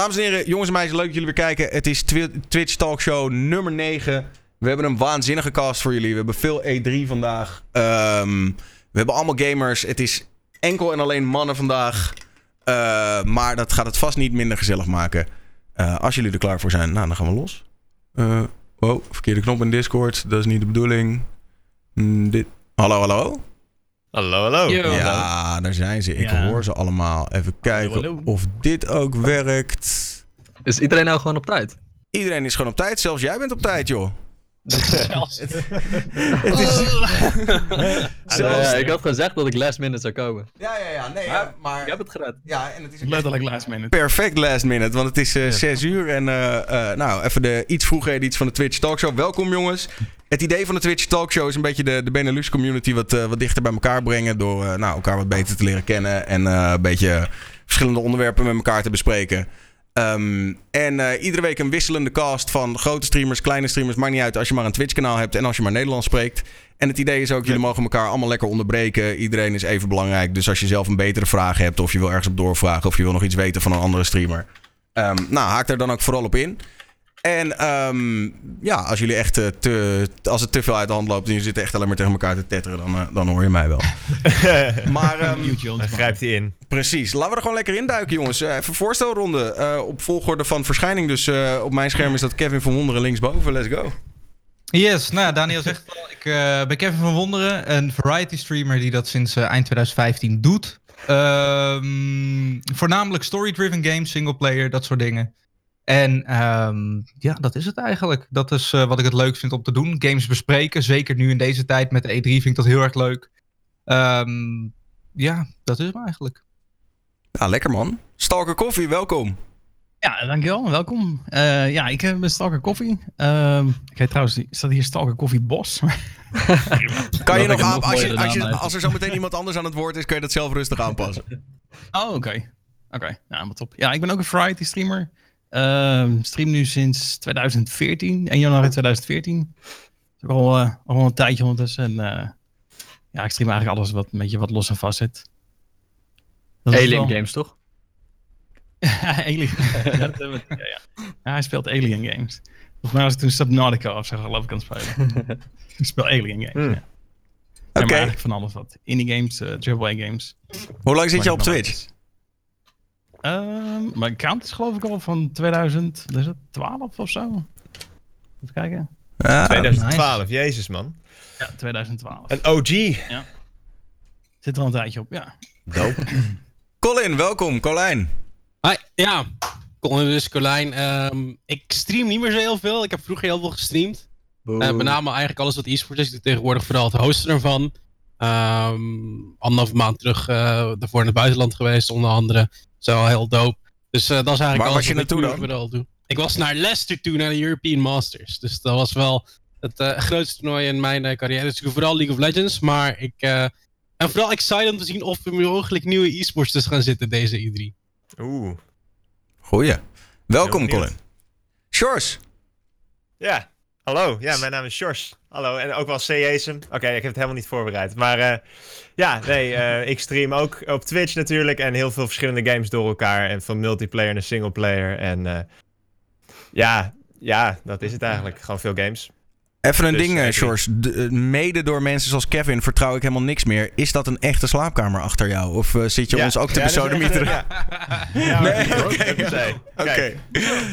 dames en heren, jongens en meisjes, leuk dat jullie weer kijken. Het is Twi- Twitch Talkshow nummer 9. We hebben een waanzinnige cast voor jullie. We hebben veel E3 vandaag. Ehm, we hebben allemaal gamers. Het is enkel en alleen mannen vandaag. Eh, maar dat gaat het vast niet minder gezellig maken. Eh, als jullie er klaar voor zijn, nou, dan gaan we los. Wow, verkeerde knop in Discord. Dat is niet de bedoeling. Mm, dit... Hallo, hallo? Hallo, hallo. Yo. Ja, daar zijn ze. Ik Ja. hoor ze allemaal. Even kijken Hallo, hallo. of dit ook werkt. Is iedereen nou gewoon op tijd? Iedereen is gewoon op tijd. Zelfs jij bent op tijd, joh. Zelfs. Zelfs... Ja, ik had gezegd dat ik last minute zou komen. Ja, ja, ja. Nee, Maar- maar... Ik heb het gered. Ja, en het is ook Letterlijk last minute. perfect last minute. Want het is eh 6 uur. En eh, eh, nou, even de iets vroege editie van de Twitch Talkshow. Welkom, jongens. Het idee van de Twitch Talkshow is een beetje de, de Benelux community wat, eh, wat dichter bij elkaar brengen. Door eh, nou, elkaar wat beter te leren kennen. En eh, een beetje verschillende onderwerpen met elkaar te bespreken. Ehm, en eh, iedere week een wisselende cast van grote streamers, kleine streamers. Maakt niet uit als je maar een Twitch kanaal hebt en als je maar Nederlands spreekt. En het idee is ook, jullie mogen elkaar allemaal lekker onderbreken. Iedereen is even belangrijk. Dus als je zelf een betere vraag hebt of je wil ergens op doorvragen... of je wil nog iets weten van een andere streamer... ehm, nou, haak daar dan ook vooral op in. En ehm, ja, als jullie echt eh, te, als het te veel uit de hand loopt... en je zit echt alleen maar tegen elkaar te tetteren... dan, eh, dan hoor je mij wel. maar ehm, Dan maar. grijpt hij in. Precies. Laten we er gewoon lekker induiken, jongens. Eh, even voorstelronde. eh, op volgorde van verschijning. Dus eh, op mijn scherm is dat Kevin van Wonderen linksboven. Let's go. Yes, nou Daniel zegt het al. Ik eh, ben Kevin van Wonderen, een variety streamer die dat sinds eind 2015 doet. Ehm, voornamelijk story-driven games, singleplayer, dat soort dingen. En ehm, ja, dat is het eigenlijk. Dat is eh, wat ik het leuk vind om te doen. Games bespreken, zeker nu in deze tijd met de E3 vind ik dat heel erg leuk. Ehm, ja, dat is hem eigenlijk. Nou, lekker man. Stalker Koffie, welkom. Ja, dankjewel. Welkom. Eh, ja, ik eh, ben Stalker Koffie. Ehm ik heet trouwens, staat hier Stalker Koffie Bos. Kan je nog aan, als, je, als, je, als er zo meteen iemand anders aan het woord is, kun je dat zelf rustig aanpassen. oh, oké. Oké, nou, maar top. Ja, ik ben ook een variety streamer. Ehm stream nu sinds 2014, 1 januari 2014. Dat is ook al, eh, al een tijdje ondertussen. En, eh, ja, ik stream eigenlijk alles wat een beetje wat los en vast zit. Dat Alien wel- Games, toch? Alien. ja, dat ja, ja. ja, hij speelt Alien Games. Volgens mij was het toen Subnautica of zo, geloof ik, aan het spelen. ik speel Alien Games, Hmm. ja. Ja, Oké. maar eigenlijk van alles wat. Indie games, uh, AAA games. Hoe lang zit je op Twitch? Ehm, mijn account is geloof ik al van 2012 of zo. Even kijken. Ja, 2012, jezus man. Ja, 2012. Een OG. Zit er al een tijdje op, ja. Dope. Colin, welkom. Colijn. Hi, ja, Colin dus Colijn. Ehm, ik stream niet meer zo heel veel. Ik heb vroeger heel veel gestreamd. Eh, met name eigenlijk alles wat e-sport is. Ik doe tegenwoordig vooral het hosten ervan. Ehm anderhalve maand terug eh, daarvoor in het buitenland geweest, onder andere. Zo heel dope. Dus eh, dat is eigenlijk Waar alles was je naartoe nu dan? overal doe. Ik was naar Leicester toe, naar de European Masters. Dus dat was wel het eh, grootste toernooi in mijn eh, carrière. Dus vooral League of Legends. Maar ik eh, ben vooral excited om te zien of er mogelijk nieuwe e-sports tussen gaan zitten deze E3. Oeh. Goeie. Welkom. Colin. Shores. Ja, hallo. Ja, mijn naam is Sjors. Hallo, en ook wel C. Jason. Oké, ik heb het helemaal niet voorbereid. Maar eh, ja, nee, eh, ik stream ook op Twitch natuurlijk. En heel veel verschillende games door elkaar. En van multiplayer naar singleplayer. En eh, ja, ja, dat is het eigenlijk. Gewoon veel games. Even een Dus, ding, eh, Mede door mensen zoals Kevin vertrouw ik helemaal niks meer. Is dat een echte slaapkamer achter jou? Of zit je Ja. ons ook te Ja, besodemieteren? Ja, ja Nee, oké. Oké, Kijk,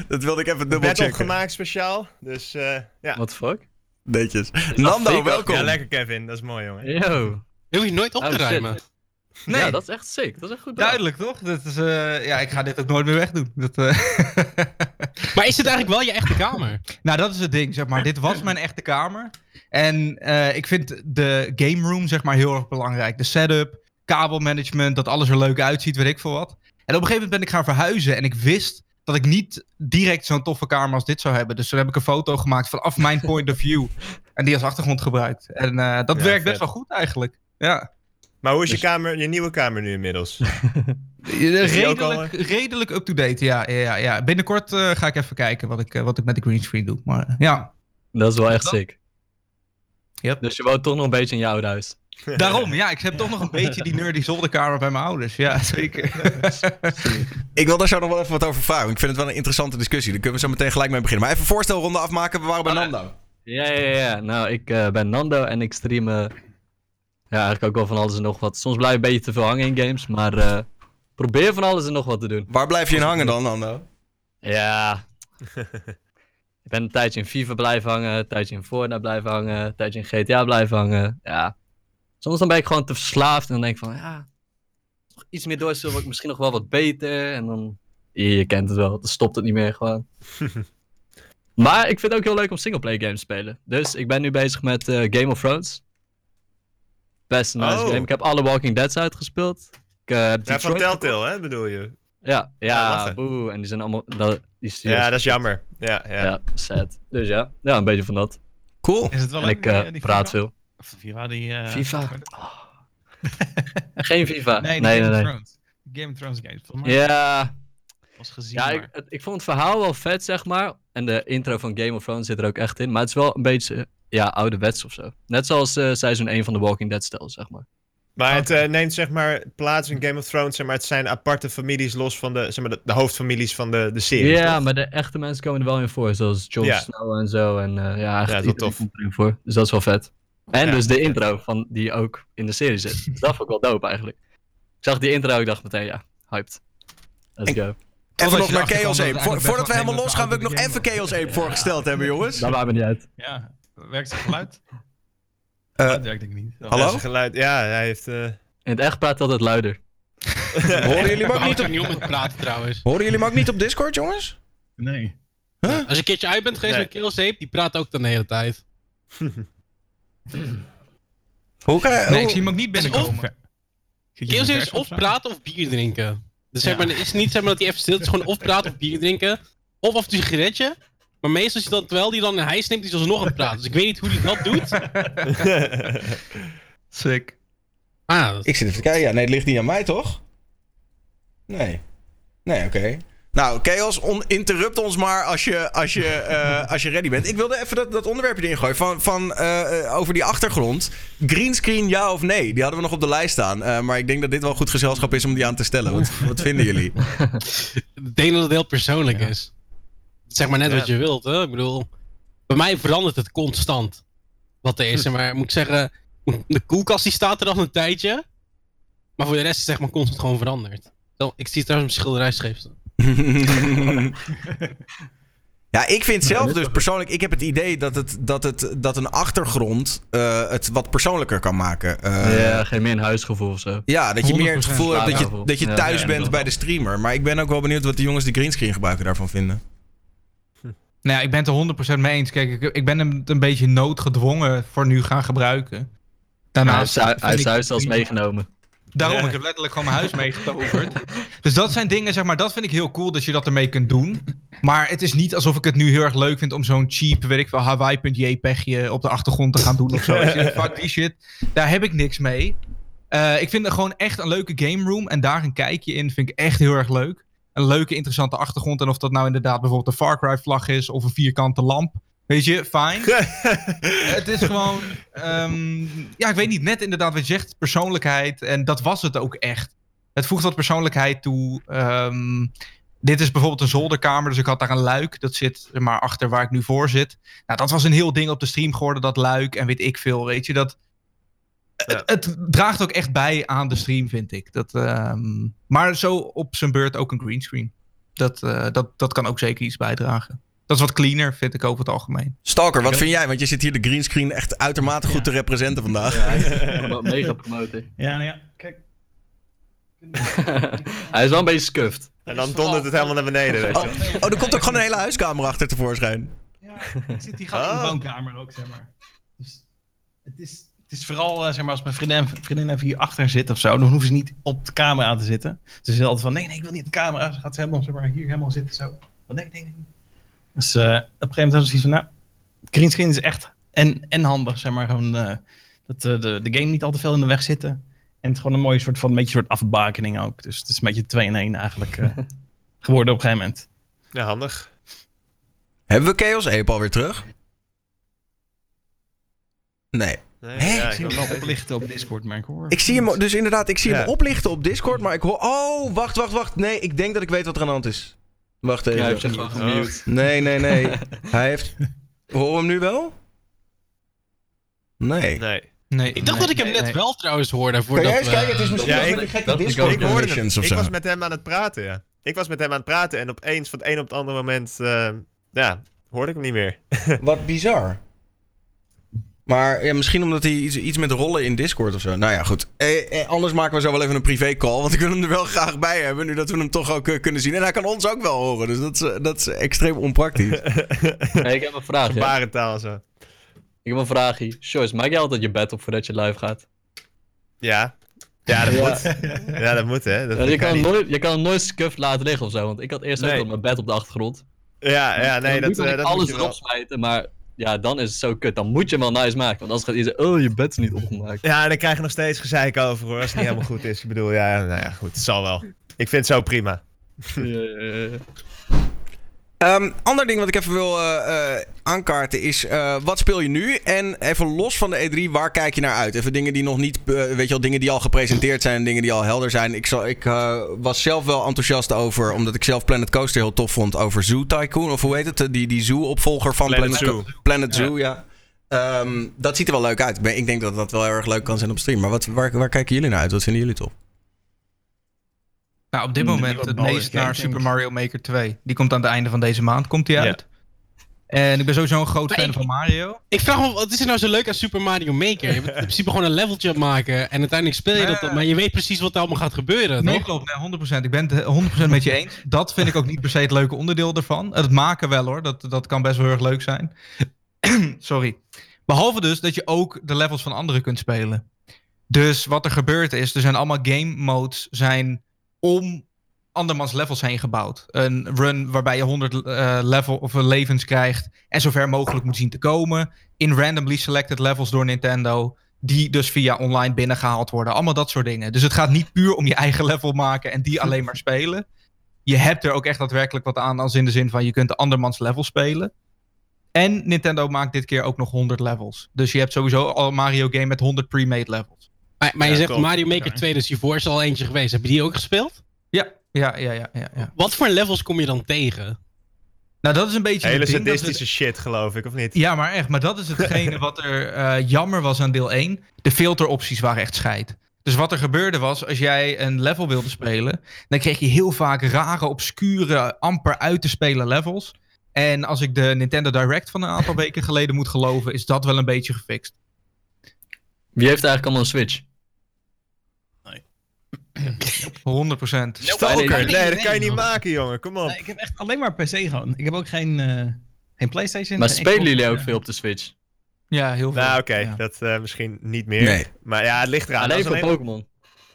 dat wilde ik even dubbel Bed checken. opgemaakt speciaal. Dus eh, ja. What the fuck? Netjes. Nando, welkom. Ja, lekker Kevin. Dat is mooi, jongen. Yo. Je hoeft je nooit op Oh, shit. ruimen. Nee. Ja, dat is echt sick. Dat is echt goed. Duidelijk, toch? Dat is, eh, ja, ik ga dit ook nooit meer wegdoen. Dat, eh, Maar is dit eigenlijk wel je echte kamer? nou, dat is het ding, zeg maar. Dit was mijn echte kamer. En eh, ik vind de game room, zeg maar, heel erg belangrijk. De setup, kabelmanagement, dat alles er leuk uitziet, weet ik veel wat. En op een gegeven moment ben ik gaan verhuizen en ik wist dat ik niet direct zo'n toffe kamer als dit zou hebben. Dus toen heb ik een foto gemaakt vanaf mijn point of view. En die als achtergrond gebruikt. En eh, dat Ja, werkt best wel goed eigenlijk. Ja. Maar hoe is je, Dus- kamer, je nieuwe kamer nu inmiddels? Redelijk, al, redelijk up-to-date, ja, ja, ja. Binnenkort eh, ga ik even kijken wat ik, eh, wat ik met de greenscreen doe. Maar eh, ja, Dat is wel echt Dat- sick. Yep. Dus je woont toch nog een beetje in je oude huis. Daarom, ja, ik heb toch nog een beetje die nerdy zolderkamer bij mijn ouders. Ja, zeker. Ik wil daar zo nog wel even wat over vragen. Ik vind het wel een interessante discussie. Daar kunnen we zo meteen gelijk mee beginnen. Maar even een voorstelronde afmaken. We waren bij Ah, Nando. Ja, ja, ja. Nou, ik eh, ben Nando en ik stream eh, ja, eigenlijk ook wel van alles en nog wat. Soms blijf ik een beetje te veel hangen in games, maar eh, probeer van alles en nog wat te doen. Waar blijf je in hangen dan, Nando? Ja. ik ben een tijdje in FIFA blijven hangen, een tijdje in Fortnite blijven hangen, een tijdje in GTA blijven hangen. Ja. Soms dan ben ik gewoon te verslaafd en dan denk ik van, ja, nog iets meer doorsturen word ik misschien nog wel wat beter. En dan, je, je kent het wel, dan stopt het niet meer gewoon. maar ik vind het ook heel leuk om singleplayer games te spelen. Dus ik ben nu bezig met eh, Game of Thrones. Best een nice Oh. game. Ik heb alle Walking Dead's uitgespeeld. Ik eh, heb Ja, van Telltale, hè, bedoel je? Ja, Ja, boe. En die zijn allemaal, dat, die Ja, dat is jammer. Ja, ja. ja, sad. Dus ja, ja, een beetje van dat. Cool. Is het wel En leuk, ik eh, praat veel. Of FIFA, die... eh, FIFA? Geen FIFA. Nee, Nee, Game nee. of Thrones. Game of Thrones games. Volgens mij Ja, was gezien, ja maar- ik, ik vond het verhaal wel vet, zeg maar. En de intro van Game of Thrones zit er ook echt in. Maar het is wel een beetje, ja, ouderwets of zo. Net zoals eh, seizoen 1 van The Walking Dead stijl, zeg maar. Maar het eh, neemt zeg maar plaats in Game of Thrones, zeg maar het zijn aparte families los van de, zeg maar, de, de hoofdfamilies van de, de serie. Ja, toch? maar de echte mensen komen er wel in voor. Zoals Jon Ja. Snow en zo. En eh, ja, dat eigenlijk is wel iedereen tof. komt erin voor. Dus dat is wel vet. En Ja. dus de intro van die ook in de serie zit. Dus dat vond ik wel dope eigenlijk. Ik zag die intro, ik dacht meteen, ja, hyped. Let's go. Even nog naar erachter Chaos Ape. dat voordat we helemaal een losgaan, wil ik nog even Chaos Ape voorgesteld hebben, jongens. Dat maakt me niet uit. Ja, werkt het geluid? Eh, dat werkt denk ik niet. hallo? Ja, zijn geluid, ja, hij heeft... eh, In het echt praat hij altijd luider. Horen jullie, me ook niet op, niet om praten trouwens. horen jullie ook niet op Discord, jongens? Nee. Als je een keertje uit bent geweest Nee. met Killsape, die praat ook dan de hele tijd. Hoe kan Nee, ik zie hem ook niet binnenkomen. Killsape is of praten of bier drinken. Dus zeg maar, het is niet zeg maar, dat hij even stil is. Het is gewoon of praten of bier drinken. Of af en toe een sigaretje. Maar meestal is dan, terwijl hij dan een hijs neemt, is hij alsnog aan het praten. Dus ik weet niet hoe hij dat doet. Sick. Ah, dat- Ik zit even te kijken. Ja, nee, het ligt niet aan mij, toch? Nee. Nee, oké. Nou, Chaos, on interrupt ons maar als je, als, je, eh, als je ready bent. Ik wilde even dat, dat onderwerpje erin gooien van, van, eh, eh, over die achtergrond. Greenscreen, ja of nee? Die hadden we nog op de lijst staan. Eh, maar ik denk dat dit wel goed gezelschap is om die aan te stellen. Wat, wat vinden jullie? ik denk dat het heel persoonlijk Ja. is. Zeg maar net Ja. wat je wilt, hè. Ik bedoel, bij mij verandert het constant. Wat er is. Maar moet ik zeggen, de koelkast die staat er al een tijdje. Maar voor de rest is het zeg maar constant gewoon veranderd. Ik zie trouwens een schilderij staan. Ja, ik vind zelf dus persoonlijk... Ik heb het idee dat, het, dat, het, dat een achtergrond eh, het wat persoonlijker kan maken. Eh, ja, geen meer een huisgevoel of zo. Ja, dat je meer het 100% gevoel hebt dat je, dat je thuis ja, bent bij de streamer. Maar ik ben ook wel benieuwd wat de jongens die greenscreen gebruiken daarvan vinden. Nou ja, ik ben het er 100% mee eens. Kijk, ik, ik ben hem een beetje noodgedwongen voor nu gaan gebruiken. Hij Daarnaast heeft hij heeft zijn huis zelfs meegenomen. Daarom, ik heb letterlijk gewoon mijn huis meegetoverd. Dus dat zijn dingen, zeg maar, dat vind ik heel cool dat je dat ermee kunt doen. Maar het is niet alsof ik het nu heel erg leuk vind om zo'n cheap, weet ik wel, Hawaii.jpegje op de achtergrond te gaan doen of zo. Je, Fuck die shit. Daar heb ik niks mee. Eh, ik vind het gewoon echt een leuke game room en daar een kijkje in vind ik echt heel erg leuk. Een leuke, interessante achtergrond. En of dat nou inderdaad bijvoorbeeld een Far Cry vlag is of een vierkante lamp. Weet je, fijn. Het is gewoon, ehm, ja, ik weet niet, net inderdaad wat je zegt, persoonlijkheid. En dat was het ook echt. Het voegt wat persoonlijkheid toe. Ehm, dit is bijvoorbeeld een zolderkamer, dus ik had daar een luik. Dat zit er maar achter waar ik nu voor zit. Nou, dat was een heel ding op de stream geworden, dat luik. En weet ik veel, weet je. Dat, het, het draagt ook echt bij aan de stream, vind ik. Dat, ehm, maar zo op zijn beurt ook een greenscreen. Dat, eh, dat, dat kan ook zeker iets bijdragen. Dat is wat cleaner, vind ik over het algemeen. Stalker, wat vind jij? Want je zit hier de greenscreen echt uitermate goed te representen vandaag. Ja, hij is wel mega promoten. Ja, nou ja, kijk. hij is wel een beetje scuffed. En dan dondert het helemaal naar beneden. Weet je. Oh, er komt ook gewoon een hele huiskamer achter tevoorschijn. Ja, ik zit hier gewoon in de Oh. woonkamer ook, zeg maar. Dus het is, het is vooral, eh, zeg maar, als mijn vriendin, vriendin even hier achter zit of zo, dan hoeven ze niet op de camera aan te zitten. Ze is altijd van, nee, nee, ik wil niet op de camera. Ze gaat ze helemaal, zeg maar, hier helemaal zitten zo. Van, nee, nee, nee. Dus eh, op een gegeven moment hebben ze zoiets van, nou, greenscreen is echt en, en handig, zeg maar, gewoon eh, dat eh, de, de game niet al te veel in de weg zitten. En het is gewoon een mooie soort van, een beetje soort afbakening ook. Dus het is een beetje 2 in 1 eigenlijk eh, geworden op een gegeven moment. Ja, handig. Hebben we Chaos Ape alweer terug? Nee. Nee, Hè? ja, Ik zie hem wel oplichten op Discord, maar ik hoor... Ik zie hem, dus inderdaad, ik zie hem oplichten op Discord, maar ik hoor... Oh, wacht, wacht, wacht. Nee, ik denk dat ik weet wat er aan de hand is. Wacht even. Jij hebt zich gewoon gemute. Nee, nee, nee. Hij heeft... Hoor hem nu wel? Nee. Nee. Nee, Ik dacht dat ik hem net wel trouwens hoorde. Kan Voordat jij eens we- kijken? Het is misschien Ja, wel ik- een gekke Discord. Ik hoorde hem. Ik was met hem aan het praten, ja. Ik was met hem aan het praten en opeens van het een op het andere moment, eh, ja, hoorde ik hem niet meer. Wat bizar. Maar ja, misschien omdat hij iets, iets met rollen in Discord of zo. Nou ja, goed. Eh, eh, anders maken we zo wel even een privé call. Want ik wil hem er wel graag bij hebben. Nu dat we hem toch ook eh, kunnen zien. En hij kan ons ook wel horen. Dus dat is, eh, dat is extreem onpraktisch. Hey, ik heb een vraag. Ja. Gebarentaal en zo. Ik heb een vraagje. Joyce, maak je altijd je bed op voordat je live gaat? Ja. Ja, dat Ja. moet. Ja, dat moet, hè. Dat Ja, je, kan niet. nooit, je kan hem nooit scuffed laten liggen of zo. Want ik had eerst ook Nee. al mijn bed op de achtergrond. Ja, ja, nee, dat, dat alles moet je erop wel. smijten, maar ja, dan is het zo kut. Dan moet je hem wel nice maken. Want anders gaat iedereen oh, je bed is niet opgemaakt. Ja, en dan krijg je nog steeds gezeik over, hoor, als het niet helemaal goed is. Ik bedoel, ja, nou ja, goed, het zal wel. Ik vind het zo prima. Ja, ja, ja. Ehm, ander ding wat ik even wil eh, aankaarten is... eh, wat speel je nu? En even los van de E3, waar kijk je naar uit? Even dingen die nog niet... weet je wel, dingen die al gepresenteerd zijn. Dingen die al helder zijn. Ik, zal, ik was zelf wel enthousiast over... Omdat ik zelf Planet Coaster heel tof vond. Over Zoo Tycoon. Of hoe heet het? Die, die Zoo-opvolger van Planet Planet, Zoo. Planet Zoo, ja. Ehm, dat ziet er wel leuk uit. Ik denk dat dat wel heel erg leuk kan zijn op stream. Maar wat, waar, waar kijken jullie naar uit? Wat vinden jullie tof? Nou, op dit Hmm, moment het meest naar Super. Mario Maker 2. Die komt aan het einde van deze maand komt die Ja. uit. En ik ben sowieso een groot Maar fan ik- van Mario. Ik vraag me, wat is er nou zo leuk aan Super Mario Maker? Je bent in principe gewoon een leveltje maken en uiteindelijk speel je dat, maar je weet precies wat er allemaal gaat gebeuren, Nee, toch? klopt. Nee, 100%. Ik ben het 100% met je eens. Dat vind ik ook niet per se het leuke onderdeel ervan. Het maken wel hoor. Dat, dat kan best wel heel erg leuk zijn. Sorry. Behalve dus dat je ook de levels van anderen kunt spelen. Dus wat er gebeurt is, er zijn allemaal game modes zijn om andermans levels heen gebouwd. Een run waarbij je 100 eh, level of eh, levens krijgt en zo ver mogelijk moet zien te komen. In randomly selected levels door Nintendo. Die dus via online binnengehaald worden. Allemaal dat soort dingen. Dus het gaat niet puur om je eigen level maken en die alleen maar spelen. Je hebt er ook echt daadwerkelijk wat aan, als in de zin van je kunt de andermans level spelen. En Nintendo maakt dit keer ook nog 100 levels. Dus je hebt sowieso al een Mario game met 100 pre-made levels. Maar, maar Ja, je zegt klopt. Mario Maker 2, dus hiervoor is er al eentje geweest. Heb je die ook gespeeld? Ja, ja, ja, ja, ja. ja. Wat voor levels kom je dan tegen? Nou, dat is een beetje Hele het- sadistische shit, geloof ik, of niet? Ja, maar echt. Maar dat is hetgene wat er eh, jammer was aan deel 1. De filteropties waren echt scheid. Dus wat er gebeurde was, als jij een level wilde spelen, dan kreeg je heel vaak rare, obscure, amper uit te spelen levels. En als ik de Nintendo Direct van een aantal weken geleden moet geloven, is dat wel een beetje gefixt. Wie heeft eigenlijk allemaal een Switch? 100 procent. Stalker, Nee, dat kan je niet maken, jongen. Kom op. Nee, ik heb echt alleen maar PC gewoon. Ik heb ook geen, eh, geen PlayStation. Maar spelen Xbox, jullie ook eh, veel op de Switch? Ja, heel veel. Nou, oké, Ja. dat eh, misschien niet meer. Nee. Maar ja, het ligt eraan. Alleen voor alleen- Pokémon.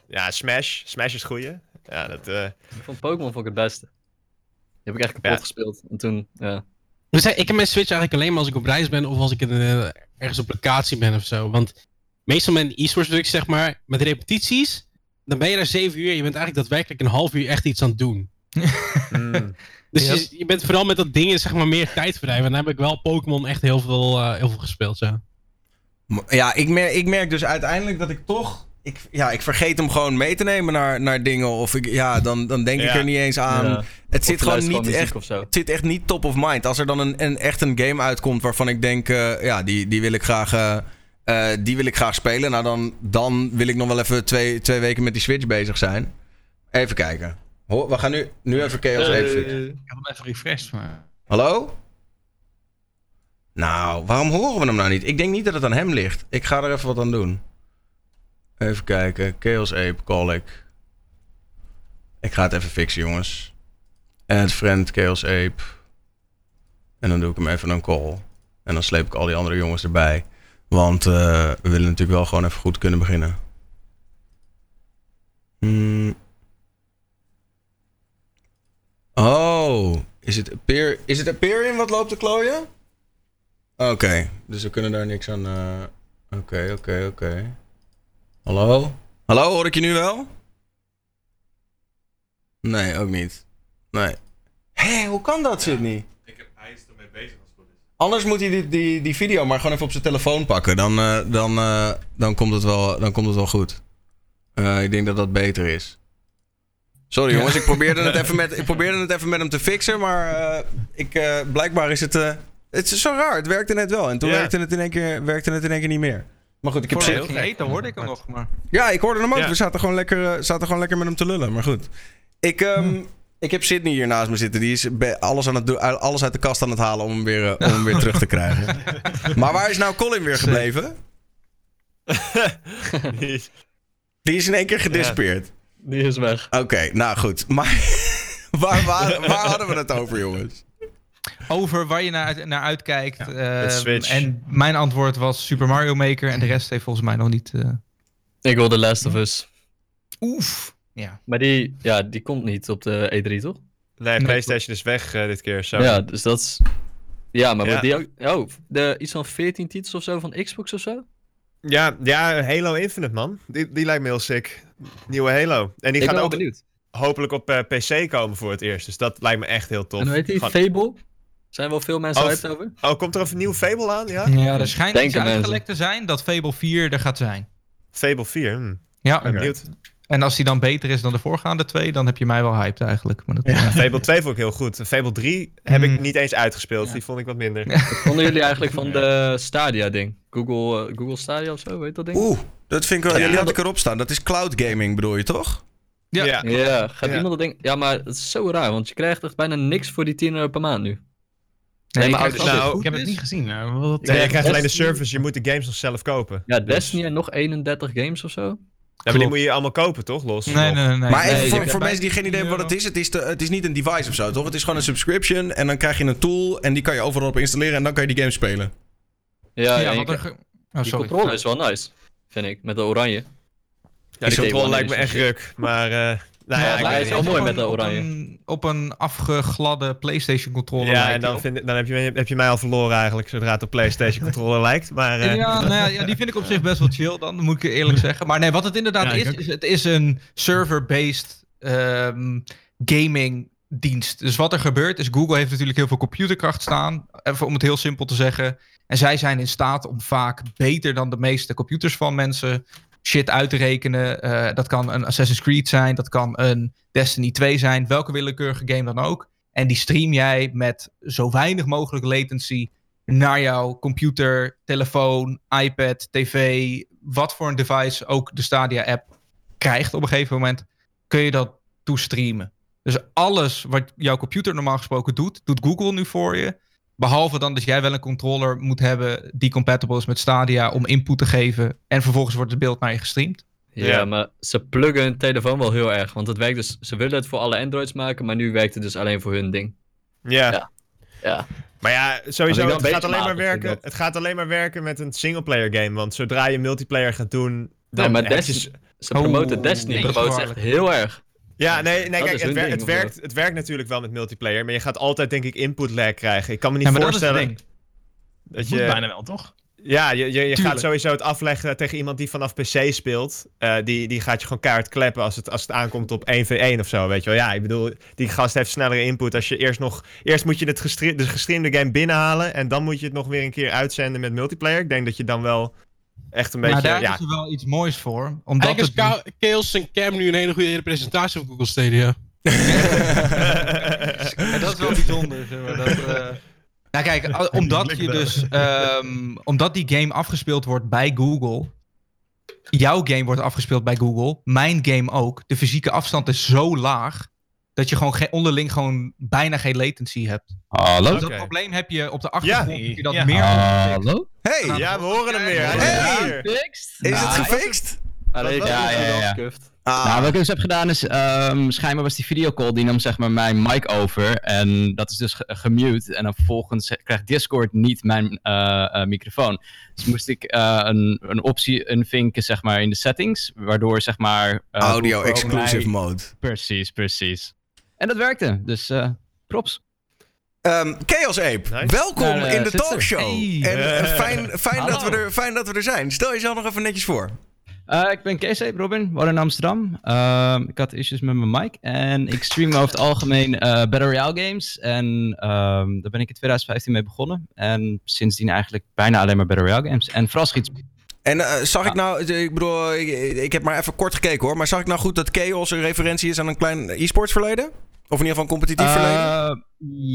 Ja, Smash. Smash is goeie. Ja, dat... eh, Ik vond Pokémon vond ik het beste. Die heb ik echt kapot Ja. gespeeld. En toen, ja. Dus ik heb mijn Switch eigenlijk alleen maar als ik op reis ben of als ik in, eh, ergens op locatie ben of zo. Want meestal met e-sports zeg maar, met repetities, dan ben je daar zeven uur. Je bent eigenlijk daadwerkelijk een half uur echt iets aan het doen. mm. Dus Ja. je, je bent vooral met dat dingen zeg maar meer tijd verdrijven. En dan heb ik wel Pokémon echt heel veel, eh, heel veel gespeeld, zo. Ja, ik merk, ik merk dus uiteindelijk dat ik toch... Ik, ja, ik vergeet hem gewoon mee te nemen naar, naar dingen. Of ik, ja, dan, dan denk ik Ja. er niet eens aan. Ja. Het zit gewoon niet echt... Of zo. Het zit echt niet top of mind. Als er dan een, een, echt een game uitkomt waarvan ik denk... eh, ja, die, die, wil ik graag, eh, eh, die wil ik graag spelen. Nou, dan, dan wil ik nog wel even twee, twee weken met die Switch bezig zijn. Even kijken. Ho, we gaan nu, nu even Chaos Ape fixen. Ik had hem even refreshed, maar... Hallo? Nou, waarom horen we hem nou niet? Ik denk niet dat het aan hem ligt. Ik ga er even wat aan doen. Even kijken. Chaos Ape, call ik. Ik ga het even fixen, jongens. Add friend Chaos Ape. En dan doe ik hem even een call. En dan sleep ik al die andere jongens erbij. Want eh, we willen natuurlijk wel gewoon even goed kunnen beginnen. Hmm. Oh, is het, Aper is het Aperion wat loopt te klooien? Oké, dus we kunnen daar niks aan... eh, Oké, oké, oké. Hallo? Hallo, hoor ik je nu wel? Nee, ook niet. Nee. Hé, hoe kan dat, Sydney? Ik heb, hij is ermee bezig als het goed is. Anders moet hij die, die, die video maar gewoon even op zijn telefoon pakken. Dan, eh, dan, eh, dan, komt, het wel, dan komt het wel goed. Eh, ik denk dat dat beter is. Sorry jongens, ik probeerde, het even met, ik probeerde het even met hem te fixen. Maar eh, ik, eh, blijkbaar is het... eh, het is zo raar, het werkte net wel. En toen Ja. werkte, het in één keer, werkte het in één keer niet meer. Maar goed, ik heb zin- ik ging eten hoorde ik hem nog. Maar... Ja, ik hoorde hem ook. Ja. We zaten gewoon, lekker, zaten gewoon lekker met hem te lullen. Maar goed. Ik, ehm, ik heb Sydney hier naast me zitten. Die is alles, aan het doen- alles uit de kast aan het halen om hem weer, eh, om hem weer terug te krijgen. Maar waar is nou Colin weer gebleven? Die is- Die is in één keer gedispeerd. Die is weg. Oké, nou goed. Maar waar, waar, waar hadden we het over, jongens? Over waar je naar, uit- naar uitkijkt. ehm, Switch. en mijn antwoord was Super Mario Maker. En de rest heeft volgens mij nog niet... eh, Ik wil The Last of Us. Oef. Ja. Maar die, ja, die komt niet op de E3, toch? Nee, PlayStation is weg eh, dit keer. Zo. Ja, dus dat is... Ja, maar Ja. wordt die ook... Oh, de, iets van 14 titels of zo van Xbox of zo? Ja, ja, Halo Infinite, man. Die, die lijkt me heel sick. Nieuwe Halo. En die ik gaat ook benieuwd. hopelijk op eh, PC komen voor het eerst. Dus dat lijkt me echt heel tof. En hoe heet die? Gewoon- Fable? Zijn wel veel mensen Oh, hyped over? Oh, komt er een nieuw Fable aan? Ja? Ja, er schijnt iets uitgelekt te zijn dat Fable 4 er gaat zijn. Fable 4. Hm. Ja, Ben benieuwd. En als die dan beter is dan de voorgaande twee, dan heb je mij wel hyped eigenlijk. Maar dat, ja. Fable 2 vond ik heel goed. Fable 3 heb ik Hmm. niet eens uitgespeeld. Die vond ik wat minder. Wat vonden jullie eigenlijk van de Stadia-ding? Google, eh, Google Stadia of zo, weet dat ding? Oeh, dat vind ik wel... Ja. die had ik erop staan. Dat is cloud gaming, bedoel je toch? Ja. Ja. Ja, gaat Ja. iemand dat ding... Ja, maar het is zo raar, want je krijgt echt bijna niks voor die 10 euro per maand nu. Nee, maar als het nou, goed Ik heb het niet gezien. nou, wat- Nee, je krijgt alleen de service. Je moet de games nog zelf kopen. Ja, Dus- Destiny en nog 31 games of zo. Ja, maar die moet je allemaal kopen, toch? Los. Nee, nee, nee. nee. maar even nee, voor, mensen die geen idee hebben wat het is. Het is, de- het is niet een device of zo, toch? Het is gewoon een subscription. En dan krijg je een tool. En die kan je overal op installeren. En dan kan je die game spelen. Ja, Ja, ja, er ge- Oh, die controle is wel nice, vind ik, met de oranje. Ja, die controle Day lijkt me echt ruk. Maar, eh, nou ja, weet is wel mooi op met de een- oranje. Op een, op een afgegladde PlayStation controller. Ja, lijkt en dan, vind, ik- dan heb, je, heb je mij al verloren eigenlijk, zodra het op PlayStation controller lijkt. Maar eh, Ja, nou ja, ja, die vind ik op zich best wel chill dan, moet ik eerlijk zeggen. Maar nee, wat het inderdaad Ja, is, is, het is een server-based ehm, gaming dienst. Dus wat er gebeurt is, Google heeft natuurlijk heel veel computerkracht staan, even om het heel simpel te zeggen. En zij zijn in staat om vaak beter dan de meeste computers van mensen shit uit te rekenen. Eh, dat kan een Assassin's Creed zijn, dat kan een Destiny 2 zijn, welke willekeurige game dan ook. En die stream jij met zo weinig mogelijk latency naar jouw computer, telefoon, iPad, tv, wat voor een device ook de Stadia-app krijgt op een gegeven moment, kun je dat toestreamen. Dus alles wat jouw computer normaal gesproken doet, doet Google nu voor je. Behalve dan dat jij wel een controller moet hebben die compatible is met Stadia om input te geven. En vervolgens wordt het beeld naar je gestreamd. Ja, Ja. maar ze pluggen hun telefoon wel heel erg. Want het werkt dus, ze willen het voor alle Androids maken, maar nu werkt het dus alleen voor hun ding. ja. Ja. Ja, Maar ja, sowieso, het gaat, alleen maar werken, dat. het gaat alleen maar werken met een singleplayer game. Want zodra je multiplayer gaat doen, dan nee, maar Destiny, s- ze Oh, promoten Destiny dat is promoten ze echt heel erg. Ja, nee, nee Dat kijk, het, hun wer- ding, het, werkt, het werkt natuurlijk wel met multiplayer. Maar je gaat altijd, denk ik, input lag krijgen. Ik kan me niet Ja, dat voorstellen ding. dat Moet je... bijna wel, toch? Ja, je, je, je gaat sowieso het afleggen tegen iemand die vanaf PC speelt. Eh, die, die gaat je gewoon kaart kleppen als het, als het aankomt op 1v1 of zo, weet je wel. Ja, ik bedoel, die gast heeft snellere input. Als je eerst nog... Eerst moet je het gestre de gestreamde game binnenhalen... en dan moet je het nog weer een keer uitzenden met multiplayer. Ik denk dat je dan wel echt een beetje... Maar daar ja, is er wel iets moois voor. Omdat Eigenlijk is het, Chaos en Cam nu een hele goede representatie van Google Stadia. Ja, dat is wel bijzonder. zeg maar, dat, eh. Nou kijk, omdat, je dus, ehm, omdat die game afgespeeld wordt bij Google. Jouw game wordt afgespeeld bij Google. Mijn game ook. De fysieke afstand is zo laag. Dat je gewoon geen, onderling gewoon bijna geen latency hebt. Hallo? Dus dat probleem heb je op de achtergrond. Ja. heb je dat Ja. meer. Hallo? Hey, ja, we horen hem weer. Is Hey! het Nou, gefixt? Ja, ja, ja. gescuffd. Ah, Nou, wat ik dus heb gedaan is, ehm, schijnbaar was die videocall, die nam zeg maar mijn mic over. En dat is dus ge- gemute. En dan vervolgens krijgt Discord niet mijn eh, eh, microfoon. Dus moest ik eh, een, een optie invinken zeg maar in de settings. Waardoor zeg maar... audio exclusive mij- mode. Precies, precies. En dat werkte. Dus eh, props. Ehm, Chaos Ape, Nice. welkom eh, in de talkshow. Hey. En eh, fijn, fijn, dat we er, fijn dat we er zijn. Stel jezelf nog even netjes voor. Eh, ik ben Kees Heep, Robin, woon in Amsterdam. Ehm, ik had issues met mijn mic en ik stream over het algemeen eh Battle Royale games. En ehm, daar ben ik in 2015 mee begonnen. En sindsdien eigenlijk bijna alleen maar Battle Royale games. En vooral schiet En eh, zag ik nou, ik bedoel, ik, ik heb maar even kort gekeken hoor, maar zag ik nou goed dat Chaos een referentie is aan een klein e-sports verleden? Of in ieder geval een competitief verleden? Eh,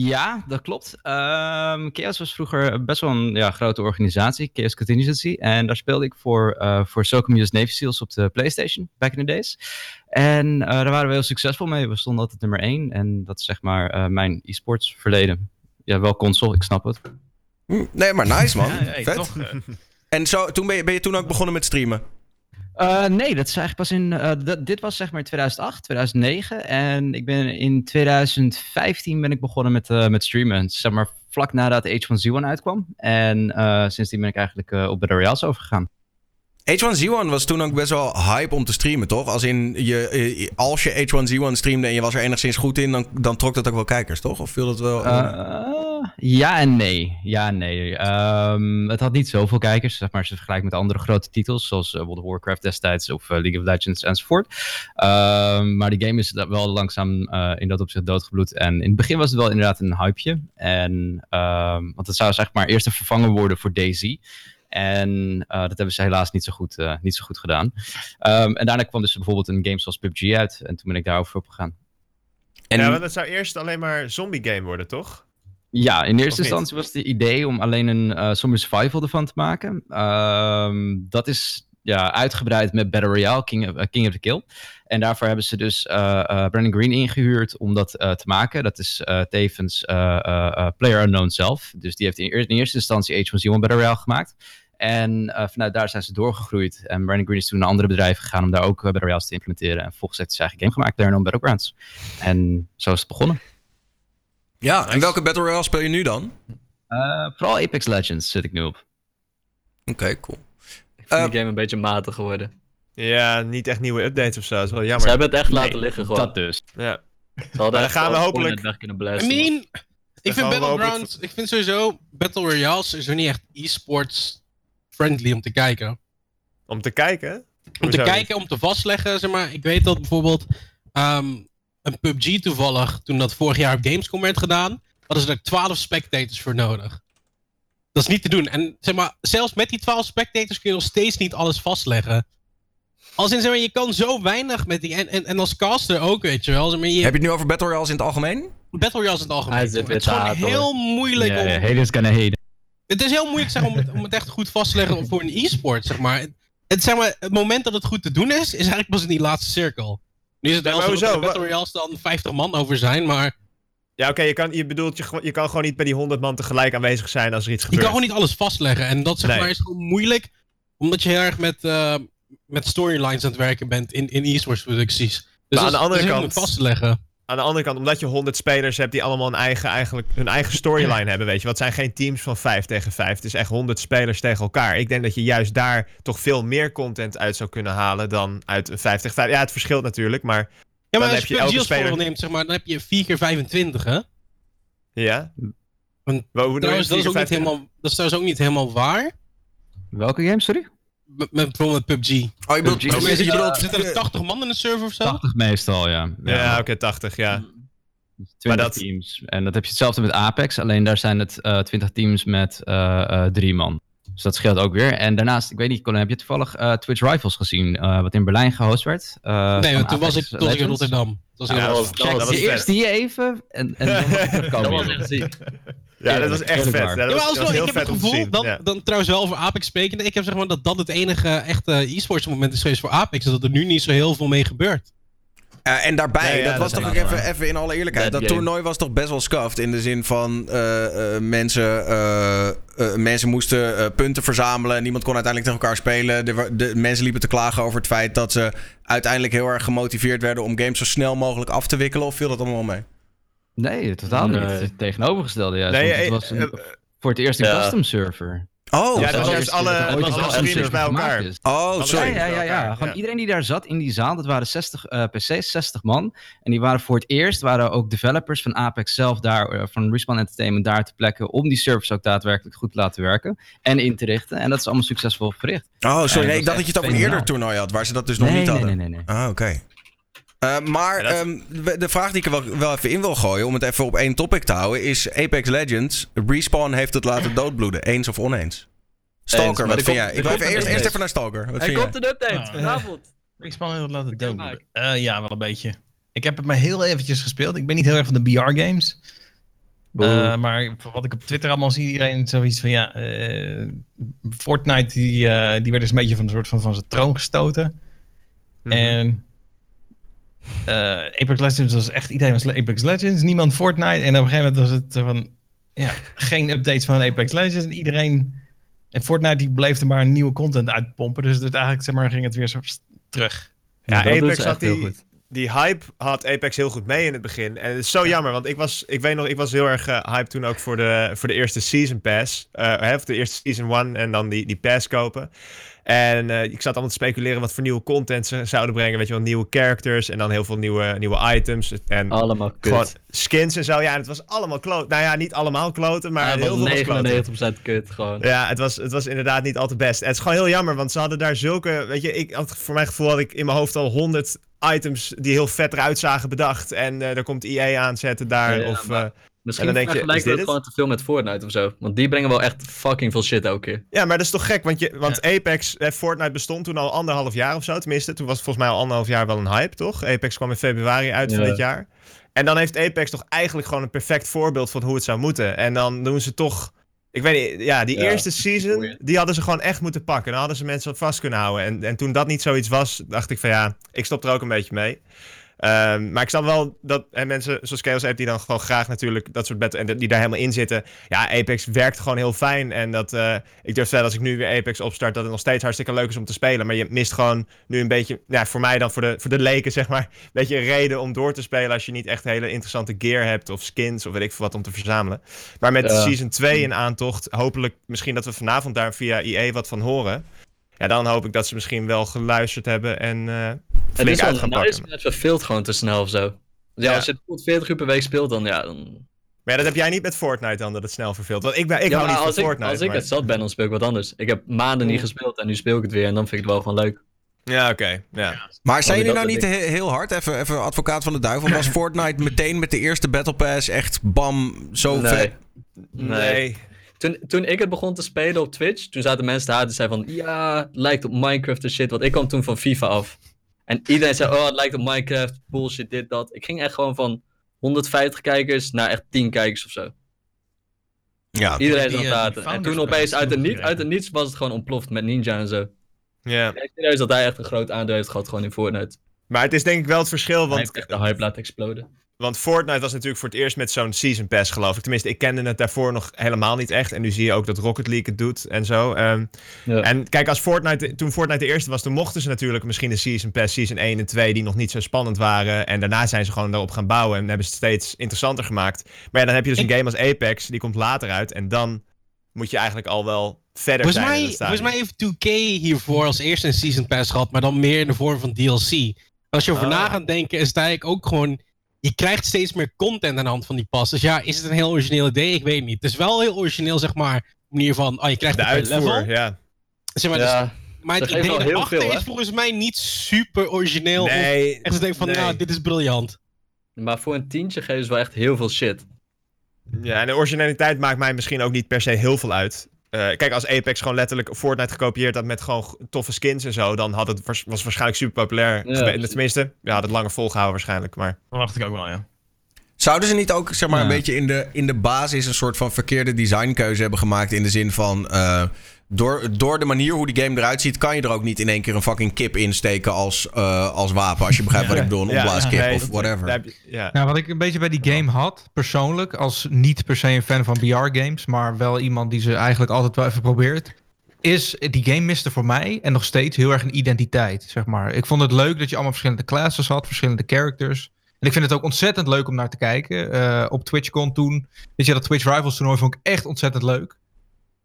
ja, dat klopt. Ehm Chaos was vroeger best wel een ja, grote organisatie, Chaos Contingency. En daar speelde ik voor, eh voor Socomus Navy Seals op de PlayStation, back in the days. En eh, daar waren we heel succesvol mee. We stonden altijd nummer één. En dat is zeg maar eh, mijn e-sports verleden. Ja, wel console, ik snap het. Hm, Nee, maar nice man. Ja, hey, Vet. toch? En zo, toen ben je, ben je toen ook begonnen met streamen? Eh, nee, dat is eigenlijk pas in. eh, dit was zeg maar 2008, 2009. En ik ben in 2015 ben ik begonnen met, eh, met streamen. Zeg maar vlak nadat H1Z1 uitkwam. En sindsdien ben ik eigenlijk op Battle Royales overgegaan. H1Z1 was toen ook best wel hype om te streamen, toch? Als in je, eh, als je H1Z1 streamde en je was er enigszins goed in, dan, dan trok dat ook wel kijkers, toch? Of viel dat wel? Eh, ja en nee. Ja en nee. Ehm, het had niet zoveel kijkers, zeg maar, als je het vergelijkt met andere grote titels, zoals eh, World of Warcraft destijds of League of Legends enzovoort. Ehm, maar die game is wel langzaam in dat opzicht doodgebloed. En in het begin was het wel inderdaad een hypeje. En, ehm, want het zou zeg maar eerst een vervanger worden voor DayZ. En eh, dat hebben ze helaas niet zo goed, eh, niet zo goed gedaan. Ehm, en daarna kwam dus bijvoorbeeld een game zoals PUBG uit. En toen ben ik daarover opgegaan. en, Ja, want het zou eerst alleen maar zombie game worden, toch? Ja, in eerste instantie was het idee om alleen een eh zombie survival ervan te maken. Ehm, dat is ja, uitgebreid met Battle Royale, King of, eh, King of the Kill. En daarvoor hebben ze dus eh, eh, Brandon Green ingehuurd om dat eh, te maken. Dat is eh, tevens eh, eh, eh, Player Unknown zelf. Dus die heeft in, eer- in eerste instantie H1Z1 Battle Royale gemaakt. En eh, vanuit daar zijn ze doorgegroeid. En Brandon Green is toen naar andere bedrijven gegaan om daar ook Battle Royales te implementeren. En vervolgens heeft hij zijn eigen game gemaakt, Player Unknown Battlegrounds. En zo is het begonnen. ja, en welke Battle Royale speel je nu dan? Eh, vooral Apex Legends zit ik nu op. Oké, cool. Ik vind Eh, die game een beetje matig geworden. Ja, niet echt nieuwe updates of zo. Dat is wel Ze jammer. hebben het echt laten Nee, liggen gewoon. Dat dus. Ja. Ze hadden dan echt gaan we hopelijk- weg kunnen I mean, ik vind Battlegrounds, ik vind sowieso Battle Royales is er niet echt e-sports friendly om te kijken. Om te kijken? Om te kijken, om te vastleggen, zeg maar. Ik weet dat bijvoorbeeld ehm, een PUBG toevallig, toen dat vorig jaar op Gamescom werd gedaan, hadden ze er 12 spectators voor nodig. Dat is niet te doen. En zeg maar, zelfs met die 12 spectators kun je nog steeds niet alles vastleggen. Als in, zeg maar, je kan zo weinig met die. En, en, en als caster ook, weet je wel. Zeg maar, je, Heb je het nu over Battle Royales in het algemeen? Battle Royales in het algemeen. Het is gewoon heel moeilijk Ja, om. haters gonna hate. Het is heel moeilijk zeg, om, het, om het echt goed vast te leggen voor een e-sport, zeg maar. Het, het, zeg maar. het moment dat het goed te doen is, is eigenlijk pas in die laatste cirkel. Nu is het wel zo dat er Battle Royales dan 50 man over zijn, maar Ja, oké, je, kan, je bedoelt, je, je kan gewoon niet bij die 100 man tegelijk aanwezig zijn als er iets je gebeurt. kan gewoon niet alles vastleggen. En dat zeg Nee. maar is gewoon moeilijk, omdat je heel erg met, eh, met storylines aan het werken bent in, in e-sports producties. Dus Maar aan de andere kant- vast te leggen. Aan de andere kant, omdat je 100 spelers hebt die allemaal een eigen, eigenlijk, hun eigen storyline hebben, weet je. Wat zijn geen teams van 5 tegen 5. Het is echt 100 spelers tegen elkaar. Ik denk dat je juist daar toch veel meer content uit zou kunnen halen dan uit een 5 tegen 5. Ja, het verschilt natuurlijk, maar Ja, maar heb als je je elke PUBG als speler- voorbeeld neemt, zeg maar, dan heb je 4 keer 25, hè? ja. Want Trouwens, dat is, ook 4 niet helemaal, dat is trouwens ook niet helemaal waar. Welke game, sorry? Met, met bijvoorbeeld PUBG. Oh, je bedoelt, PUBG. je bedoelt- Zitten er 80 man in een server of zo? 80 meestal, ja. Ja, oké, 80, ja. 20 dat- teams. En dat heb je hetzelfde met Apex, alleen daar zijn het eh 20 teams met eh, eh, drie man. Dus dat scheelt ook weer. En daarnaast, ik weet niet, Colin, heb je toevallig eh, Twitch Rivals gezien, eh, wat in Berlijn gehost werd? Eh, nee, want toen was ik, toen was ik in? Rotterdam. Toen was Ja, dat was- Check dat was je vet. eerst die even en, en dan. Dat was echt ziek. Ja, dat was echt vet. Ja, dat Ja, was, dat alsnog, heel ik heb vet het om te gevoel, zien. dan, ja. dan trouwens wel over Apex sprekende, ik heb zeg maar dat dat het enige echte e-sports moment is geweest voor Apex, dat er nu niet zo heel veel mee gebeurt. Eh, en daarbij, Nee, ja, dat dat was toch ook even, even in alle eerlijkheid. Bad Dat game. toernooi was toch best wel scuffed. In de zin van eh, eh, mensen, eh, eh, mensen moesten eh, punten verzamelen. Niemand kon uiteindelijk tegen elkaar spelen. Wa- de, mensen liepen te klagen over het feit dat ze uiteindelijk heel erg gemotiveerd werden om games zo snel mogelijk af te wikkelen. Of viel dat allemaal mee? Nee, totaal niet. Nee. Het tegenovergestelde juist. Nee, want het was een- voor het eerst een Ja. custom server. Oh, Ja, dat was alle- dat er was streamers bij elkaar. oh sorry. Ja, ja, ja, Gewoon ja. iedereen die daar zat in die zaal, dat waren 60 eh, PC's, 60 man. En die waren voor het eerst, waren ook developers van Apex zelf daar, eh, van Respawn Entertainment daar te plekken, om die servers ook daadwerkelijk goed te laten werken en in te richten. En dat is allemaal succesvol verricht. Oh, sorry. Nee, dat ik dacht dat je het over een eerder toernooi had, waar ze dat dus nog nee, niet nee, hadden. nee, nee, nee. Ah, oké. Eh, maar Ja, dat- ehm, de vraag die ik er wel, wel even in wil gooien, om het even op één topic te houden, is Apex Legends. Respawn heeft het laten doodbloeden. Eens of oneens? Stalker, wat vind jij? Ik wil eerst, eerst even naar Stalker. Wat Er vind jij? komt een update Ah. vanavond. Respawn heeft het laten downloaden. Eh, ja, wel een beetje. Ik heb het maar heel eventjes gespeeld. Ik ben niet heel erg van de BR-games. Boe. maar wat ik op Twitter allemaal zie, iedereen zoiets van ja, eh, Fortnite die, eh, die werd dus een beetje van een soort van, van zijn troon gestoten. Mhm. En eh, Apex Legends was echt, iedereen was Apex Legends, niemand Fortnite. En op een gegeven moment was het zo van, ja, geen updates van Apex Legends. En iedereen, en Fortnite die bleef er maar nieuwe content uitpompen. Dus het eigenlijk, zeg maar, ging het weer zo terug. Ja, Apex had echt heel die, goed. die hype had Apex heel goed mee in het begin. En het is zo jammer, want ik was, ik weet nog, ik was heel erg eh, hyped toen ook voor de, voor de eerste Season Pass. Eh, hè, of de eerste Season 1 en dan die, die pass kopen. En eh, ik zat allemaal te speculeren wat voor nieuwe content ze zouden brengen. Weet je wel, nieuwe characters en dan heel veel nieuwe, nieuwe items. En Allemaal kut. gewoon skins en zo. Ja, en het was allemaal kloot. Nou ja, niet allemaal kloten, maar Maar heel veel was kloten. 99% kut gewoon. Ja, het was, het was inderdaad niet al te best. Het is gewoon heel jammer, want ze hadden daar zulke... Weet je, ik had, voor mijn gevoel had ik in mijn hoofd al honderd items die heel vet eruit zagen bedacht. En eh daar komt EA aanzetten daar. Ja, of, maar- eh, Misschien vergelijken we dit het gewoon te veel met Fortnite of zo. Want die brengen wel echt fucking veel shit elke keer. ja, maar dat is toch gek, want, je, want Apex, eh, Fortnite bestond toen al anderhalf jaar of zo. Tenminste, toen was het volgens mij al anderhalf jaar wel een hype, toch? Apex kwam in februari uit van dit jaar. En dan heeft Apex toch eigenlijk gewoon een perfect voorbeeld van hoe het zou moeten. En dan doen ze toch... Ik weet niet, ja, die Ja, eerste season, die hadden ze gewoon echt moeten pakken. Dan hadden ze mensen vast kunnen houden. En, en toen dat niet zoiets was, dacht ik van ja, ik stop er ook een beetje mee. Ehm, maar ik snap wel dat en mensen zoals Chaos Ape die dan gewoon graag natuurlijk dat soort battle en die daar helemaal in zitten. Ja, Apex werkt gewoon heel fijn. En dat eh, ik durf te zeggen als ik nu weer Apex opstart, dat het nog steeds hartstikke leuk is om te spelen. Maar je mist gewoon nu een beetje, ja, voor mij dan voor de, voor de leken zeg maar, een beetje een reden om door te spelen als je niet echt hele interessante gear hebt of skins of weet ik veel wat om te verzamelen. Maar met. Season 2 in aantocht, hopelijk misschien dat we vanavond daar via EA wat van horen. Ja, dan hoop ik dat ze misschien wel geluisterd hebben en eh Het flink is wel uit gaan pakken. het verveelt gewoon te snel of zo. Ja, Ja. als je het tot 40 uur per week speelt, dan ja, dan... Maar ja, dat heb jij niet met Fortnite dan, dat het snel verveelt. Want ik, ben, ik ja, hou niet als van ik, Fortnite. als ik het zat ben, dan speel ik wat anders. Ik heb maanden niet gespeeld en nu speel ik het weer en dan vind ik het wel gewoon leuk. Ja, oké. Ja. Maar zijn jullie nou niet he- heel hard? Even, even advocaat van de duivel. Was Fortnite meteen met de eerste Battle Pass echt bam, zo Nee. vet? Nee. Toen, toen ik het begon te spelen op Twitch, toen zaten mensen te haten en zeiden van, ja, het lijkt op Minecraft en shit. Want ik kwam toen van FIFA af. En iedereen zei, oh, het lijkt op Minecraft, bullshit, dit, dat. Ik ging echt gewoon van 150 kijkers naar echt 10 kijkers of zo. Ja. Iedereen zat haten. En toen opeens uit het, stil niet, uit het niets was het gewoon ontploft met Ninja en zo. Ja. Ik denk serieus dat hij echt een groot aandeel heeft gehad gewoon in Fortnite. Maar het is denk ik wel het verschil, Hij want, heeft echt de hype laten exploden. Want Fortnite was natuurlijk voor het eerst met zo'n Season Pass, geloof ik. Tenminste, ik kende het daarvoor nog helemaal niet echt. En nu zie je ook dat Rocket League het doet en zo. Ehm, Ja. En kijk, als Fortnite, toen Fortnite de eerste was, toen mochten ze natuurlijk misschien de Season Pass, Season 1 en 2, die nog niet zo spannend waren. En daarna zijn ze gewoon daarop gaan bouwen en hebben ze het steeds interessanter gemaakt. Maar ja, dan heb je dus een game als Apex, die komt later uit. En dan moet je eigenlijk al wel verder Volgens zijn mij, volgens mij heeft 2K hiervoor als eerste een Season Pass gehad, maar dan meer in de vorm van DLC. Als je over Ah. na gaat denken, is het eigenlijk ook gewoon... Je krijgt steeds meer content aan de hand van die pas. Dus ja, is het een heel origineel idee? Ik weet het niet. Het is wel heel origineel, zeg maar, manier van... Oh, je krijgt de het uitvoer, level. ja. Zeg maar, dus- maar het dat idee erachter hè? is volgens mij niet super origineel. Of Nee, echt zo denk van, nee. nou, dit is briljant. maar voor een tientje geven ze wel echt heel veel shit. Ja, en de originaliteit maakt mij misschien ook niet per se heel veel uit. Eh, kijk, als Apex gewoon letterlijk Fortnite gekopieerd had met gewoon toffe skins en zo, dan had het was, was waarschijnlijk super populair. Ja. Tenminste, ja, had het langer volgehouden waarschijnlijk. Maar Dat dacht ik ook wel, ja. Zouden ze niet ook zeg maar, een beetje in de, in de basis een soort van verkeerde designkeuze hebben gemaakt? In de zin van. eh, door, door de manier hoe die game eruit ziet, kan je er ook niet in één keer een fucking kip insteken als, eh, als wapen. Als je begrijpt wat ik bedoel, een Ja, opblaaskip nee, of whatever. ja. Nou, wat ik een beetje bij die game had, persoonlijk, als niet per se een fan van BR-games, maar wel iemand die ze eigenlijk altijd wel even probeert, is die game miste voor mij en nog steeds heel erg een identiteit, zeg maar. Ik vond het leuk dat je allemaal verschillende classes had, verschillende characters. En ik vind het ook ontzettend leuk om naar te kijken. Eh, op TwitchCon toen, weet je, dat Twitch Rivals toernooi vond ik echt ontzettend leuk.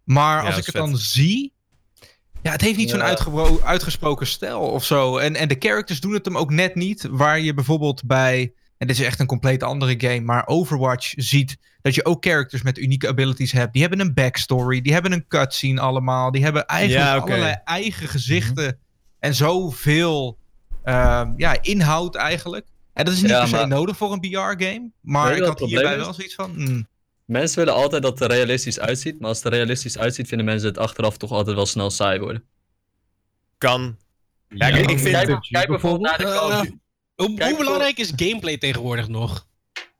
Maar Ja, als ik het dan zie. Ja, het heeft niet zo'n Ja. uitgesproken stijl of zo. En, en de characters doen het hem ook net niet. Waar je bijvoorbeeld bij. En dit is echt een compleet andere game. Maar Overwatch ziet dat je ook characters met unieke abilities hebt. Die hebben een backstory. Die hebben een cutscene allemaal. Die hebben eigenlijk Ja, allerlei eigen gezichten. En zoveel ehm, ja, inhoud eigenlijk. En dat is niet Ja, per se maar- nodig voor een BR-game. Maar ik had hierbij wel zoiets van. hmm, Mensen willen altijd dat het er realistisch uitziet, maar als het er realistisch uitziet, vinden mensen het achteraf toch altijd wel snel saai worden. Kan. Ja, ik, ik vind... Kijk, kijk bijvoorbeeld naar de Call of Eh. Hoe, Kijk, hoe belangrijk is gameplay tegenwoordig nog?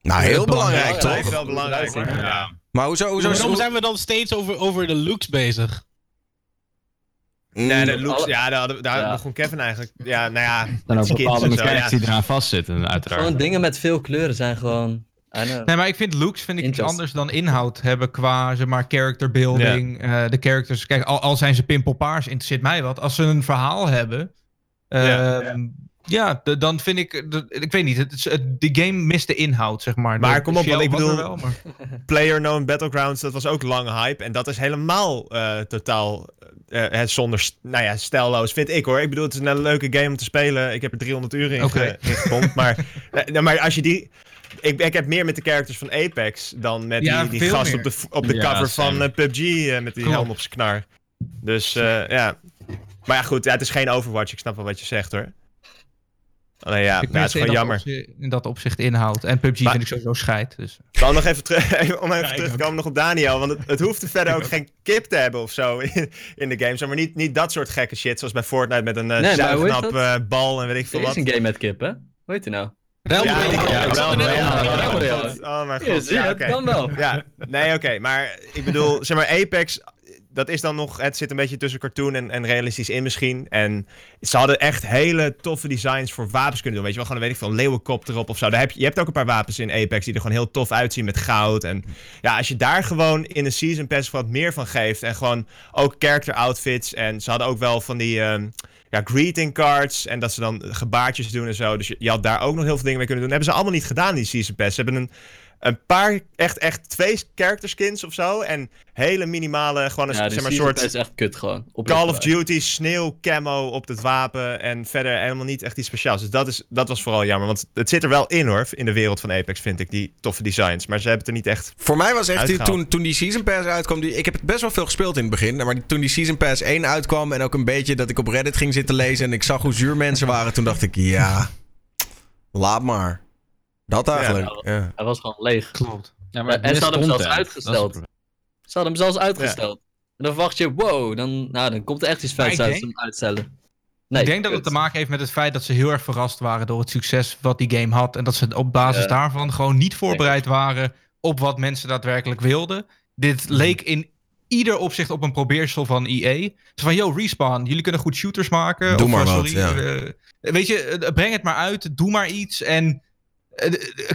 Nou, heel belangrijk, Ja, toch? dat is wel belangrijk. Ja. Ja. Maar hoezo... hoezo Waarom zijn we dan steeds over, over de looks bezig? Nee, de Mm, looks, ja, daar, hadden- daar Ja. begon Kevin eigenlijk. Ja, nou ja. Dan ook bepaalde mechanics ja. die eraan vastzitten, uiteraard. Gewoon dingen met veel kleuren zijn gewoon... Know. Nee, maar ik vind looks vind ik iets anders dan inhoud hebben qua zeg maar character building. eh, de characters, kijk, al, al zijn ze pimpelpaars, interesseert mij wat. Als ze een verhaal hebben, Ja. ehm, ja, de- dan vind ik, de- ik weet niet, het, de game mist de inhoud, zeg maar. Maar De kom op, want ik bedoel- wel, maar- Player Known Battlegrounds, dat was ook lang hype. En dat is helemaal eh, totaal eh, zonder, nou ja, stijlloos, vind ik hoor. Ik bedoel, het is een leuke game om te spelen. Ik heb er 300 uur in, Oké. ge- in gepompt. maar, eh, maar als je die... Ik, ik heb meer met de characters van Apex dan met Ja, die, die gast meer. op de, op de Ja, cover same. van eh, PUBG eh, met die helm op zijn knar. Dus eh, ja. Maar ja, goed, ja, het is geen Overwatch. Ik snap wel wat je zegt hoor. Alleen ja, ik nou, het is gewoon jammer. opzicht- in dat opzicht inhoud. En PUBG Maar- vind ik sowieso scheid. Dus. Dan nog even, terug, om even ik terug te komen nog op Daniel. Want het, het hoeft er verder ook geen kip te hebben of zo in, in de game. Zeg maar niet, niet dat soort gekke shit. Zoals bij Fortnite met een uh, Nee, is zuignap eh, bal en weet ik veel Er is wat. een game met kip, hè? Hoe heet die nou? Ja, ja, Royale. Oh mijn Ja, god. Ja, kan wel. Ja, nee, oké. maar ik bedoel, zeg maar, Apex, dat is dan nog... Het zit een beetje tussen cartoon en, en realistisch in misschien. En ze hadden echt hele toffe designs voor wapens kunnen doen. Weet je wel, gewoon, weet ik veel, een leeuwenkop erop of zo. Daar heb je, je hebt ook een paar wapens in Apex die er gewoon heel tof uitzien met goud. En ja, als je daar gewoon in een Season Pass wat meer van geeft... en gewoon ook character outfits... en ze hadden ook wel van die... ehm, ja, greeting cards en dat ze dan gebaartjes doen en zo. Dus je, had daar ook nog heel veel dingen mee kunnen doen. hebben ze allemaal niet gedaan, die Season Pass. Ze hebben een, een paar, echt, echt twee character skins of zo. En hele minimale, gewoon een, Ja, zeg maar, soort is echt kut gewoon. Call of. Duty sneeuw camo op het wapen. En verder helemaal niet echt iets speciaals. Dus dat, is, dat was vooral jammer. Want het zit er wel in hoor, in de wereld van Apex vind ik, die toffe designs. Maar ze hebben het er niet echt... Voor mij was echt, die- toen, toen die Season Pass uitkwam... Die, ik heb het best wel veel gespeeld in het begin. Maar die- toen die Season Pass 1 uitkwam... en ook een beetje dat ik op Reddit ging zitten lezen... en ik zag hoe zuur mensen waren... toen dacht ik, ja, laat maar. Dat eigenlijk. Ja, Hij was gewoon leeg. Klopt. Ja, En ze hadden hem zelfs uitgesteld. Ze hadden hem zelfs uitgesteld. En dan verwacht je, wow, dan, nou, dan komt er echt iets Maar vets uit denk- ze hem uitstellen. Nee, ik denk dat het te maken heeft met het feit dat ze heel erg verrast waren door het succes wat die game had. En dat ze op basis Ja. daarvan gewoon niet voorbereid waren op wat mensen daadwerkelijk wilden. Dit Mhm. leek in ieder opzicht op een probeersel van EA. Zo van, yo, Respawn, jullie kunnen goed shooters maken. Doe Of, maar eh, wat, ja. eh, weet je, eh, breng het maar uit, doe maar iets en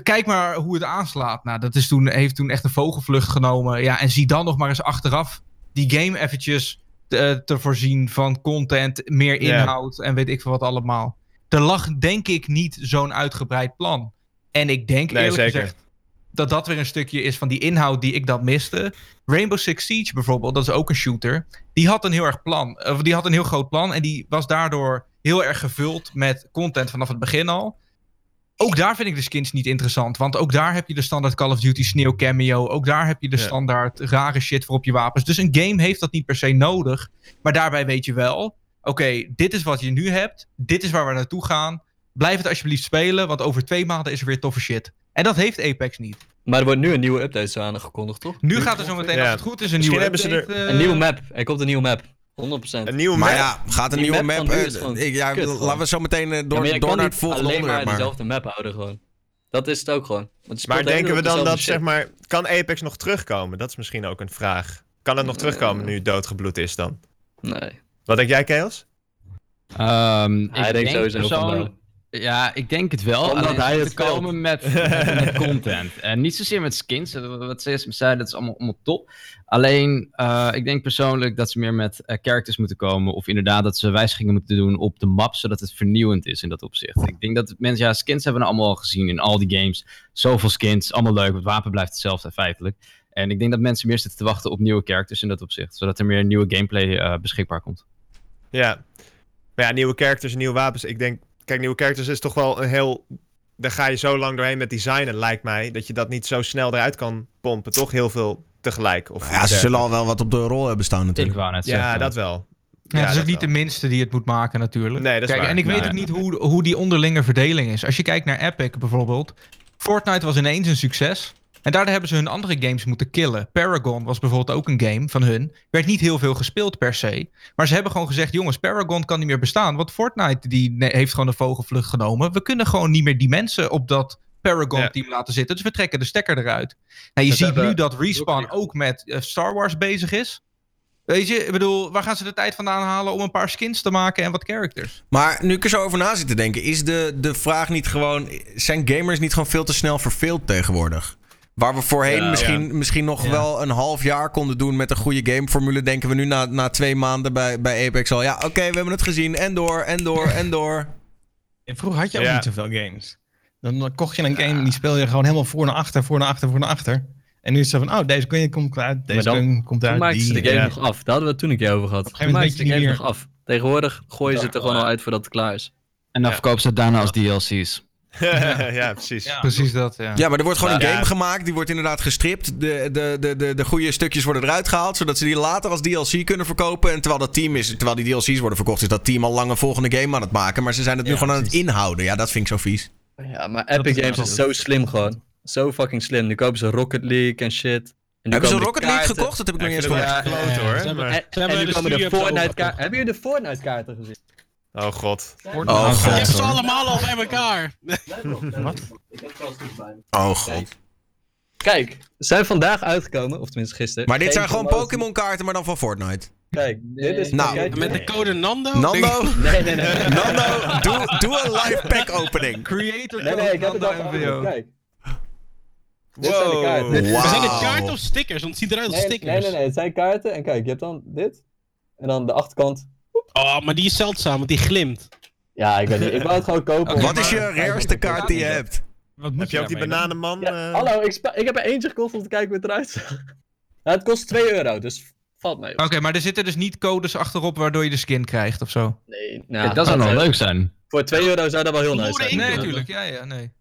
kijk maar hoe het aanslaat. Nou, dat is toen, heeft toen echt een vogelvlucht genomen. Ja, en zie dan nog maar eens achteraf die game eventjes te, te voorzien van content, meer inhoud en weet ik veel wat allemaal. Er lag denk ik niet zo'n uitgebreid plan. En ik denk Nee, eerlijk zeker. gezegd dat dat weer een stukje is van die inhoud die ik dat miste. Rainbow Six Siege bijvoorbeeld, dat is ook een shooter. Die had een heel erg plan. Of die had een heel groot plan. En die was daardoor heel erg gevuld met content vanaf het begin al. Ook daar vind ik de skins niet interessant. Want ook daar heb je de standaard Call of Duty sneeuw cameo. Ook daar heb je de Ja. standaard rare shit voor op je wapens. Dus een game heeft dat niet per se nodig. Maar daarbij weet je wel. Oké, dit is wat je nu hebt. Dit is waar we naartoe gaan. Blijf het alsjeblieft spelen. Want over twee maanden is er weer toffe shit. En dat heeft Apex niet. Maar er wordt nu een nieuwe update zo aangekondigd, toch? Nu gaat er zo meteen, Ja. als het goed is, een Misschien nieuwe hebben ze update. eh, Een nieuwe map. Er komt een nieuwe map. 100%. Een nieuwe Maar map. ja, gaat een Die nieuwe map eh, ik- ja, kut laten we zo meteen eh, Ja, door, maar je door naar het volgende alleen maar. Maar. dezelfde map houden gewoon. Dat is het ook gewoon. Want je Maar denken we dan dat, zeg maar, kan Apex nog terugkomen? Dat is misschien ook een vraag. Kan het nog terugkomen nu het doodgebloed is dan? Nee. Wat denk jij, Chaos? Ehm, ik denk sowieso. Ja, ik denk het wel. Omdat Alleen hij het komen met, met content. En niet zozeer met skins. eh, Wat eerst zei, dat is allemaal, allemaal top. Alleen, eh, ik denk persoonlijk dat ze meer met eh, characters moeten komen. Of inderdaad dat ze wijzigingen moeten doen op de map. Zodat het vernieuwend is in dat opzicht. Ik denk dat mensen, ja, skins hebben we allemaal al gezien in al die games. Zoveel skins, allemaal leuk. Het wapen blijft hetzelfde feitelijk. En ik denk dat mensen meer zitten te wachten op nieuwe characters in dat opzicht. Zodat er meer nieuwe gameplay eh, beschikbaar komt. Ja. Maar ja, nieuwe characters en nieuwe wapens. Ik denk, kijk, nieuwe characters is toch wel een heel... Daar ga je zo lang doorheen met designen, lijkt mij. Dat je dat niet zo snel eruit kan pompen. Toch heel veel tegelijk. Of Ja, ze zullen al wel wat op de rol hebben staan Ik natuurlijk. wou net Ja, dat wel. Ja, het is dat ook niet de minste die het moet maken natuurlijk. Nee, dat is Kijk, waar. en ik weet Nee. ook niet hoe, hoe die onderlinge verdeling is. Als je kijkt naar Epic bijvoorbeeld. Fortnite was ineens een succes. En daardoor hebben ze hun andere games moeten killen. Paragon was bijvoorbeeld ook een game van hun. Werd niet heel veel gespeeld per se. Maar ze hebben gewoon gezegd: jongens, Paragon kan niet meer bestaan. Want Fortnite die heeft gewoon een vogelvlucht genomen. We kunnen gewoon niet meer die mensen op dat Paragon-team laten zitten. Dus we trekken de stekker eruit. Nou, je Dat ziet hebben nu dat Respawn ook met eh, Star Wars bezig is. Weet je, ik bedoel, waar gaan ze de tijd vandaan halen om een paar skins te maken en wat characters? Maar nu ik er zo over na zit te denken, is de, de vraag niet gewoon... Zijn gamers niet gewoon veel te snel verveeld tegenwoordig? Waar we voorheen Ja, misschien, misschien nog Ja. wel een half jaar konden doen met een goede gameformule... denken we nu na, na twee maanden bij, bij Apex al... ja, oké, we hebben het gezien en door en door en door. En vroeger had je ook Ja. niet zoveel games. Dan, dan kocht je een game en die speel je gewoon helemaal voor naar achter, voor naar achter, voor naar achter. En nu is het zo van, oh, deze kun je komt uit, deze dan- kun komt Toen uit. maakten ze die, de game ja. nog af. Daar hadden we het toen een keer over gehad. een Toen gegeven moment maakten ze de game je nog af. Tegenwoordig gooien ze het er gewoon al uit voordat het klaar is. En dan Ja. verkopen ze het daarna als DLC's. Ja, precies. Ja. Precies dat, ja. Ja, maar er wordt gewoon een Ja. game gemaakt. Die wordt inderdaad gestript. De, de, de, de, de goede stukjes worden eruit gehaald. Zodat ze die later als DLC kunnen verkopen. En terwijl dat team is, terwijl die DLC's worden verkocht, is dat team al lang een volgende game aan het maken. Maar ze zijn het nu Ja, gewoon aan het inhouden. Ja, dat vind ik zo vies. Ja, maar Dat Epic is Games is zo slim gewoon. Zo fucking slim. Nu kopen ze Rocket League en shit. En Hebben ze Rocket League kaarten. gekocht? Dat heb ik nog Ja, niet eens gehoord. kloot, hoor. ze hebben- maar- Ze En, hebben en nu de komen de studio Fortnite kaarten. Hebben jullie de Fortnite kaarten gezien? Oh god. Oh Je hebt god. ze allemaal al bij elkaar. Oh god. Kijk, ze zijn vandaag uitgekomen. Of tenminste gisteren. Maar dit zijn gewoon. Pokémon kaarten, maar dan van Fortnite. Kijk, dit is... Nou, kijk, Met de code Nando. Nando, Nee, nee, nee. Nando, doe, doe een live pack opening. Creator Nee, nee, ik heb het al. Kijk. Dit zijn de Wow. kaarten. Zijn het kaarten of stickers? Want het ziet eruit als Nee, stickers. nee, nee, nee, het zijn kaarten. En kijk, je hebt dan dit. En dan de achterkant. Oh, maar die is zeldzaam, want die glimt. Ja, ik weet niet. Ik wou het gewoon kopen. Wat is je het kaart die je hebt? Wat moet Heb je ook die bananenman? Ja, eh? hallo, ik, ik heb er eentje gekocht om te kijken hoe het eruit. Ja, het kost 2 euro, dus valt mee. Oké, maar er zitten dus niet codes achterop waardoor je de skin krijgt of zo? Nee, Ja, nou, dat zou nog eh, leuk zijn. Voor 2 euro zou dat wel heel nice Verloren zijn. Nee, natuurlijk. Ja, ja, nee.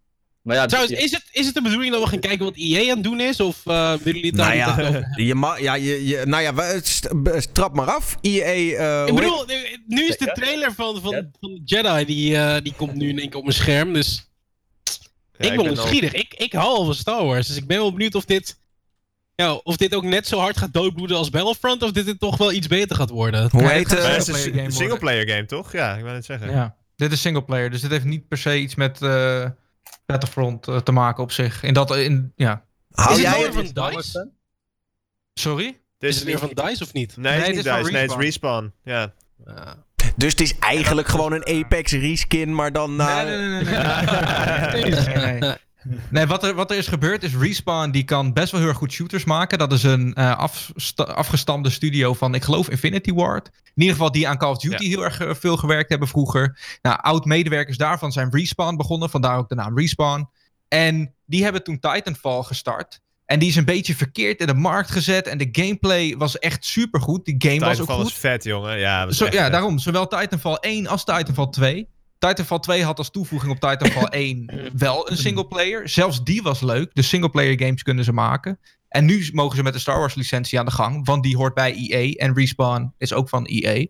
Maar ja, Trouwens, is het, is het de bedoeling dat we gaan kijken wat EA aan het doen is? Of eh willen jullie het daar Nou ja, over je ma ja, je, je, nou ja, trap maar af. EA, eh, Ik bedoel, nu is de trailer van, van, Ja. van Jedi, die, eh, die komt nu in één keer op mijn scherm, dus Ja, ik ben nieuwsgierig. Ik, ik hou al van Star Wars, dus ik ben wel benieuwd of dit, ja, of dit ook net zo hard gaat doodbloeden als Battlefront, of dit het toch wel iets beter gaat worden. Hoe Ja, heet het eh, het is een Singleplayer game toch? Ja, ik wou net zeggen. Ja, dit is singleplayer, dus dit heeft niet per se iets met eh, Battlefront eh, te maken op zich. In dat, in, ja. Hou is het jij het? van DICE? Sorry? Dit Is het weer van DICE of niet? Nee, het Nee, is niet dit is DICE. Nee, het is Respawn. Ja. Dus het is eigenlijk gewoon een Apex reskin, maar dan. Nee, nee, nee, nee. nee, wat er, wat er is gebeurd is Respawn die kan best wel heel erg goed shooters maken. Dat is een eh, afsta- afgestamde studio van, ik geloof, Infinity Ward. In ieder geval die aan Call of Duty Ja. heel erg eh, veel gewerkt hebben vroeger. Nou, oud-medewerkers daarvan zijn Respawn begonnen, vandaar ook de naam Respawn. En die hebben toen Titanfall gestart. En die is een beetje verkeerd in de markt gezet. En de gameplay was echt supergoed. Die game was ook Titanfall goed. is vet, jongen. Ja, Zo, ja, vet. daarom. Zowel Titanfall 1 als Titanfall 2. Titanfall 2 had als toevoeging op Titanfall 1 wel een singleplayer. Zelfs die was leuk. De singleplayer games kunnen ze maken. En nu mogen ze met de Star Wars licentie aan de gang. Want die hoort bij EA. En Respawn is ook van EA.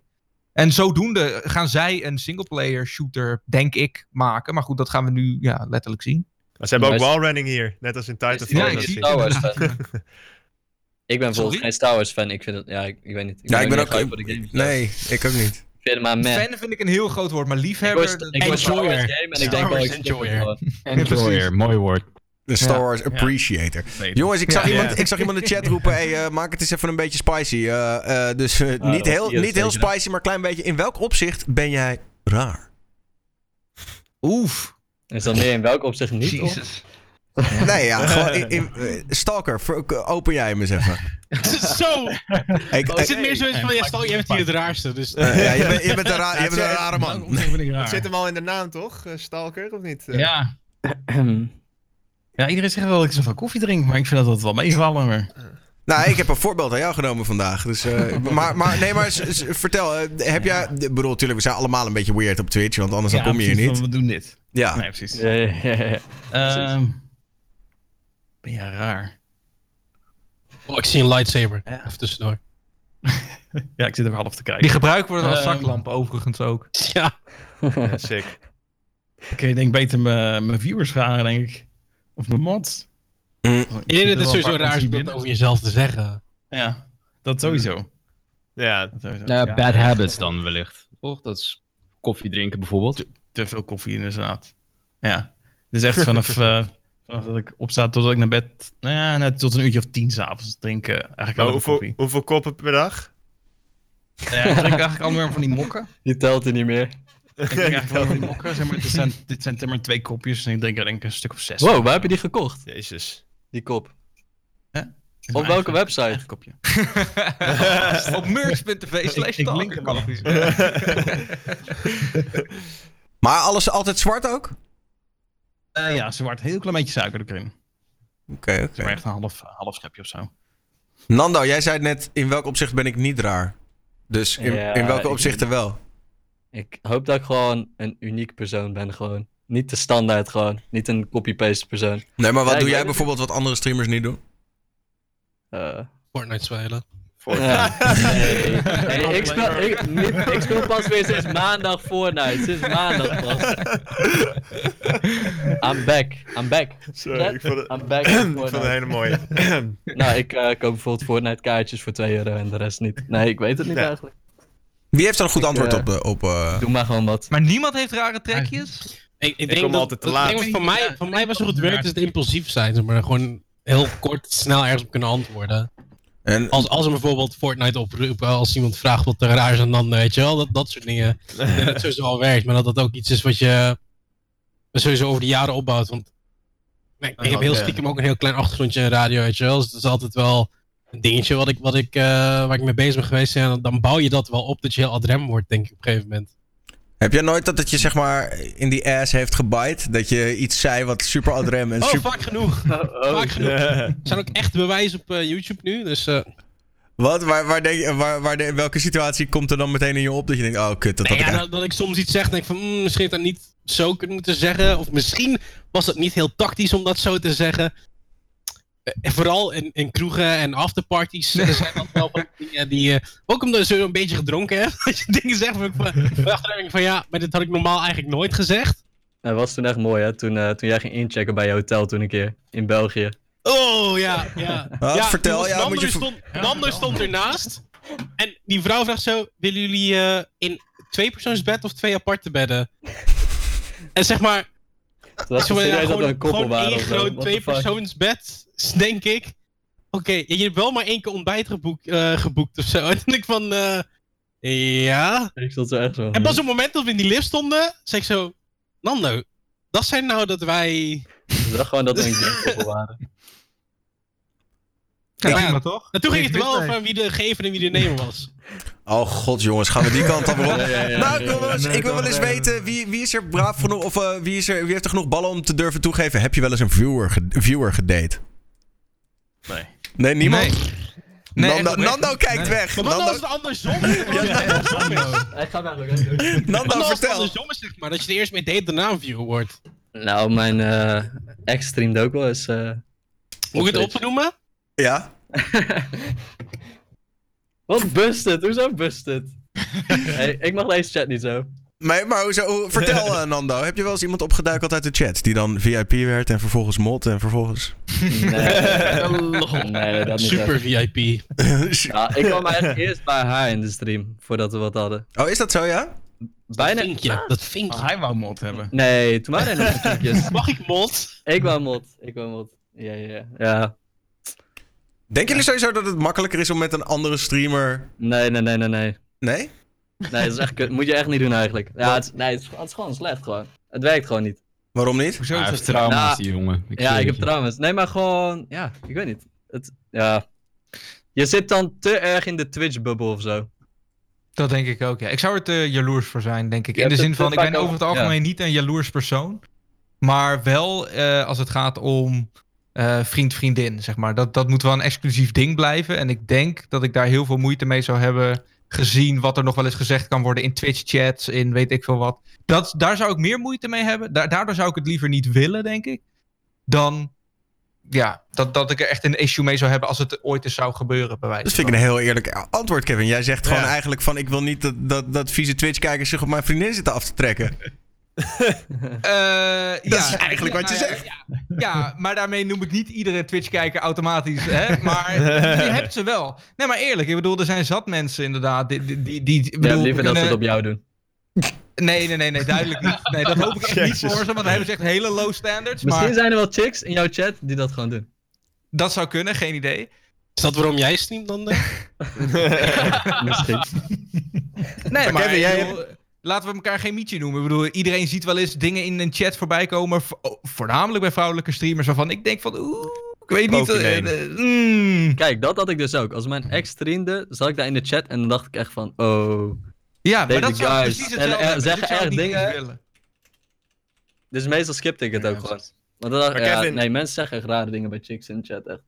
En zodoende gaan zij een singleplayer shooter, denk ik, maken. Maar goed, dat gaan we nu ja, letterlijk zien. Maar ze hebben ook wallrunning hier. Net als in Titanfall. Ja, ik zie. Star Wars fan. ik ben volgens geen Star Wars fan. Ik vind het, ja, ik, ik weet niet. Ja, ik ben ook... hype voor de game. Nee, ik ook niet. Vind het maar meh. Fan vind ik een heel groot woord, maar liefhebber... ik Wars Enjoyer. game en ik Star denk wel, enjoyer. Enjoyer, mooi woord. De Star Ja. Wars Appreciator. Jongens, ik zag, Ja. iemand, Ja. ik zag iemand in de chat roepen: hey, eh, maak het eens even een beetje spicy. Eh, eh, dus eh, niet, was heel, niet heel spicy, maar een klein beetje. In welk opzicht ben jij raar? Oef. Is dat meer in welk opzicht niet? Jezus. Nee, ja, gewoon in, in- Stalker, open jij hem eens even. Zo! Ik, Is het meer zoiets van, ja, stel, jij bent hier het raarste, dus... eh, ja, je, bent, je bent een, ra- Ja, je bent een rare man. Het zit hem al in de naam, toch? Eh, Stalker, of niet? Ja. ja, iedereen zegt wel dat ik zoveel koffie drink, maar ik vind dat dat wel meevallen. Maar... Nou, ik heb een voorbeeld aan jou genomen vandaag. Dus, eh, maar, maar, nee, maar s- s- vertel. heb jij... Ik bedoel, natuurlijk, we zijn allemaal een beetje weird op Twitch. Want anders dan kom je hier niet. We doen dit. Ja. Nee, precies. Ja, ja, ja, ja. Ehm, ben je raar? Oh, ik zie een lightsaber. Ja. Even tussendoor. Ja, ik zit er half te kijken. Die gebruikt worden als Ehm. zaklamp overigens ook. Ja. Ja, sick. Oké, ik denk beter mijn mijn viewers vragen, denk ik. Of mijn mods. Mm. Ik denk dat het sowieso raar is om dat over jezelf te zeggen. Ja, dat sowieso. Ja, Dat sowieso. Nou, Ja. bad habits dan wellicht. Toch? Dat is koffie drinken bijvoorbeeld. Te veel koffie inderdaad. Ja. Dus echt vanaf, eh, vanaf dat ik opsta totdat ik naar bed... Nou ja, net tot een uurtje of tien s'avonds drinken. Eigenlijk alleen hoeveel, koffie. hoeveel koppen per dag? Ja, ik drink eigenlijk allemaal meer van die mokken. Die telt er niet meer. Ik drink eigenlijk van die mokken. Zeg maar, dit zijn, dit zijn maar twee kopjes en ik drink er denk ik een stuk of zes. Wow, waar heb je die gekocht? Jezus. Die kop. Op welke eigen- website? eigen kopje. Op merch.tv slash. Maar alles altijd zwart ook? Eh, ja, zwart. Heel klein beetje suiker erin. Oké, oké. Maar echt een half, half schepje of zo. Nando, jij zei net, in welk opzicht ben ik niet raar? Dus in, Ja, in welke ik- opzichten wel? Ik hoop dat ik gewoon een uniek persoon ben, gewoon. Niet de standaard, gewoon. Niet een copy-paste persoon. Nee, maar wat Ja, doe jij bijvoorbeeld wat andere streamers niet doen? Eh, Fortnite spelen. Ja. nee, nee, ik, speel, ik, niet, ik speel pas weer sinds maandag Fortnite. Sinds maandag pas. I'm back. I'm back. Sorry, ik vond het, I'm back ik vond het hele mooie. Nou, ik eh, koop bijvoorbeeld Fortnite kaartjes voor 2 euro en de rest niet. Nee, ik weet het niet Ja. eigenlijk. Wie heeft er een goed Ik, antwoord eh, op? eh, op eh, Doe maar gewoon wat. Maar niemand heeft rare trekjes? Ik, ik denk kom dat, altijd te ik laat. denk wat voor mij, voor mij was het goed werkt is het impulsief zijn. zeg Maar gewoon heel kort, snel ergens op kunnen antwoorden. En, Als, als er bijvoorbeeld Fortnite oproepen, als iemand vraagt wat er raar is aan dan, weet je wel, dat, dat soort dingen. Dat het sowieso al werkt, maar dat dat ook iets is wat je sowieso over de jaren opbouwt. Want nee, ik heb heel ja. stiekem ook een heel klein achtergrondje in radio, weet je wel. Dus het is altijd wel een dingetje wat ik, wat ik, eh, waar ik mee bezig ben geweest. En dan, dan bouw je dat wel op dat je heel adrem wordt, denk ik, op een gegeven moment. Heb jij nooit dat het je zeg maar in die ass heeft gebite? Dat je iets zei wat super adrem en Oh, super... vaak genoeg. Vaak genoeg. Er zijn ook echt bewijzen op eh, YouTube nu, dus... eh, Wat? Waar, waar denk je, waar, waar de, welke situatie komt er dan meteen in je op dat je denkt, oh kut, dat Nee, had ik ja, dat, dat ik soms iets zeg en denk van, mm, misschien had ik dat niet zo kunnen moeten zeggen. Of misschien was het niet heel tactisch om dat zo te zeggen. Eh, vooral in, in kroegen en afterparties zijn dat wel van die dingen die... eh, ook omdat zo een beetje gedronken hebt. Dat je dingen zegt van, van, achteraf denk ik van ja, maar dit had ik normaal eigenlijk nooit gezegd. Dat was toen echt mooi, hè? Toen, eh, toen jij ging inchecken bij je hotel toen een keer. In België. Oh ja, ja. Ja Vertel, ja, Nando moet je ver- stond, Nando stond ernaast. En die vrouw vraagt zo: willen jullie eh, in twee persoonsbed of twee aparte bedden? en zeg maar, Dat maar, ja, we gewoon, een koppel gewoon waren één groot What the twee fuck? persoonsbed, denk ik. Oké, je hebt wel maar één keer ontbijt geboekt, eh, geboekt of zo. En toen denk ik van, eh, ja. Ik stond zo echt zo. En pas op het moment dat we in die lift stonden, zei ik zo, Nando, dat zijn nou dat wij... Ik dacht gewoon dat we een koppel waren. Ja, Ja. prima, toch? En toen ging het wel over wie de gever en wie de nemer was. Oh god jongens, gaan we die kant op? Ja, ja, ja, nou, ik ja, wil wel eens, ja. ik wil wel eens weten, wie, wie is er braaf genoeg, of eh, wie, is er, wie heeft er genoeg ballen om te durven toegeven? Heb je wel eens een viewer, ge- viewer gedate? Nee. Nee, niemand? Nee. Nee, Nando, echt kijkt Nee. weg. Maar Nando, het is? Het andersom is? Ik ga weg, oké. Nando het vertel. andersom is, zeg maar, dat je er eerst mee date daarna een viewer wordt. Nou, mijn eh ex streamde ook wel eens. eh, Moet ik het opnoemen? Ja? Wat busted? Hoezo busted? hey, ik mag deze chat niet zo. Maar, maar hoezo, hoe- vertel eh, Nando, heb je wel eens iemand opgeduikeld uit de chat die dan VIP werd en vervolgens mod en vervolgens... Nee, nee dat niet. Super echt. VIP. Ja, ik kwam eigenlijk eerst bij haar in de stream, voordat we wat hadden. oh, is dat zo ja? Bijna... Dat vinkje. Dat vinkje. Oh, hij wou mod hebben. Nee, toen waren er nog stukjes. Mag ik mod? Ik wou mod, ik wou mod. Ja, ja, ja. Denken jullie sowieso dat het makkelijker is om met een andere streamer... Nee, nee, nee, nee, nee. Nee? Nee, dat is echt kut. Moet je echt niet doen eigenlijk. Ja, het is, nee, het is, het is gewoon slecht gewoon. Het werkt gewoon niet. Waarom niet? Hoezo Hij is heeft trauma's, Nou, die jongen. ja, zweer ik heb het je. trouwens. Nee, maar gewoon... Ja, ik weet niet. Het, ja. Je zit dan te erg in de Twitch-bubbel of zo. Dat denk ik ook, ja. Ik zou er te jaloers voor zijn, denk ik. Je In de hebt zin het van, ik vaak ben over- over het algemeen niet een jaloers persoon. Maar wel eh, als het gaat om eh, vriend, vriendin, zeg maar. Dat, dat moet wel een exclusief ding blijven. En ik denk dat ik daar heel veel moeite mee zou hebben gezien wat er nog wel eens gezegd kan worden in Twitch-chats, in weet ik veel wat. Dat, daar zou ik meer moeite mee hebben. Da daardoor zou ik het liever niet willen, denk ik. Dan ja, dat, dat ik er echt een issue mee zou hebben als het ooit eens zou gebeuren. Bij wijze Dat vind ik een heel eerlijk antwoord, Kevin. Jij zegt gewoon eigenlijk van... ik wil niet dat, dat, dat vieze Twitch-kijkers zich op mijn vriendin zitten af te trekken. Uh, dat is eigenlijk wat je zegt. Ja, ja, maar daarmee noem ik niet iedere Twitch-kijker automatisch. Hè? Maar je hebt ze wel. Nee, maar eerlijk, ik bedoel, er zijn zat mensen inderdaad. Die, die, die, die ja, bedoel, liever dat ze het op jou doen. Nee, nee, nee, nee, duidelijk niet. Nee, dat hoop ik echt niet voor ze, want dan hebben ze echt hele low standards. Misschien maar... zijn er wel chicks in jouw chat die dat gewoon doen. Dat zou kunnen, geen idee. Is dat waarom jij streamt dan? Misschien. Nee, maar, maar Kevin, jij laten we elkaar geen mietje noemen. Ik bedoel, iedereen ziet wel eens dingen in een chat voorbij komen. Voornamelijk bij vrouwelijke streamers. Waarvan ik denk van, oeh, ik weet niet. Uh, uh, mm. Kijk, dat had ik dus ook. Als mijn ex streamde, zat ik daar in de chat en dan dacht ik echt van, oh. Ja, maar dat is precies hetzelfde. En, en zeggen echt dingen. Dus meestal skipte ik het ook gewoon. Maar dan, maar ja, Kevin, nee, mensen zeggen echt rare dingen bij chicks in de chat, echt.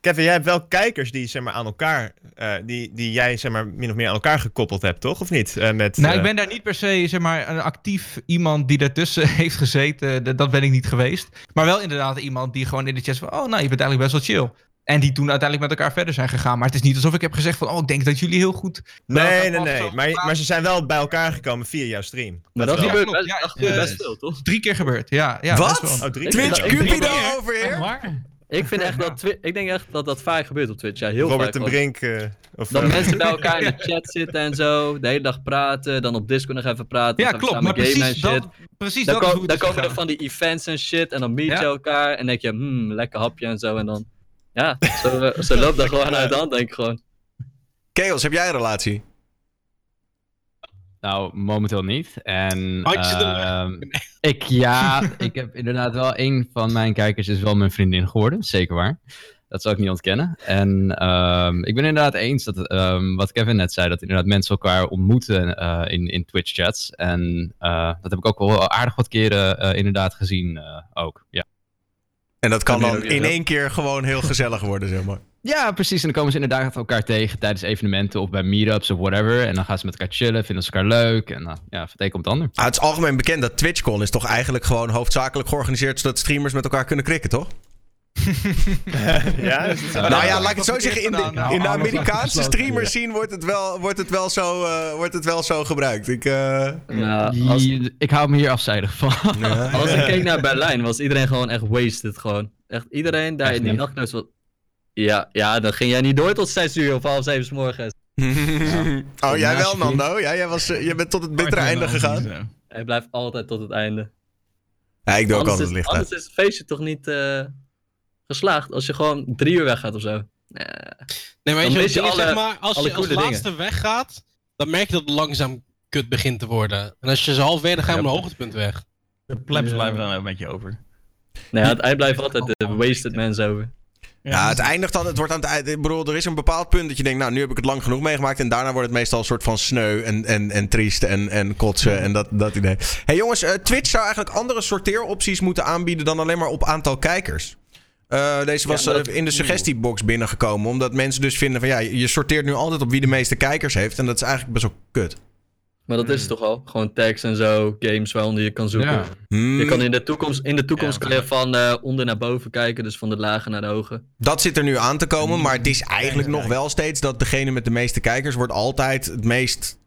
Kevin, jij hebt wel kijkers die, zeg maar, aan elkaar, uh, die, die jij, zeg maar, min of meer aan elkaar gekoppeld hebt, toch? Of niet? Uh, met, nou, uh... ik ben daar niet per se, zeg maar, een actief iemand die daartussen heeft gezeten. Dat ben ik niet geweest. Maar wel inderdaad iemand die gewoon in de chat van, oh, nou, je bent eigenlijk best wel chill. En die toen uiteindelijk met elkaar verder zijn gegaan. Maar het is niet alsof ik heb gezegd van... oh, ik denk dat jullie heel goed... Nee, nee, nee. Maar, maar ze zijn wel bij elkaar gekomen via jouw stream. Maar dat, dat gebeurt best, ja, best veel, toch? Drie keer gebeurd, ja. ja Wat? Oh, Twitch Cupido over hier? Ik, vind echt dat ik denk echt dat dat vaak gebeurt op Twitch. Ja, heel Robert vaak. de Brink. Uh, of, dat uh, mensen bij elkaar in de chat zitten en zo. De hele dag praten. Dan op Discord nog even praten. Ja, klopt. Maar precies dat, precies dan dat kom, Dan komen er van die events en shit. En dan meet je elkaar. En denk je, hmm, lekker hapje en zo. En dan ja, zo, zo loopt dat gewoon uit de hand, denk ik gewoon. Chaos, heb jij een relatie? Nou, momenteel niet. En uh, ik, ja, ik heb inderdaad wel een van mijn kijkers is wel mijn vriendin geworden, zeker waar. Dat zou ik niet ontkennen. En um, ik ben inderdaad eens dat, um, wat Kevin net zei, dat inderdaad mensen elkaar ontmoeten uh, in, in Twitch-chats. En uh, dat heb ik ook wel aardig wat keren uh, inderdaad gezien ook, ja. En dat kan dan in één keer gewoon heel gezellig worden, zeg maar. Ja, precies. En dan komen ze inderdaad elkaar tegen tijdens evenementen of bij meetups of whatever. En dan gaan ze met elkaar chillen, vinden ze elkaar leuk. En dan, ja, van het een komt het ander. Ah, het is algemeen bekend dat TwitchCon is toch eigenlijk gewoon hoofdzakelijk georganiseerd zodat streamers met elkaar kunnen krikken, toch? ja, nou ja, laat ik het zo zeggen. In de, in de Amerikaanse streamers zien wordt het wel, wordt het wel, zo, uh, wordt het wel zo gebruikt. Ik, uh... nou, als... ik hou me hier afzijdig van. Ja. Als ik keek naar Berlijn, was iedereen gewoon echt wasted. Gewoon. Echt iedereen daar echt in die nachtneus. Was... Ja, ja, dan ging jij niet door tot 6 uur of half 7 s morgens. ja. Oh, jij wel, Nando? Ja, jij, was, uh, jij bent tot het bittere einde gegaan. Hij blijft altijd tot het einde. Ja, ik doe ook altijd licht Anders is het feestje toch niet geslaagd als je gewoon drie uur weggaat of zo. Nee, nee maar je, je alle, zeg maar, als je als laatste dingen. weggaat, dan merk je dat het langzaam kut begint te worden. En als je halfweg, dan ga je ja, op een hoogtepunt weg. De plebs ja. blijven dan een beetje over. Nee, het eind blijft altijd de wasted mensen over. Ja, het eindigt dan, het wordt aan het eind. Ik bedoel, er is een bepaald punt dat je denkt, nou, nu heb ik het lang genoeg meegemaakt. En daarna wordt het meestal een soort van sneu en, en, en triest en, en kotsen en dat, dat idee. hey, jongens, uh, Twitch zou eigenlijk andere sorteeropties moeten aanbieden dan alleen maar op aantal kijkers. Uh, deze was ja, in de suggestiebox binnengekomen. Omdat mensen dus vinden van ja, je sorteert nu altijd op wie de meeste kijkers heeft. En dat is eigenlijk best wel kut. Maar dat is het toch al? Gewoon tags en zo, games waaronder je kan zoeken. Ja. Hmm. Je kan in de toekomst, in de toekomst kan je van uh, onder naar boven kijken, dus van de lage naar de hoge. Dat zit er nu aan te komen, maar het is eigenlijk nog wel steeds dat degene met de meeste kijkers wordt altijd het meest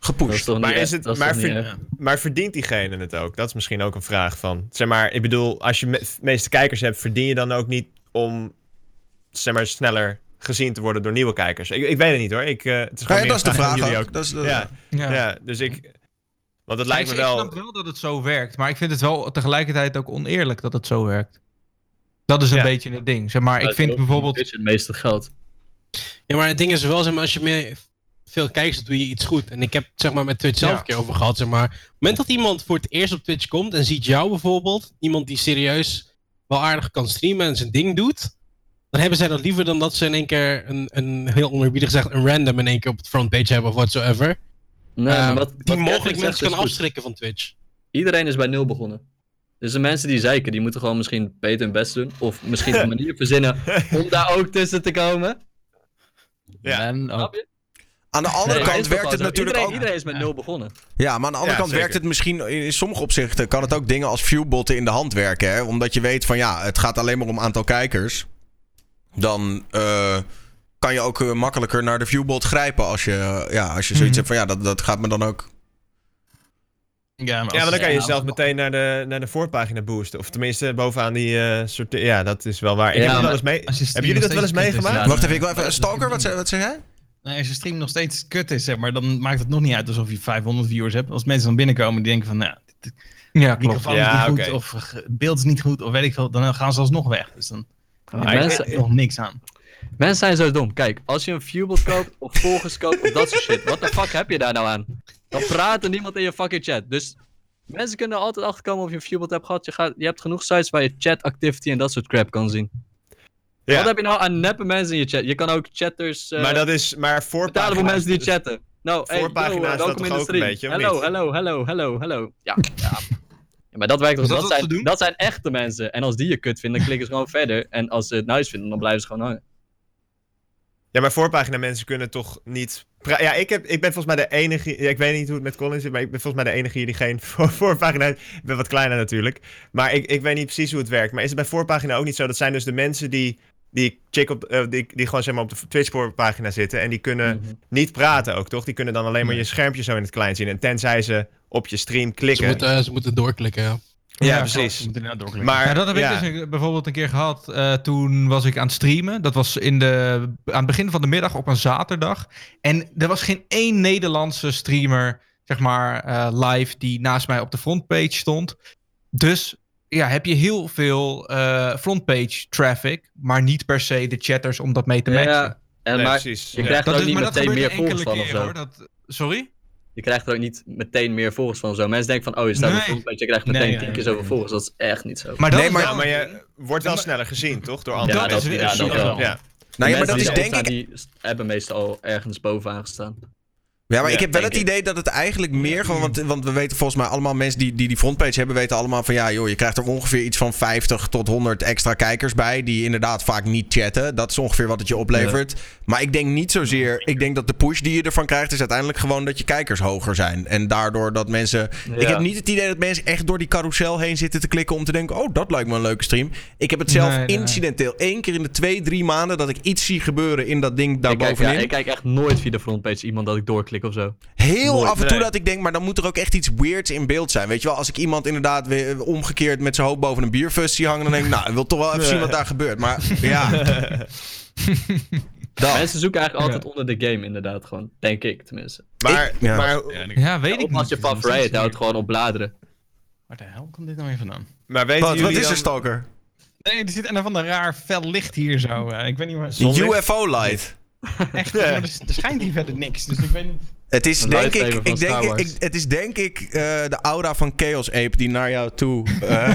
gepusht. maar, is het, maar, ver, maar, verdient diegene het ook? Dat is misschien ook een vraag van. Zeg maar, ik bedoel, als je de meeste kijkers hebt, verdien je dan ook niet om zeg maar, sneller gezien te worden door nieuwe kijkers? Ik, ik weet het niet hoor. Ik, uh, het is ja, dat is de vraag ook. ook. Dat is de... ja. Ja. ja, dus ik. Want het lijkt me wel. Ik snap wel dat het zo werkt, maar ik vind het wel tegelijkertijd ook oneerlijk dat het zo werkt. Dat is een beetje het ding. Zeg maar, ik vind bijvoorbeeld. Het meeste geld. Ja, maar het ding is wel, zeg maar, als je meer veel kijkers, doe je iets goed. En ik heb zeg maar met Twitch zelf een keer over gehad. Zeg maar. Op het moment dat iemand voor het eerst op Twitch komt en ziet jou bijvoorbeeld, iemand die serieus wel aardig kan streamen en zijn ding doet, dan hebben zij dat liever dan dat ze in één keer een, een heel onerbiedig gezegd, een random in één keer op het frontpage hebben of whatsoever. Nee, uh, wat, die mogelijk mensen kan afschrikken van Twitch. Iedereen is bij nul begonnen. Dus de mensen die zeiken, die moeten gewoon misschien beter hun best doen. Of misschien een manier verzinnen om daar ook tussen te komen. Ja. En je? Aan de andere Nee, kant werkt het zo. natuurlijk iedereen, ook... Iedereen is met nul begonnen. Ja, maar aan de andere Ja, kant werkt het misschien in sommige opzichten kan het ook dingen als viewbotten in de hand werken. Hè? Omdat je weet van ja, het gaat alleen maar om aantal kijkers. Dan eh, kan je ook eh, makkelijker naar de viewbot grijpen als je, eh, ja, als je zoiets Mhm. hebt van ja, dat, dat gaat me dan ook. Ja, maar, Ja, maar dan kan je Ja, jezelf als- meteen naar de, naar de voorpagina boosten. Of tenminste bovenaan die eh soort... Ja, dat is wel waar. Ik Ja, heb het wel maar eens mee... Hebben jullie dat wel eens meegemaakt? Wacht even, ik wil Ja, even. Stalker, wat, wat zeg jij? Nee, als je stream nog steeds kut is, zeg maar, dan maakt het nog niet uit alsof je 500 viewers hebt. Als mensen dan binnenkomen die denken van, nou, dit- Ja, klopt. microfoon Ja, is niet oké. goed of beeld is niet goed of weet ik veel, dan gaan ze alsnog weg. Dus dan Je mensen, er nog niks aan. mensen zijn zo dom. Kijk, als je een viewbot koopt of volgers koopt of dat soort shit. Wat de fuck heb je daar nou aan? Dan praat er niemand in je fucking chat. Dus mensen kunnen er altijd achterkomen of je een viewbot hebt gehad. Je, gaat, je hebt genoeg sites waar je chat activity en dat soort crap kan zien. Ja. Wat heb je nou aan neppe mensen in je chat? Je kan ook chatters eh Maar dat is... Maar betalen voor voorpagina's... mensen die chatten. Nou, hey, Voorpagina's yo, welkom in toch de stream. Hallo, hallo, hallo, hallo, hallo. Ja, ja. Ja, maar dat werkt toch. Is dat Dat, zijn, dat zijn echte mensen. En als die je kut vinden, dan klikken ze gewoon verder. En als ze het nice vinden, dan blijven ze gewoon hangen. Ja, maar voorpagina mensen kunnen toch niet... Ja, ik, heb, ik ben volgens mij de enige... Ja, ik weet niet hoe het met Colin zit, maar ik ben volgens mij de enige hier die geen voor, voorpagina heeft. Ik ben wat kleiner natuurlijk. Maar ik, ik weet niet precies hoe het werkt. Maar is het bij voorpagina ook niet zo? Dat zijn dus de mensen die... Die, chick op, eh, die, die gewoon zeg maar op de Twitch voorpagina zitten. En die kunnen Mhm. niet praten ook, toch? Die kunnen dan alleen maar Nee. je schermpje zo in het klein zien. En tenzij ze op je stream Ze klikken. moeten, ze moeten doorklikken, ja. ja, Ja, precies. Maar Ja, dat heb ja. ik dus bijvoorbeeld een keer gehad. eh, toen was ik aan het streamen. Dat was in de, aan het begin van de middag op een zaterdag. En er was geen één Nederlandse streamer, zeg maar, eh, live die naast mij op de frontpage stond. Dus ja, heb je heel veel eh, frontpage traffic, maar niet per se de chatters om dat mee te matchen. Ja, en Nee, maar precies. je Ja. krijgt er dat ook is, niet meteen meer volgers van of keren zo. hoor. Dat, sorry? Je krijgt er ook niet meteen meer volgers van of zo. Mensen denken van, oh, je staat op Nee. een frontpage, je krijgt meteen nee, tien keer zoveel nee. volgers. Dat is echt niet zo. Maar dat Nee, maar- Ja, wel- maar je wordt wel sneller gezien, toch? Door ja, anderen. dat dat, is- ja, dat wel. Ja. Nou ja, maar dat die is denk ik. Die hebben meestal al ergens bovenaan gestaan. Ja, maar Ja, ik heb wel het ik. idee dat het eigenlijk meer gewoon. Want, want we weten volgens mij allemaal mensen die, die die frontpage hebben, weten allemaal van ja, joh, je krijgt er ongeveer iets van 50 tot 100 extra kijkers bij. Die inderdaad vaak niet chatten. Dat is ongeveer wat het je oplevert. Maar ik denk niet zozeer. Ik denk dat de push die je ervan krijgt, is uiteindelijk gewoon dat je kijkers hoger zijn. En daardoor dat mensen. Ik heb niet het idee dat mensen echt door die carousel heen zitten te klikken om te denken: oh, dat lijkt me een leuke stream. Ik heb het zelf Nee, incidenteel één keer in de twee, drie maanden dat ik iets zie gebeuren in dat ding Ik kijk, ja, daarbovenin. ik kijk echt nooit via de frontpage iemand dat ik doorklik of zo. Heel af en toe nee. dat ik denk, maar dan moet er ook echt iets weirds in beeld zijn. Weet je wel, als ik iemand inderdaad weer omgekeerd met zijn hoofd boven een bierfus zie hangen, dan denk ik, nou, ik wil toch wel even zien wat daar gebeurt. Maar ja, dat. Mensen zoeken eigenlijk altijd onder de game inderdaad gewoon. Denk ik tenminste. Maar, Ik- ja. maar, Ja, weet ik Of als niet. je van Riot houdt, gewoon op bladeren. Waar de hel komt dit nou weer vandaan? maar weten Wat, wat is er, Stalker? Nee, er zit een van de raar fel licht hier zo. eh, ik weet niet waar. UFO-light. Echt, maar er, er schijnt hier verder niks. Dus ik weet niet. Het is denk ik, ik denk, ik, het is denk ik eh, de aura van Chaos Ape die naar jou toe eh.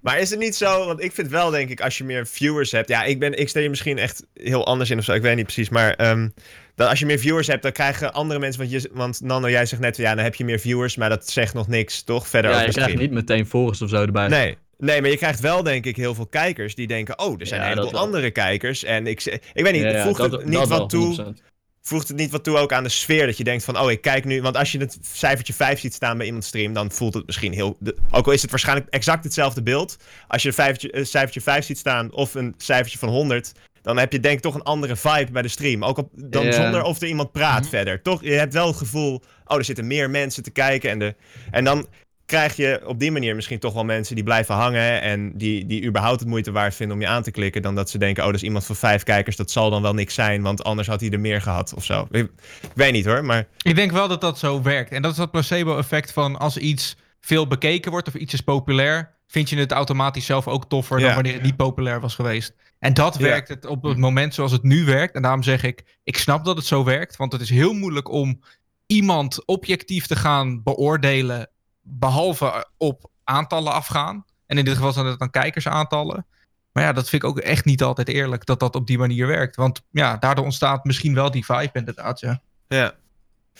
Maar is het niet zo, want ik vind wel denk ik, als je meer viewers hebt, ja, ik, ben, ik stel je misschien echt heel anders in of zo, ik weet niet precies, maar ehm, dat als je meer viewers hebt, dan krijgen andere mensen, want, je, want Nando, jij zegt net, ja, dan heb je meer viewers, maar dat zegt nog niks, toch? Verder Ja, je krijgt niet meteen volgers of zo erbij. Nee. Nee, maar je krijgt wel, denk ik, heel veel kijkers die denken: oh, er zijn Ja, een heleboel andere kijkers. En ik, ik weet niet, Ja, ja, voegt dat- het niet dat wel, wat toe? 100%. voegt het niet wat toe ook aan de sfeer? Dat je denkt van, oh, ik kijk nu... Want als je het cijfertje 5 ziet staan bij iemands stream... dan voelt het misschien heel... De, ook al is het waarschijnlijk exact hetzelfde beeld... als je een cijfertje, een cijfertje 5 ziet staan of een cijfertje van 100... dan heb je denk ik toch een andere vibe bij de stream. Ook op, dan zonder of er iemand praat verder. Toch, je hebt wel het gevoel... oh, er zitten meer mensen te kijken. En, de, en dan krijg je op die manier misschien toch wel mensen die blijven hangen... en die, die überhaupt het moeite waard vinden om je aan te klikken... dan dat ze denken, oh, dat is iemand van vijf kijkers... dat zal dan wel niks zijn, want anders had hij er meer gehad of zo. Ik, ik weet niet hoor, maar... Ik denk wel dat dat zo werkt. En dat is dat placebo-effect van als iets veel bekeken wordt of iets is populair, vind je het automatisch zelf ook toffer Ja. dan wanneer het niet populair was geweest. En dat Ja. werkt het op het moment zoals het nu werkt. En daarom zeg ik, ik snap dat het zo werkt, want het is heel moeilijk om iemand objectief te gaan beoordelen, behalve op aantallen afgaan. En in dit geval zijn het dan kijkersaantallen. Maar ja, dat vind ik ook echt niet altijd eerlijk dat dat op die manier werkt. Want ja, daardoor ontstaat misschien wel die vibe inderdaad, ja. Ja.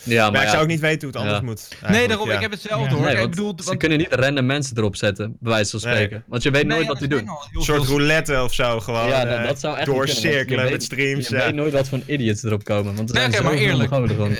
Ja, Maar, maar, ik ja, zou ook niet weten hoe het anders Ja. moet. Nee, daarom, ja. ik heb hetzelfde Ja. hoor. Nee, ik want bedoel, ze want- kunnen niet random mensen erop zetten, bij wijze van Nee. spreken. Want je weet Nee, nooit ja, wat die doen. Een soort roulette of zo, gewoon. ja, eh, dat, dat zou echt niet kunnen, want doorcirkelen met streams. Je ja. weet nooit wat voor idiots erop komen. Want er Nee, maar eerlijk.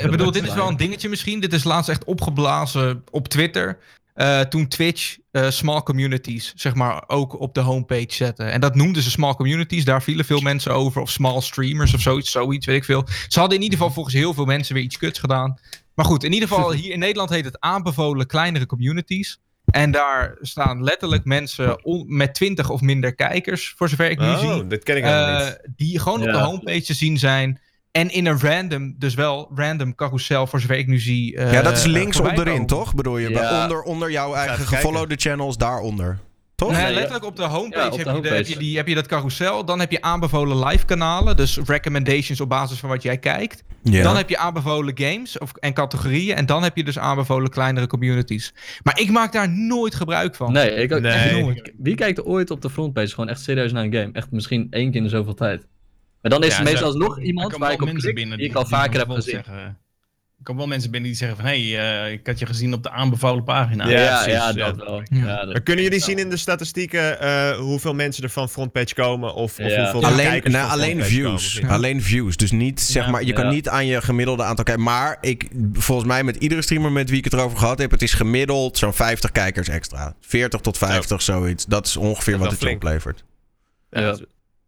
Ik bedoel, dit is wel een dingetje misschien. Dit is laatst echt opgeblazen op Twitter. Eh, toen Twitch eh, small communities, zeg maar, ook op de homepage zette. En dat noemden ze small communities. Daar vielen veel mensen over. Of small streamers of zoiets, zoiets, weet ik veel. Ze hadden in ieder geval volgens heel veel mensen weer iets kuts gedaan. Maar goed, in ieder geval, hier in Nederland heet het aanbevolen kleinere communities. En daar staan letterlijk mensen met 20 of minder kijkers, voor zover ik nu zie. Oh, dit ken ik helemaal Eh, niet. die gewoon op de homepage te zien zijn. En in een random, dus wel random carousel, voor zover ik nu zie. eh, ja, dat is links voorbij onderin, komen. toch? Bedoel je? Ja. Onder, onder jouw eigen gefollowde channels, daaronder. Toch? Nee, letterlijk op de homepage, Ja, op de heb, je de- homepage. heb, je die, heb je dat carousel. Dan heb je aanbevolen live kanalen. Dus recommendations op basis van wat jij kijkt. Ja. Dan heb je aanbevolen games of, en categorieën. En dan heb je dus aanbevolen kleinere communities. Maar ik maak daar nooit gebruik van. Nee, ik ook Nee. echt nooit. Wie kijkt er ooit op de frontpage gewoon echt serieus naar een game? Echt misschien één keer in de zoveel tijd. Maar dan is Ja, er meestal zo- Er iemand waar ik op mensen klik, binnen die ik al vaker heb gezien. Zeggen, er komen wel mensen binnen die zeggen van... hé, hey, eh, ik had je gezien op de aanbevolen pagina. Ja, Ja, precies, ja, ja. dat wel. Ja. Ja, dat- Maar kunnen jullie zien in de statistieken eh, hoeveel mensen er van frontpage komen? Of, of hoeveel Alleen, kijkers nou, van alleen komen, views. Alleen views. Dus niet, zeg Ja. maar, je kan niet aan je gemiddelde aantal kijken. Maar ik, volgens mij met iedere streamer met wie ik het erover gehad heb, het is gemiddeld zo'n 50 kijkers extra. 40 tot 50, zoiets. Dat is ongeveer Dat wat het oplevert. Ja,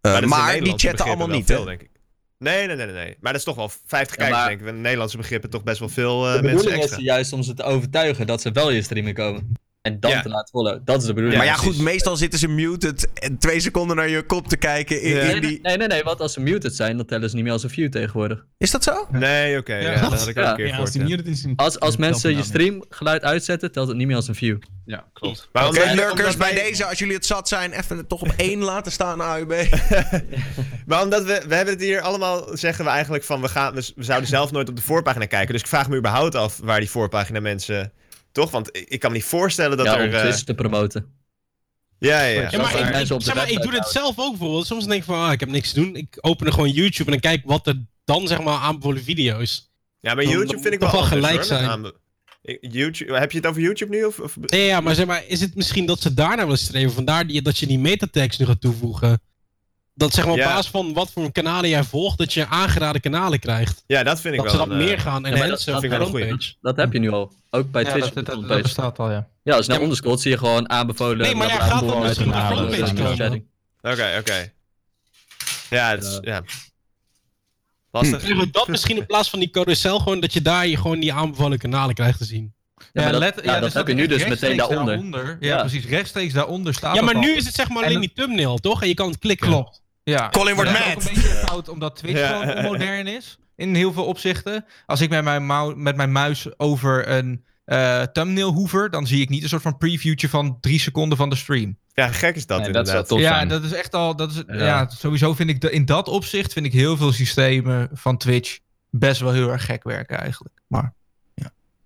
Eh, maar die chatten allemaal niet, hè? denk ik. Nee, nee, nee, nee. Maar dat is toch wel 50 Ja, kijkers, maar- denk ik. In Nederlandse begrippen toch best wel veel eh, De mensen bedoeling is extra. juist om ze te overtuigen dat ze wel je streamen komen. En dan Ja. te laten followen. Dat is de bedoeling. maar ja, goed, meestal zitten ze muted en twee seconden naar je kop te kijken. In, Ja. in Nee, die... nee, nee, nee, want als ze muted zijn, dan tellen ze niet meer als een view tegenwoordig. Is dat zo? Nee, oké. Ja. dat had ik ook een keer Ja, als die. Als, mensen je stream geluid uitzetten, telt het niet meer als een view. Ja, klopt. Maar lurkers, bij wij- deze, als jullie het zat zijn, even het toch op één laten staan, AUB. Maar omdat we, we hebben het hier allemaal, zeggen we eigenlijk van, we, gaan, we, we zouden zelf nooit op de voorpagina kijken. Dus ik vraag me überhaupt af waar die voorpagina mensen, toch? Want ik, kan me niet voorstellen dat ja, er... om eh, Twitch te promoten. ja, ja, ja. Ja, maar, ik, zeg maar doe dit houden. zelf ook bijvoorbeeld. Soms denk ik van, ah, ik heb niks te doen. Ik open er gewoon YouTube en dan kijk wat er dan zeg maar aanbevolen video's. Ja, maar YouTube dan vind ik wel wel gelijk hoor, zijn. YouTube, heb je het over YouTube nu? Of, of... Nee, ja, maar zeg maar, is het misschien dat ze daarna willen streven? Vandaar die, dat je die metatext nu gaat toevoegen. Dat zeg maar op Ja. basis van wat voor kanalen jij volgt, dat je aangeraden kanalen krijgt. Ja, dat vind ik Dat ze wel. dat een, meer eh, gaan en maar dat- dat op vind ik wel homepage. Dat heb je nu al. Ook bij Ja, Twitch dat, dat, dat, bestaat al, ja. Ja, als je naar zie je gewoon aanbevolen... Nee, maar ja, gaat dat misschien kanalen, frontpage komen? Oké, oké. Ja, het is, ja. Lastig. Dat misschien in plaats van die carousel gewoon, dat je daar je gewoon die aanbevolen kanalen krijgt te zien. Ja, maar dat, let- ja, dat dus heb je nu dus meteen daaronder. Ja, Ja. precies. Rechtstreeks daaronder staat Ja, maar dat nu is het zeg maar En alleen dat- die thumbnail, toch? En je kan het klikken. Klopt. Ja. Colin wordt Dat is mad. ook een beetje fout omdat Twitch Ja. gewoon onmodern is. In heel veel opzichten. Als ik met mijn, mou- met mijn muis over een eh, thumbnail hoever, dan zie ik niet een soort van previewtje van drie seconden van de stream. Ja, gek is dat Nee, dat inderdaad. zou tof ja, dat is echt al. Dat is, ja. Ja. sowieso vind ik de- in dat opzicht vind ik heel veel systemen van Twitch best wel heel erg gek werken eigenlijk. Maar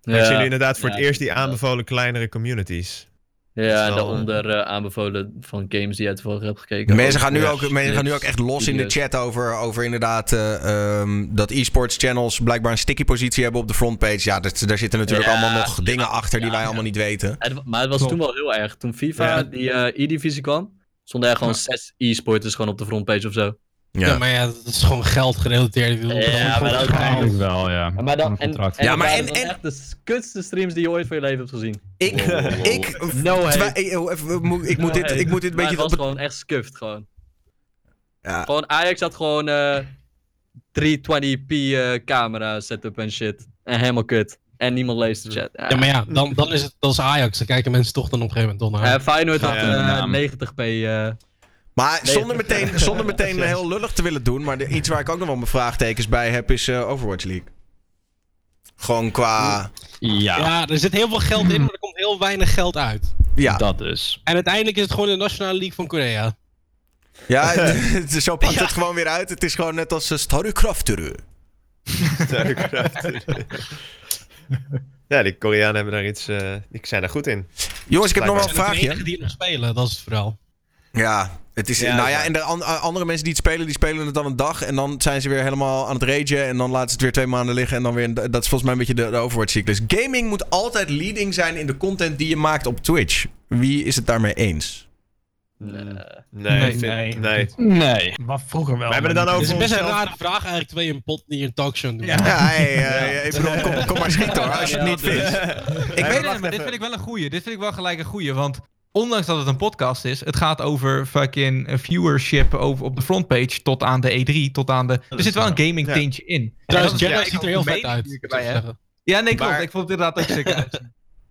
Ja. nu inderdaad voor Ja, het eerst die aanbevolen kleinere communities. Ja, en daaronder eh, aanbevolen van games die je toevallig hebt gekeken. Mensen gaan, nu Ja, ook, mensen gaan nu ook echt los in de chat over, over inderdaad eh, ehm, dat e-sports channels blijkbaar een sticky positie hebben op de frontpage. Ja, dat, daar zitten natuurlijk Ja, allemaal nog dingen achter die wij ja. allemaal niet weten. Het- maar het was Klopt. toen wel heel erg. Toen FIFA die eh, E-divisie kwam, stonden er gewoon zes e-sporters gewoon op de frontpage of zo. Ja. Ja, maar ja, dat is gewoon geld gerelateerd. Ja, maar dat-. Eigenlijk wel, ja. Maar dan, en, Ja, maar en- en- echt de kutste streams die je ooit van je leven hebt gezien. ik, ik, No hate. twa- ik, oh, even, ik moet- No dit, ik moet dit een beetje het was gewoon echt scuffed gewoon. Ja. Gewoon Ajax had gewoon eh 320p eh, camera setup en shit. En helemaal kut. En niemand leest de chat. Ja, maar ja, dan, dan is het dat is Ajax. Dan kijken mensen toch dan op een gegeven moment toch naar. Eh, Feyenoord had Ja, eh, ja. 90p. Eh, Maar zonder meteen, zonder meteen heel lullig te willen doen, maar de- iets waar ik ook nog wel mijn vraagtekens bij heb is eh, Overwatch League. Gewoon qua... Ja, ja, er zit heel veel geld in, maar er komt heel weinig geld uit. Ja, dat dus. En uiteindelijk is het gewoon de Nationale League van Korea. ja het, het- zo pakt het gewoon weer uit. Het is gewoon net als uh, Starcraft ja, die Koreanen hebben daar iets... eh die zijn daar goed in. Jongens, ik heb nog wel een vraagje. die nog spelen, dat is het verhaal. Ja, Het is, Ja, nou ja, en de an- andere mensen die het spelen, die spelen het dan een dag. En dan zijn ze weer helemaal aan het ragen. En dan laten ze het weer twee maanden liggen. En dan weer. Dat is volgens mij een beetje de, de Overwatch-cyclus. Gaming moet altijd leading zijn in de content die je maakt op Twitch. Wie is het daarmee eens? Nee, Nee, nee. nee. Nee. Maar vroeger wel. We hebben het dan over is best een rare vraag eigenlijk, terwijl je een pot niet een talkshow doet. Ja. Ja, hey, eh, ik bedoel, kom, kom maar schieten hoor, als je het niet vindt. Ik weet het, maar dit vind ik wel een goeie. Dit vind ik wel gelijk een goeie, want ondanks dat het een podcast is, het gaat over fucking viewership over, op de frontpage tot aan de E3, tot aan de... Er zit wel een gaming Ja. tintje in. En Trouwens, dat is Jedi ziet er heel vet uit. Ja, nee, klopt. Maar- Ik vond het inderdaad ook zeker uit.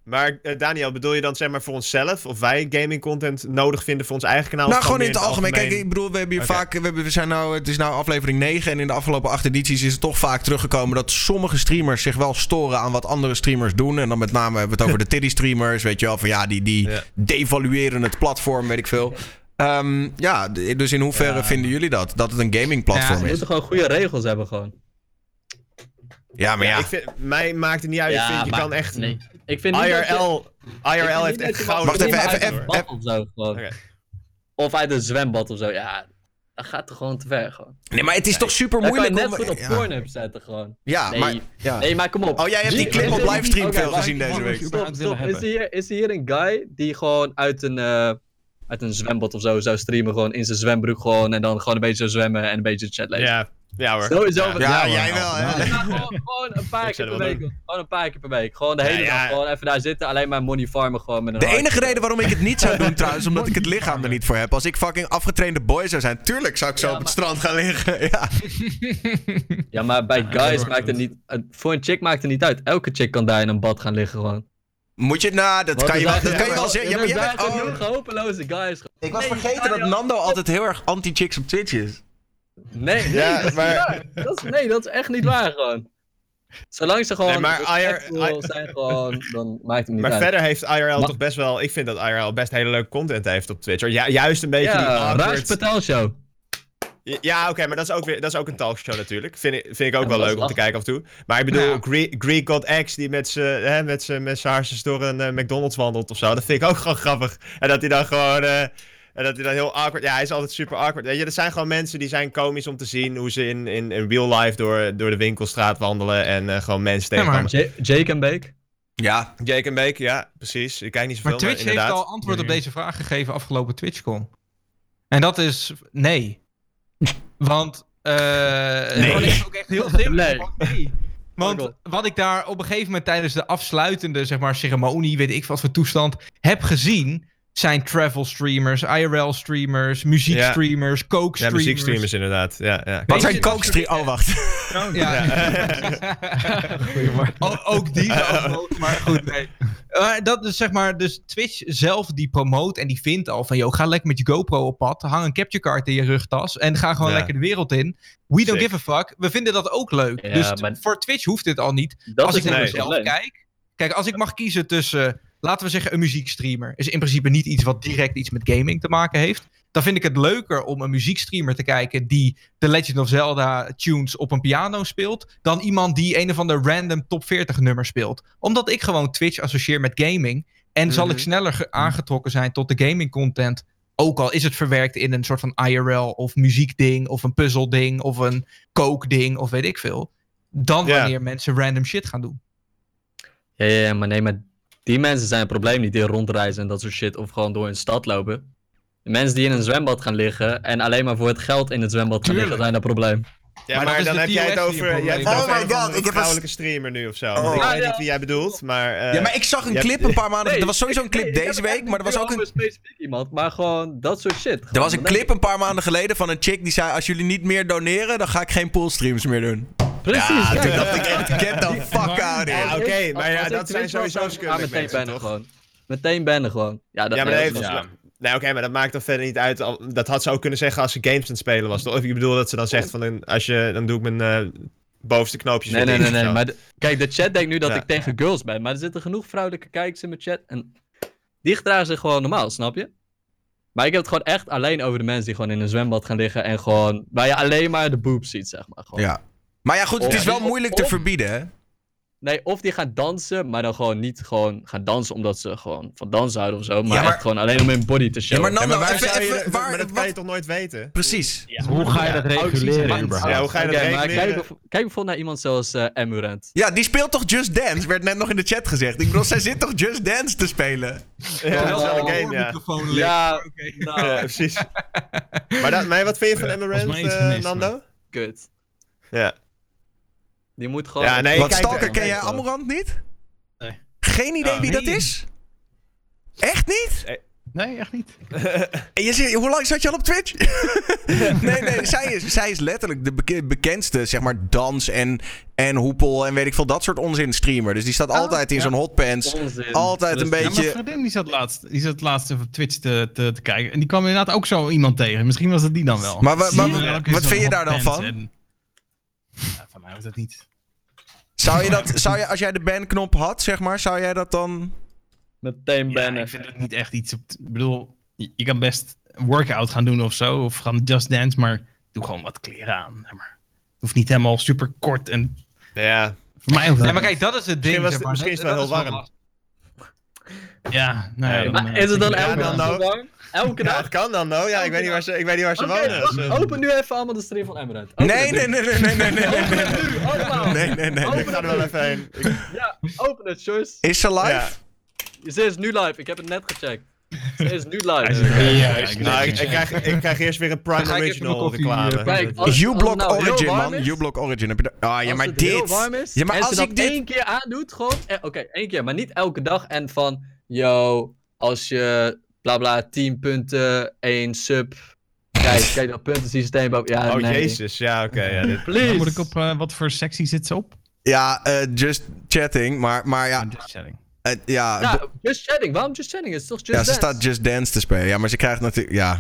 Maar eh, Daniel, bedoel je dan zeg maar voor onszelf? Of wij gaming content nodig vinden voor ons eigen kanaal? Nou, gewoon in het algemeen. Kijk, ik bedoel, we hebben hier vaak. We, hebben, we zijn nou, het is nou aflevering 9. En in de afgelopen acht edities is het toch vaak teruggekomen dat sommige streamers zich wel storen aan wat andere streamers doen. En dan met name hebben we het over de Tiddy streamers. Weet je wel, van ja, die, die Ja. devalueren het platform, weet ik veel. Ehm, ja, dus in hoeverre Ja. vinden jullie dat? Dat het een gaming platform We is? moeten gewoon goede regels hebben gewoon. Ja, maar Ja, ja. ik vind, mij maakt het niet uit. ik vind, je maar- kan echt Nee. Ik vind niet dat je- IRL, ik IRL heeft echt gouden Wacht even, even, uit even, of zo, gewoon. Oké. Of uit een zwembad of zo. Ja, dat gaat toch gewoon te ver gewoon. Nee, maar het is toch super Dan kan je moeilijk net om... goed op ja. Pornhub zetten gewoon. Ja, Nee. maar... Ja. Nee, maar kom op. Oh, jij hebt die clip op livestream veel gezien deze week. Stop, stop. Is hier, is hier een guy die gewoon uit een, eh, uit een zwembad of zo zou streamen, gewoon in zijn zwembroek gewoon, en dan gewoon een beetje zou zwemmen en een beetje chat lezen? Ja, ja hoor. Sowieso. Ja. Ja, hoor. jij wel, hè? Ja, gewoon, gewoon een paar keer per week. Gewoon een paar keer per week. Gewoon de Ja, hele ja. dag. Gewoon even daar zitten. Alleen maar money farmen gewoon met een De hard. enige reden waarom ik het niet zou doen trouwens, omdat ik het lichaam er niet voor heb. Als ik fucking afgetrainde boy zou zijn, tuurlijk zou ik zo Ja, op het strand gaan liggen. Ja. Ja, maar bij guys maakt het niet... eh, Voor een chick maakt het niet uit. Elke chick kan daar in een bad gaan liggen gewoon. Moet je, nou, dat kan je dat kan je wel zeggen. Ja, maar jij bent, oh, hopeloze guys. ik was vergeten dat Nando altijd heel erg anti-chicks op Twitch is. Nee, nee, Ja, dat is maar- niet waar. Dat is, nee, dat is echt niet waar gewoon. Zolang ze gewoon Nee, maar respectvol IR zijn gewoon, dan maakt het niet Maar uit. verder heeft IRL Maar- toch best wel... Ik vind dat IRL best hele leuke content heeft op Twitch. Ja, juist een beetje die ja, Raj awkward... Patel Show. Ja, oké, maar dat is ook weer dat is ook een talkshow natuurlijk. Vind ik, vind ik ook Ja, wel maar leuk om te kijken af en toe. Maar ik bedoel. Greek, Greek God X die met zijn haarsjes door een eh, McDonald's wandelt of zo. Dat vind ik ook gewoon grappig. En dat hij dan gewoon... eh, en dat hij dan heel awkward... Ja, hij is altijd super awkward. Weet je, er zijn gewoon mensen die zijn komisch om te zien... hoe ze in, in, in real life door, door de winkelstraat wandelen... en eh, gewoon mensen Ja, maar- tegenkomen. Ja, Jake en Bake. Ja, Jake en Bake, ja, precies. Ik kijk niet zoveel, Maar Twitch heeft inderdaad. al antwoord op deze vraag gegeven afgelopen TwitchCon. En dat is nee. Want eh Nee. is ook echt heel simpel. Nee. Gewoon nee. Want wat ik daar op een gegeven moment tijdens de afsluitende zeg maar, ceremonie, weet ik wat voor toestand, heb gezien, zijn travel streamers, IRL streamers, muziekstreamers, coke Ja, streamers. muziekstreamers inderdaad. Ja, ja. wat zijn dat kookstream... Oh, wacht. Ja. O- ook die maar goed, nee. Maar dat is zeg maar, dus Twitch zelf die promoot en die vindt al van, yo, ga lekker met je GoPro op pad, hang een capture card in je rugtas en ga gewoon Ja. lekker de wereld in. We don't Sick. give a fuck. We vinden dat ook leuk. Ja, dus maar- voor Twitch hoeft dit al niet. Dat als ik naar nee, mezelf kijk, kijk, als ik mag kiezen tussen, laten we zeggen, een muziekstreamer, is in principe niet iets wat direct iets met gaming te maken heeft. Dan vind ik het leuker om een muziekstreamer te kijken die The Legend of Zelda tunes op een piano speelt, dan iemand die een of ander random top 40 nummer speelt. Omdat ik gewoon Twitch associeer met gaming en zal ik Mhm. sneller ge- aangetrokken zijn tot de gaming content. Ook al is het verwerkt in een soort van IRL of muziekding of een puzzelding of een kookding of weet ik veel. Dan wanneer mensen random shit gaan doen. Ja, ja, ja, maar nee, maar die mensen zijn het probleem niet die rondreizen en dat soort shit. Of gewoon door een stad lopen. De mensen die in een zwembad gaan liggen en alleen maar voor het geld in het zwembad gaan liggen, zijn het probleem. Ja, Maar dan heb jij het over, een jij Oh een my God, ik heb een vrouwelijke streamer nu of zo. Oh. Ik weet ja. niet wie jij bedoelt, maar... eh, Ja, maar ik zag een hebt- clip een paar maanden... Nee, Er was sowieso een clip deze week, maar er was ook een... specifiek iemand, maar gewoon dat soort shit. Er was een clip een paar maanden geleden van een chick die zei... Als jullie niet meer doneren, dan ga ik geen poolstreams meer doen. Precies. Ja, toen dacht ik echt, get the fuck out Ja, here. oké, maar ja, dat zijn sowieso meteen bannen gewoon. Meteen bannen gewoon. Ja, dat Ja, maar dat nee, heeft... Nee, oké, maar dat maakt dan verder niet uit. Dat had ze ook kunnen zeggen als ze games aan het spelen was. Of ik bedoel dat ze dan zegt van... een- Als je, dan doe ik mijn eh, bovenste knoopjes Nee, weer nee, nee, nee. Maar de- kijk, de chat denkt nu dat Ja. ik tegen girls ben. Maar er zitten genoeg vrouwelijke kijkers in mijn chat. En die gedragen zich gewoon normaal, snap je? Maar ik heb het gewoon echt alleen over de mensen die gewoon in een zwembad gaan liggen. En gewoon, waar je alleen maar de boobs ziet, zeg maar. Gewoon. Ja. Maar ja, goed, het is wel moeilijk te verbieden, hè? Nee, of die gaan dansen, maar dan gewoon niet gewoon gaan dansen omdat ze gewoon van dansen houden of zo. Maar, Ja, maar- echt gewoon alleen om hun body te Ja, showen. maar Ja, Nando, maar waar even, zou je, even, maar waar, dat kan wat- je toch nooit weten? Precies. Hoe ga je dat Ja, reguleren überhaupt? Ja, hoe ga je dat reguleren? kijk, kijk bijvoorbeeld naar iemand zoals eh Emurant. Ja, die speelt toch Just Dance? Werd net nog in de chat gezegd. Ik bedoel, zij zit toch Just Dance te spelen? Ja, dat is wel een game, ja. Microfoon Ja, Oké. nou, Ja, precies. maar, dat, maar wat vind je van iets eh, Nando? kut. Ja. Die moet gewoon... Ja, nee, Wat Stalker, ken jij Amorant niet? Nee. Geen idee Oh, wie dat is? Echt niet? Nee, echt niet. En je zit, hoe lang zat je al op Twitch? nee, nee, zij is, zij is letterlijk de beke- bekendste, zeg maar, dans en, en hoepel en weet ik veel, dat soort onzin streamer. Dus die staat altijd in ja. zo'n hotpants. Onzin. Altijd een Dus- Ja, beetje- mijn vriendin die zat laatst, die zat laatst op Twitch te, te, te kijken. En die kwam inderdaad ook zo iemand tegen. Misschien was het die dan wel. Maar wat vind je daar dan van? en- Ja, van mij hoeft dat niet. Zou je dat, zou je, als jij de banknop had, zeg maar, zou jij dat dan... Meteen Ja, bannen. ik vind het niet echt iets op... Ik bedoel, je, je kan best een workout gaan doen of zo. Of gaan just dance, maar doe gewoon wat kleren aan. zeg Maar het hoeft niet helemaal super kort en... Ja. Voor mij hoeft dat Ja, maar kijk, dat is het ding. Misschien was zeg het- maar. misschien is het wel Dat heel warm. Ja, nou ja, Nee, dan, Maar eh, is het dan elke Ja, dan warm? Elke Ja, dag? het kan dan, no. Ja, ik weet niet waar ze, ik weet niet waar ze wonen. Dus, open nu even allemaal de stream van Emerald. Nee, nee, nee, nee, nee, nee, nee, nee, nee. Open het nu, allemaal. Nee, nee, nee, nee. ik ga er wel even heen. Ik- Ja, open het, Joyce. Is ze live? Ja. Ze is nu live, ik heb het net gecheckt. Ze is nu live. Hij is Ja, Ja, ik nou, ik, krijg, ik krijg eerst weer een Prime Original reclame. U-Block het nou Origin, man. U-Block Origin. Heb je Ah, ja, als maar het heel dit... warm is, Ja, maar als ze dat ik dit- één keer aandoet, gewoon... eh, Oké, één keer, maar niet elke dag. En van, yo, als je bla bla 10 punten, 1 sub... Kijk, kijk dat puntensysteem. Ja, Oh, nee. jezus. Ja, oké. ja, dit- Please. Dan moet ik op eh, wat voor sectie zit ze op? Ja, eh, just chatting. Maar, maar ja, Ja. Just chatting. eh, ja, Ja, Just Chatting. Waarom Just Chatting? Het is toch Just ja, ze Dance? staat Just Dance te spelen. Ja, maar ze krijgt natuurlijk... Ja.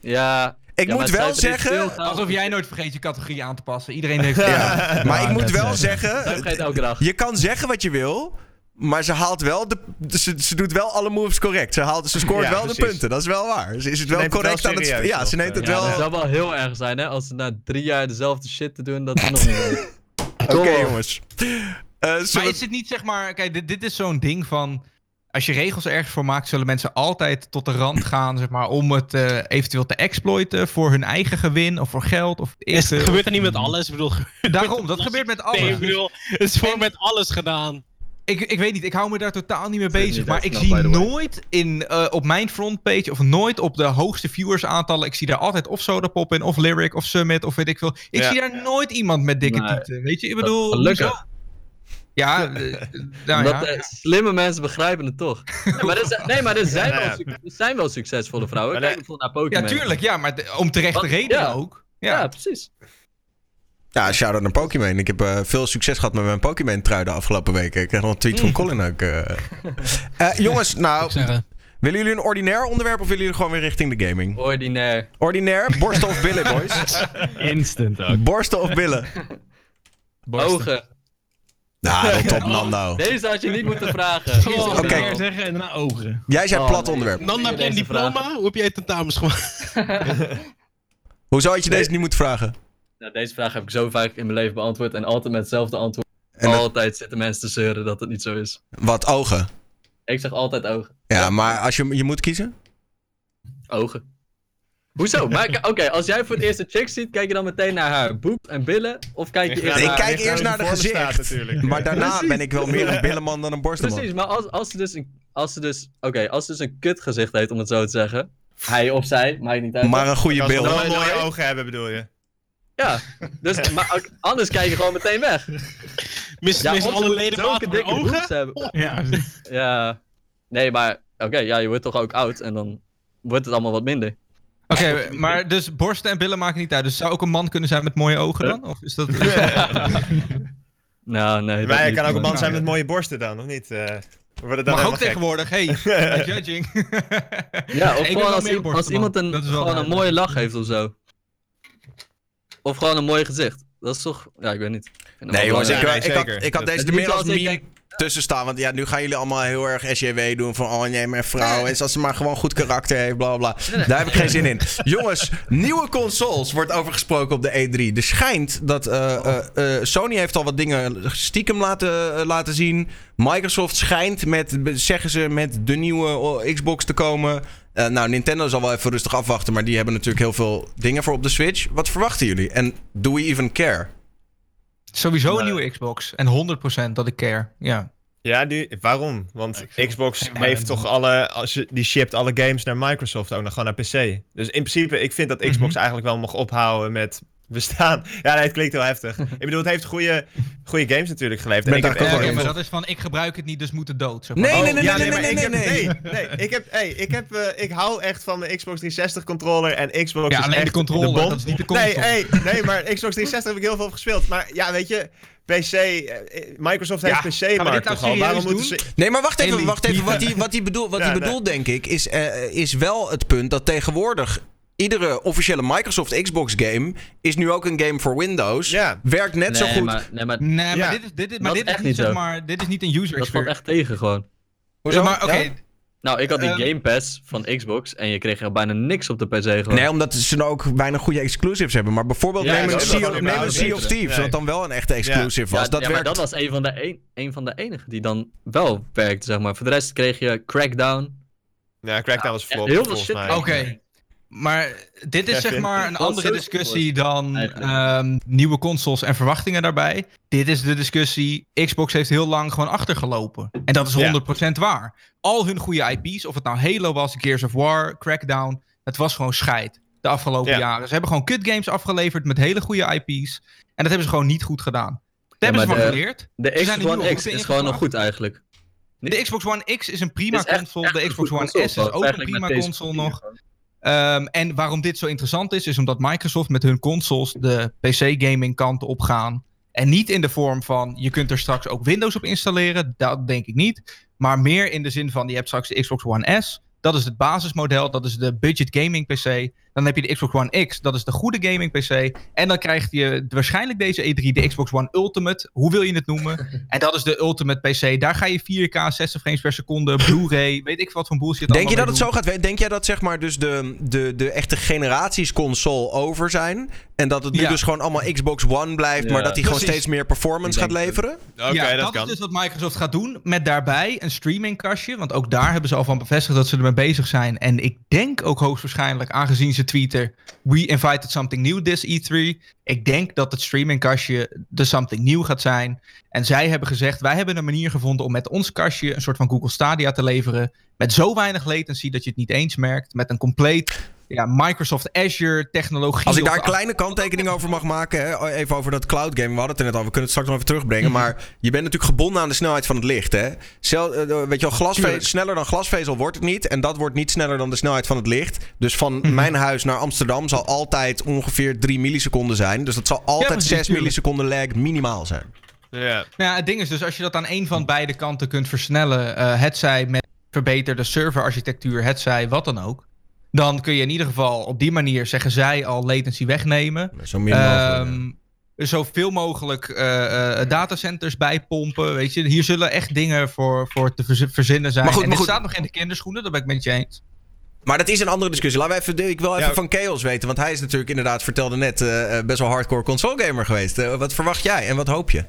Ja. Ik ja, moet wel zeggen... Alsof jij nooit vergeet je categorie aan te passen. Iedereen heeft... Ja, maar ik moet wel zeggen... vergeet elke dag. Je kan zeggen wat je wil... Maar ze haalt wel de. Ze, ze doet wel alle moves correct. Ze, haalt, ze scoort Ja, wel de punten. Dat is wel waar. Ze is het wel neemt het correct wel aan het. Ja, ze neemt eh. het Ja, wel. dat zou wel heel erg zijn, hè? Als ze na drie jaar dezelfde shit te doen, dat ze nog niet weet. Oké, jongens. Eh, Maar is het niet zeg maar, kijk, dit, dit is zo'n ding van. Als je regels ergens voor maakt, zullen mensen altijd tot de rand gaan, zeg maar, om het eh, eventueel te exploiten voor hun eigen gewin of voor geld of is gebeurt er niet met alles? Ik bedoel, Daarom, dat gebeurt met alles. nee, ik bedoel, het is gewoon met alles gedaan. Ik, ik weet niet, ik hou me daar totaal niet mee bezig. niet Maar ik zie nooit in, eh, op mijn frontpage of nooit op de hoogste viewers aantallen. Ik zie daar altijd of Sodapop in, of Lyric, of Summit, of weet ik veel. Ik Ja. zie daar nooit iemand met dikke Nee. tieten. Weet je, ik bedoel. Gelukkig. Ja, eh, nou Omdat ja. eh, slimme mensen begrijpen het toch. Nee, maar er zijn, nee, maar er zijn, nou wel, er zijn wel succesvolle vrouwen. Kijk bijvoorbeeld naar Pokémon. ja, tuurlijk, ja, maar de- om terechte redenen ja. ook. Ja, Ja. precies. Ja, shout-out naar Pokémon. Ik heb eh, veel succes gehad met mijn Pokémon-trui de afgelopen weken. Ik kreeg nog een tweet van Colin ook. eh. Eh, jongens, nou, willen jullie een ordinair onderwerp of willen jullie gewoon weer richting de gaming? Ordinair. Ordinair, borsten of billen, boys? Instant ook. Borsten of billen? Ogen. Nou, dat top, Nando. Deze had je niet moeten vragen. Eerst Oké. zeggen en daarna ogen. Jij zei Oh, plat nee. onderwerp. Dan heb je een diploma. Hoe heb jij tentamens gemaakt? Hoezo had je deze niet moeten vragen? Nou, deze vraag heb ik zo vaak in mijn leven beantwoord en altijd met hetzelfde antwoord. En dat- Altijd zitten mensen te zeuren dat het niet zo is. Wat, ogen? Ik zeg altijd ogen. Ja, maar als je, je moet kiezen? Ogen. Hoezo? Oké, als jij voor het eerst een chick ziet, kijk je dan meteen naar haar boep en billen? Of kijk je Ja, eerst ik naar... kijk eerst naar de gezicht. staat, natuurlijk. Maar daarna Precies. ben ik wel meer een billenman dan een borstenman. Precies, maar als, als ze dus een, als ze dus, oké, als ze dus een kut gezicht heeft, om het zo te zeggen. Hij of zij, maakt niet uit. Maar een goede Als ze beeld. wel beeld. mooie ogen hebben, bedoel je? Ja, dus, maar anders kijk je gewoon meteen weg. Mis, Ja, mis of alle ledematen de dikke ogen? hebben. Ja, Ja, nee, maar oké, ja, je wordt toch ook oud en dan wordt het allemaal wat minder. Oké, maar dus borsten en billen maken niet uit. Dus zou ook een man kunnen zijn met mooie ogen dan? Of is dat... Nou, nee. Maar je kan ook een man maar- zijn met mooie borsten dan, of niet? Eh we worden dan Mag ook gek. tegenwoordig, hey, judging. Ja, of gewoon als, als iemand een, gewoon een mooie lach heeft of zo. Of gewoon een mooi gezicht. Dat is toch, ja, ik weet niet. Ik Nee jongens, ik, ik, had, ik deze meer niet als meme... denk- tussen staan. Want ja, nu gaan jullie allemaal heel erg SJW doen van oh nee, mijn vrouw. En als ze maar gewoon goed karakter heeft, bla bla. bla. Daar heb ik geen zin in. Jongens, nieuwe consoles wordt over gesproken op de E3. Er schijnt dat eh, eh, eh, Sony heeft al wat dingen stiekem laten, laten zien. Microsoft schijnt met, zeggen ze, met de nieuwe oh, Xbox te komen. Eh, nou, Nintendo zal wel even rustig afwachten, maar die hebben natuurlijk heel veel dingen voor op de Switch. Wat verwachten jullie? En do we even care? Sowieso een Nee. nieuwe Xbox. En 100% dat ik care. Ja. Ja, die, waarom? Want Ja, Xbox heeft toch alle, als je, die shipt alle games naar Microsoft ook nog gewoon naar PC. Dus in principe, ik vind dat Xbox Mhm. eigenlijk wel mag ophouden met bestaan. Ja, nee, het klinkt heel heftig. ik bedoel, het heeft goede, goede games natuurlijk geleverd. En ik heb maar dat is van, ik gebruik het niet, dus moet het dood. Nee, oh, nee, nee, ja, nee, maar nee, nee, nee. nee, nee, ik heb, hey, ik heb, eh, ik hou echt van mijn Xbox 360 controller en Xbox Ja, is alleen de controller, dat is niet de Nee, console. hey, nee, maar Xbox 360 heb ik heel veel op gespeeld. Maar ja, weet je, PC, eh, Microsoft heeft Ja, PC nou toch al. Waarom moeten ze... Nee, maar wacht even, wacht even. Wat hij wat die bedoelt, wat Ja, die nee. bedoelt denk ik, is, eh, is wel het punt dat tegenwoordig iedere officiële Microsoft Xbox game is nu ook een game voor Windows. Ja. Werkt net zo goed. Maar, nee, maar Nee, maar Ja. dit is, dit is, maar dit is echt niet, zeg zo. maar, dit is niet een user dat valt experience. echt tegen gewoon. Hoezo? Ja, maar oké, Ja? Nou, ik had die Ehm. Game Pass van Xbox en je kreeg er bijna niks op de PC gewoon. Nee, omdat ze nou ook weinig goede exclusives hebben. Maar bijvoorbeeld Ja, neem een Sea, neem een Sea of. Thieves, Nee. wat dan wel een echte exclusive ja, was. dat ja, maar werkt. dat was een van, de een, een van de enigen die dan wel werkte, zeg maar. Voor de rest kreeg je Crackdown. Ja, Crackdown was flop, heel veel shit. Oké. Maar dit is zeg maar een Wel andere discussie dan ehm, nieuwe consoles en verwachtingen daarbij. Dit is de discussie. Xbox heeft heel lang gewoon achtergelopen. En dat is Ja. 100% waar. Al hun goede IP's, of het nou Halo was, Gears of War, Crackdown, het was gewoon scheid de afgelopen Ja. jaren. Ze hebben gewoon kut games afgeleverd met hele goede IP's. En dat hebben ze gewoon niet goed gedaan. Daar hebben ze van de- geleerd. De Xbox One X is gewoon nog goed eigenlijk. De Xbox One X is een prima Is console. echt De Xbox One console, S is ook een prima console nog. gewoon. Ehm, en waarom dit zo interessant is, is omdat Microsoft met hun consoles de PC-gaming kant op gaan. En niet in de vorm van je kunt er straks ook Windows op installeren. Dat denk ik niet. Maar meer in de zin van je hebt straks de Xbox One S. Dat is het basismodel. Dat is de budget gaming PC. Dan heb je de Xbox One X. Dat is de goede gaming PC. En dan krijg je waarschijnlijk deze E3 de Xbox One Ultimate. Hoe wil je het noemen? en dat is de Ultimate PC. Daar ga je 4K, 60 frames per seconde, Blu-ray. Weet ik wat voor bullshit. Denk je dat het zo gaat? Denk jij dat zeg maar dus de, de, de echte generaties console over zijn? En dat het nu Ja. dus gewoon allemaal Xbox One blijft, Ja. maar dat die gewoon steeds meer performance gaat leveren? Oké, ja, dat, dat kan. is dus wat Microsoft gaat doen. Met daarbij een streamingkastje. Want ook daar hebben ze al van bevestigd dat ze ermee bezig zijn. En ik denk ook hoogstwaarschijnlijk, aangezien ze tweeten... We invited something new this E3. Ik denk dat het streamingkastje de something new gaat zijn. En zij hebben gezegd, wij hebben een manier gevonden om met ons kastje... een soort van Google Stadia te leveren. Met zo weinig latency dat je het niet eens merkt. Met een compleet ja, Microsoft Azure technologie. Als ik daar een kleine kanttekening over mag maken, hè, even over dat cloud game, we hadden het er net al, we kunnen het straks nog even terugbrengen, Mhm. maar je bent natuurlijk gebonden aan de snelheid van het licht. Hè? Eh, weet je wel, sneller dan glasvezel wordt het niet en dat wordt niet sneller dan de snelheid van het licht. Dus van Mhm. mijn huis naar Amsterdam zal altijd ongeveer 3 milliseconden zijn. Dus dat zal altijd precies, 6 tuurlijk. milliseconden lag minimaal zijn. Ja. Nou ja, het ding is dus, als je dat aan een van beide kanten kunt versnellen, eh het zij met verbeterde serverarchitectuur, het zij wat dan ook, dan kun je in ieder geval op die manier, zeggen zij, al latency wegnemen. Zo min mogelijk. Ehm zoveel mogelijk eh, eh, datacenters bijpompen, weet je. Hier zullen echt dingen voor, voor te verz- verzinnen zijn. Maar goed, en maar dit goed. staat nog in de kinderschoenen, dat ben ik met je eens. Maar dat is een andere discussie. Laten we even, ik wil even Ja. van Chaos weten. Want hij is natuurlijk inderdaad, vertelde net, best wel hardcore console gamer geweest. Wat verwacht jij en wat hoop je?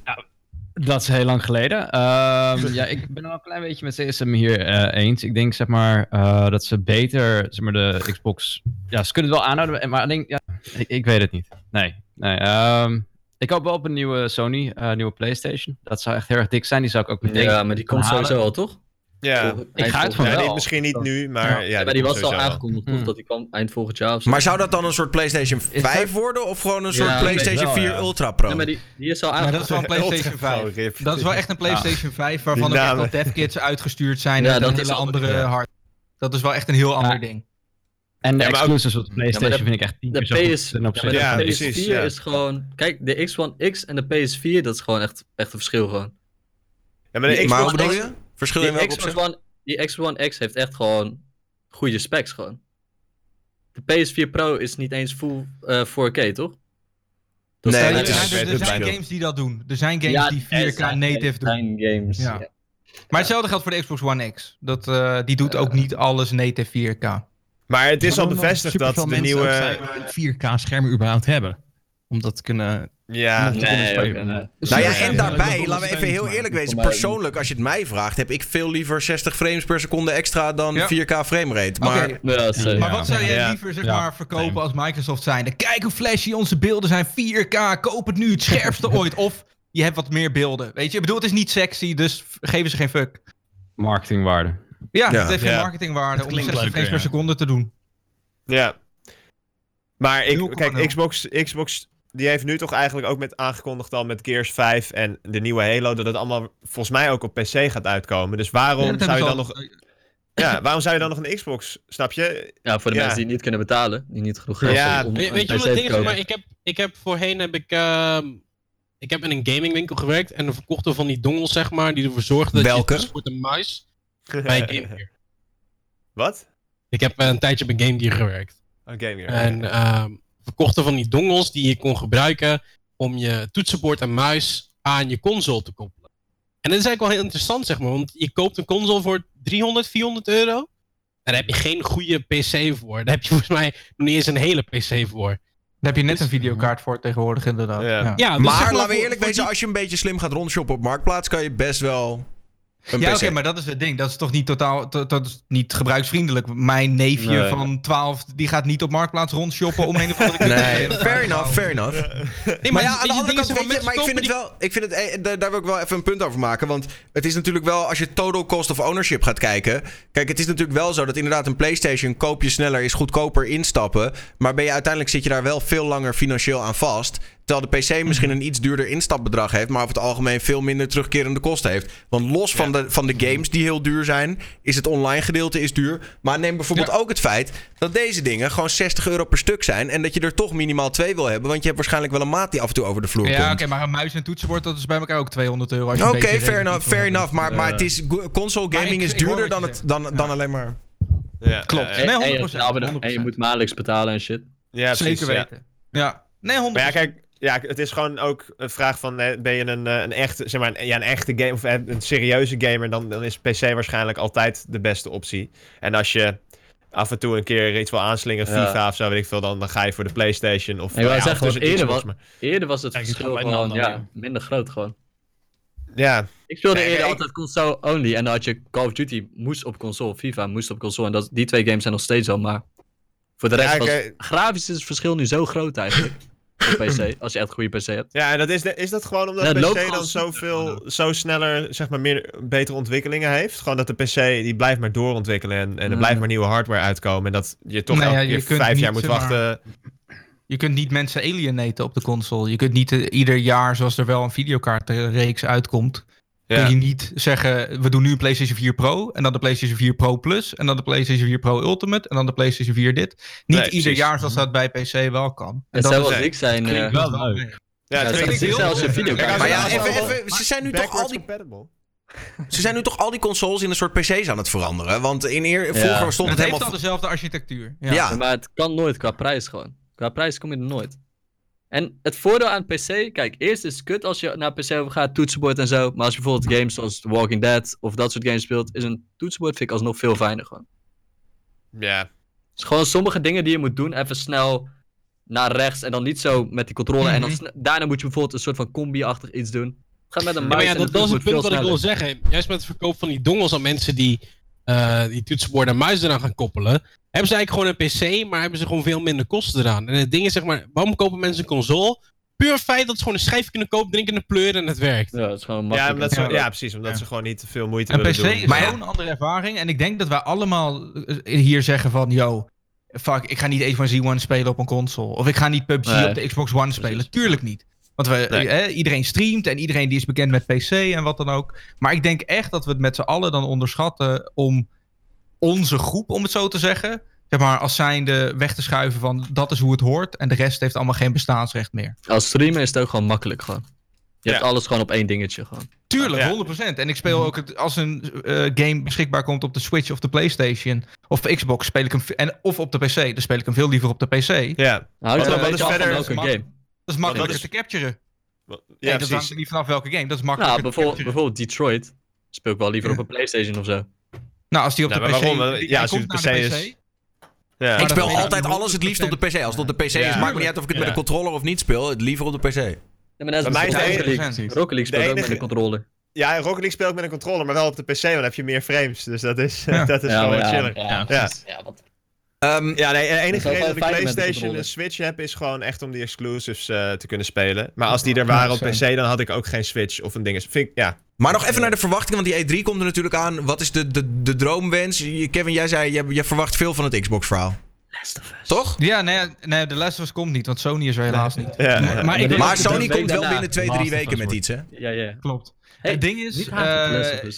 Dat is heel lang geleden. Ehm, ja, ik ben wel een klein beetje met CSM hier eh, eens. Ik denk zeg maar eh, dat ze beter, zeg maar de Xbox, ja, ze kunnen het wel aanhouden, maar ik denk, ja, ik, ik weet het niet. Nee, nee. ehm, ik hoop wel op een nieuwe Sony, eh, nieuwe PlayStation. Dat zou echt heel erg dik zijn. Die zou ik ook meteen. Ja, maar die komt halen. sowieso al, toch? Ja. Ik ga het van Ja, wel. nee, misschien niet nu, maar ja, Ja, maar die was al aangekondigd, toch? Hmm. Dat die kwam eind volgend jaar of zo. Maar zou dat dan een soort PlayStation Is 5 dat- worden of gewoon een soort PlayStation denk wel, 4 ja. Ultra Pro? Nee, maar die, die is al Maar dat is aangekondigd. wel een PlayStation Ultra 5. Pro, Dat is wel echt een PlayStation 5 waarvan er echt wel devkits uitgestuurd zijn. Ja, met dat hele andere ja. hard. Dat is wel echt een heel ander ding. En de Ja, maar ook- exclusives op de PlayStation vind ik echt tien De keer zo goed ja, de van- precies, PS4 ja. is gewoon... Kijk, de X1 X en de PS4, dat is gewoon echt, echt een verschil gewoon. Ja, maar de Die- Xbox maar hoe Xbox bedoel je? Verschil in Die welk Xbox? One, die Xbox One X heeft echt gewoon goede specs gewoon. De PS4 Pro is niet eens full eh, 4K, toch? Dat Nee, is er zijn, er games die dat doen. Er zijn games Ja, die er 4K zijn- native doen. zijn games. Ja. ja. Maar hetzelfde geldt voor de Xbox One X. Dat, eh, die doet ook niet alles native 4K. Maar het is al bevestigd dat de nieuwe... zijn die 4K schermen überhaupt hebben. Om dat te kunnen... Ja, te Nee. Nou ja, en daarbij, ja, laten we even heel eerlijk wezen. Persoonlijk, als je het mij vraagt, heb ik veel liever 60 frames per seconde extra dan Ja. 4K framerate. Maar. Ja, zeker. Maar wat zou jij liever zeg Ja. maar, verkopen als Microsoft zijnde? Kijk hoe flashy onze beelden zijn. 4K, koop het nu, het scherpste ooit. Of je hebt wat meer beelden. Weet je, ik bedoel, het is niet sexy, dus geven ze geen fuck. Marketingwaarde. Ja, Ja. het heeft geen Ja. marketingwaarde om klinkt 60 leuker, frames per seconde te doen. Ja. Maar ik, 0,0. kijk, Xbox, Xbox die heeft nu toch eigenlijk ook met aangekondigd al met Gears 5 en de nieuwe Halo dat het allemaal volgens mij ook op PC gaat uitkomen. Dus waarom Ja, zou je dan nog ja, waarom zou je dan nog een Xbox, snap je? Ja, voor de Ja. mensen die het niet kunnen betalen, die niet genoeg geld Ja, hebben om Weet, een weet je wat het te ding is? Maar ik heb, ik heb voorheen heb ik, ehm, ik heb in een gamingwinkel gewerkt en dan verkochten van die dongels, zeg maar, die ervoor zorgden dat Welke? je voor een muis bij Game Gear. Wat? Ik heb eh, een tijdje bij Game Gear gewerkt. Een game hier. En ehm, verkochten van die dongels die je kon gebruiken om je toetsenbord en muis aan je console te koppelen. En dat is eigenlijk wel heel interessant, zeg maar, want je koopt een console voor 300, 400 euro. En daar heb je geen goede PC voor. Daar heb je volgens mij nog niet eens een hele PC voor. Daar heb je net een videokaart voor tegenwoordig, inderdaad. Ja. Ja, Ja, dus maar zeg laten we eerlijk die- als je een beetje slim gaat rondshoppen op Marktplaats, kan je best wel een Ja, oké, maar dat is het ding. Dat is toch niet totaal, dat, dat is niet gebruiksvriendelijk. Mijn neefje Nee. van 12, die gaat niet op Marktplaats rondshoppen om een of andere... Nee, fair enough, fair enough. Nee, Maar ja, aan de andere kant, weet je, maar ik vind het wel, ik vind het, daar, daar wil ik wel even een punt over maken. Want het is natuurlijk wel, als je total cost of ownership gaat kijken. Kijk, het is natuurlijk wel zo dat inderdaad een PlayStation koop je sneller, is goedkoper instappen. Maar ben je uiteindelijk zit je daar wel veel langer financieel aan vast. Terwijl de PC misschien een iets duurder instapbedrag heeft, maar over het algemeen veel minder terugkerende kosten heeft. Want los van, de, van de games die heel duur zijn, is het online gedeelte is duur. Maar neem bijvoorbeeld ook het feit dat deze dingen gewoon 60 euro per stuk zijn. En dat je er toch minimaal twee wil hebben, want je hebt waarschijnlijk wel een maat die af en toe over de vloer Ja, oké, komt. maar een muis en toetsenbord, dat is bij elkaar ook 200 euro. als je Oké, fair enough, fair enough. Maar, maar het is console gaming ik- is duurder dan, het, dan, dan alleen maar. Ja, Klopt. ja, En, Nee, en, je, 100%, hebt een abonnement- en je 100%. moet maandelijks betalen en shit. Ja, precies, Zeker ja. weten. Ja. Nee, 100%. Maar ja, kijk, ja, het is gewoon ook een vraag van, eh, ben je een, eh, een echte, zeg maar, een, ja, een echte game of eh, een serieuze gamer, dan, dan is PC waarschijnlijk altijd de beste optie. En als je af en toe een keer iets wil aanslingen, Ja. FIFA of zo, weet ik veel, dan, dan ga je voor de PlayStation. Of, Ik wou nou ja, zeggen, eerder Xbox, was- Eerder was het verschil gewoon ander, ja, minder groot gewoon. maar- Ja, Ik speelde Nee, eerder ik- altijd console only en dan had je Call of Duty moest op console, FIFA moest op console en dat, die twee games zijn nog steeds zo, maar voor de rest Ja, was grafisch is het verschil nu zo groot eigenlijk PC, als je echt een goede PC hebt. ja en dat is, de- is dat gewoon omdat Ja, de PC dan zoveel, zo sneller, zeg maar, meer, betere ontwikkelingen heeft? Gewoon dat de PC, die blijft maar doorontwikkelen en, en er blijft maar nieuwe hardware uitkomen. En dat je toch Nee, elke ja, je keer kunt vijf niet, jaar moet maar, wachten. Je kunt niet mensen alienaten op de console. Je kunt niet eh, ieder jaar, zoals er wel een videokaartreeks uitkomt. Kun je niet zeggen, we doen nu een PlayStation 4 Pro en dan de PlayStation 4 Pro Plus en dan de PlayStation 4 Pro Ultimate en dan de PlayStation 4 dit. Niet Nee, ieder jaar zoals dat bij PC wel kan. En dat zelfs is- ik zijn... eh, Klinkt wel leuk. Ja, Ja, het dat is videokaart. Kijk, Maar ja, even, even, ze zijn nu toch al die, compatible. ze zijn nu toch al die consoles in een soort PC's aan het veranderen. Want in eer, vroeger stond het het heeft helemaal. al dezelfde architectuur. Ja. Ja. Ja, maar het kan nooit qua prijs gewoon. Qua prijs kom je er nooit. En het voordeel aan PC, kijk, eerst is het kut als je naar PC overgaat, toetsenbord en zo. Maar als je bijvoorbeeld games zoals The Walking Dead of dat soort games speelt, is een toetsenbord vind ik alsnog veel fijner gewoon. Ja, Dus gewoon sommige dingen die je moet doen, even snel naar rechts en dan niet zo met die controle. En dan Mhm. daarna moet je bijvoorbeeld een soort van combi-achtig iets doen. Ga met een Ja, muis maar ja, dat, is het punt wat ik wil zeggen. Juist met het verkoop van die dongels aan mensen die eh, die toetsenborden en muis eraan gaan koppelen. Hebben ze eigenlijk gewoon een PC, maar hebben ze gewoon veel minder kosten eraan. En het ding is, zeg maar, waarom kopen mensen een console? Puur feit dat ze gewoon een schijfje kunnen kopen, drinken een pleur en het werkt. Ja, dat is gewoon ja, makkelijk. omdat ze, Ja. precies. Omdat Ja. ze gewoon niet te veel moeite Een willen PC doen. is ja. zo'n andere ervaring. En ik denk dat wij allemaal eh, hier zeggen van... Yo, fuck, ik ga niet H1Z1 spelen op een console. Of ik ga niet PUBG Nee. op de Xbox One spelen. Precies. Tuurlijk niet. Want we, Nee. eh, iedereen streamt en iedereen die is bekend met PC en wat dan ook. Maar ik denk echt dat we het met z'n allen dan onderschatten om onze groep, om het zo te zeggen... Zeg maar, als zijnde weg te schuiven van dat is hoe het hoort. En de rest heeft allemaal geen bestaansrecht meer. Als streamer is het ook gewoon makkelijk gewoon. Je hebt alles gewoon op één dingetje gewoon. Tuurlijk, Ja. 100%. En ik speel ook het, als een eh, game beschikbaar komt op de Switch of de PlayStation of de Xbox, speel ik hem. En, of op de PC. Dan speel ik hem veel liever op de PC. Ja, Nou, wat een is verder- welke mak- game. Dat Dat is makkelijker is- te capturen. Ja, dat hangt er niet vanaf welke game. Dat is Nou, makkelijker te bijvoorbeeld, bijvoorbeeld Detroit. Speel ik wel liever op een PlayStation of zo. Nou, als die op Nou, de PC... waarom? die- Ja, hij als die komt op de naar PC de is- PC. Ja. Ik dat speel altijd alles het liefst op de PC. Als het op de PC is, maakt me niet uit of ik het met een controller of niet speel. Het liever op de PC. Ja, maar dat is Bij mij is de Rocket enige- League. Rocket League speelt ook met een controller. Ja, Rocket League speel ik met een controller, maar wel op de PC, want dan heb je meer frames. Dus dat is, Ja. dat is Ja, gewoon wat chiller. ja, Ja. Ja, Ehm, Ja, nee, de enige reden dat ik PlayStation en Switch heb, is gewoon echt om die exclusives eh, te kunnen spelen. Maar als die er waren op. PC, dan had ik ook geen Switch of een ding. Vind ik, ja. Maar nog even naar de verwachtingen, want die E3 komt er natuurlijk aan. Wat is de, de, de droomwens? Je- Kevin, jij zei, je, je verwacht veel van het Xbox-verhaal. Toch? Ja, nee, nee, de Last of Us komt niet, want Sony is er helaas niet. Ja, Maar, ja. maar Sony komt wel binnen twee, Last drie of weken Us met iets, hè? Ja, ja. Klopt. Hey, het ding is, of eh,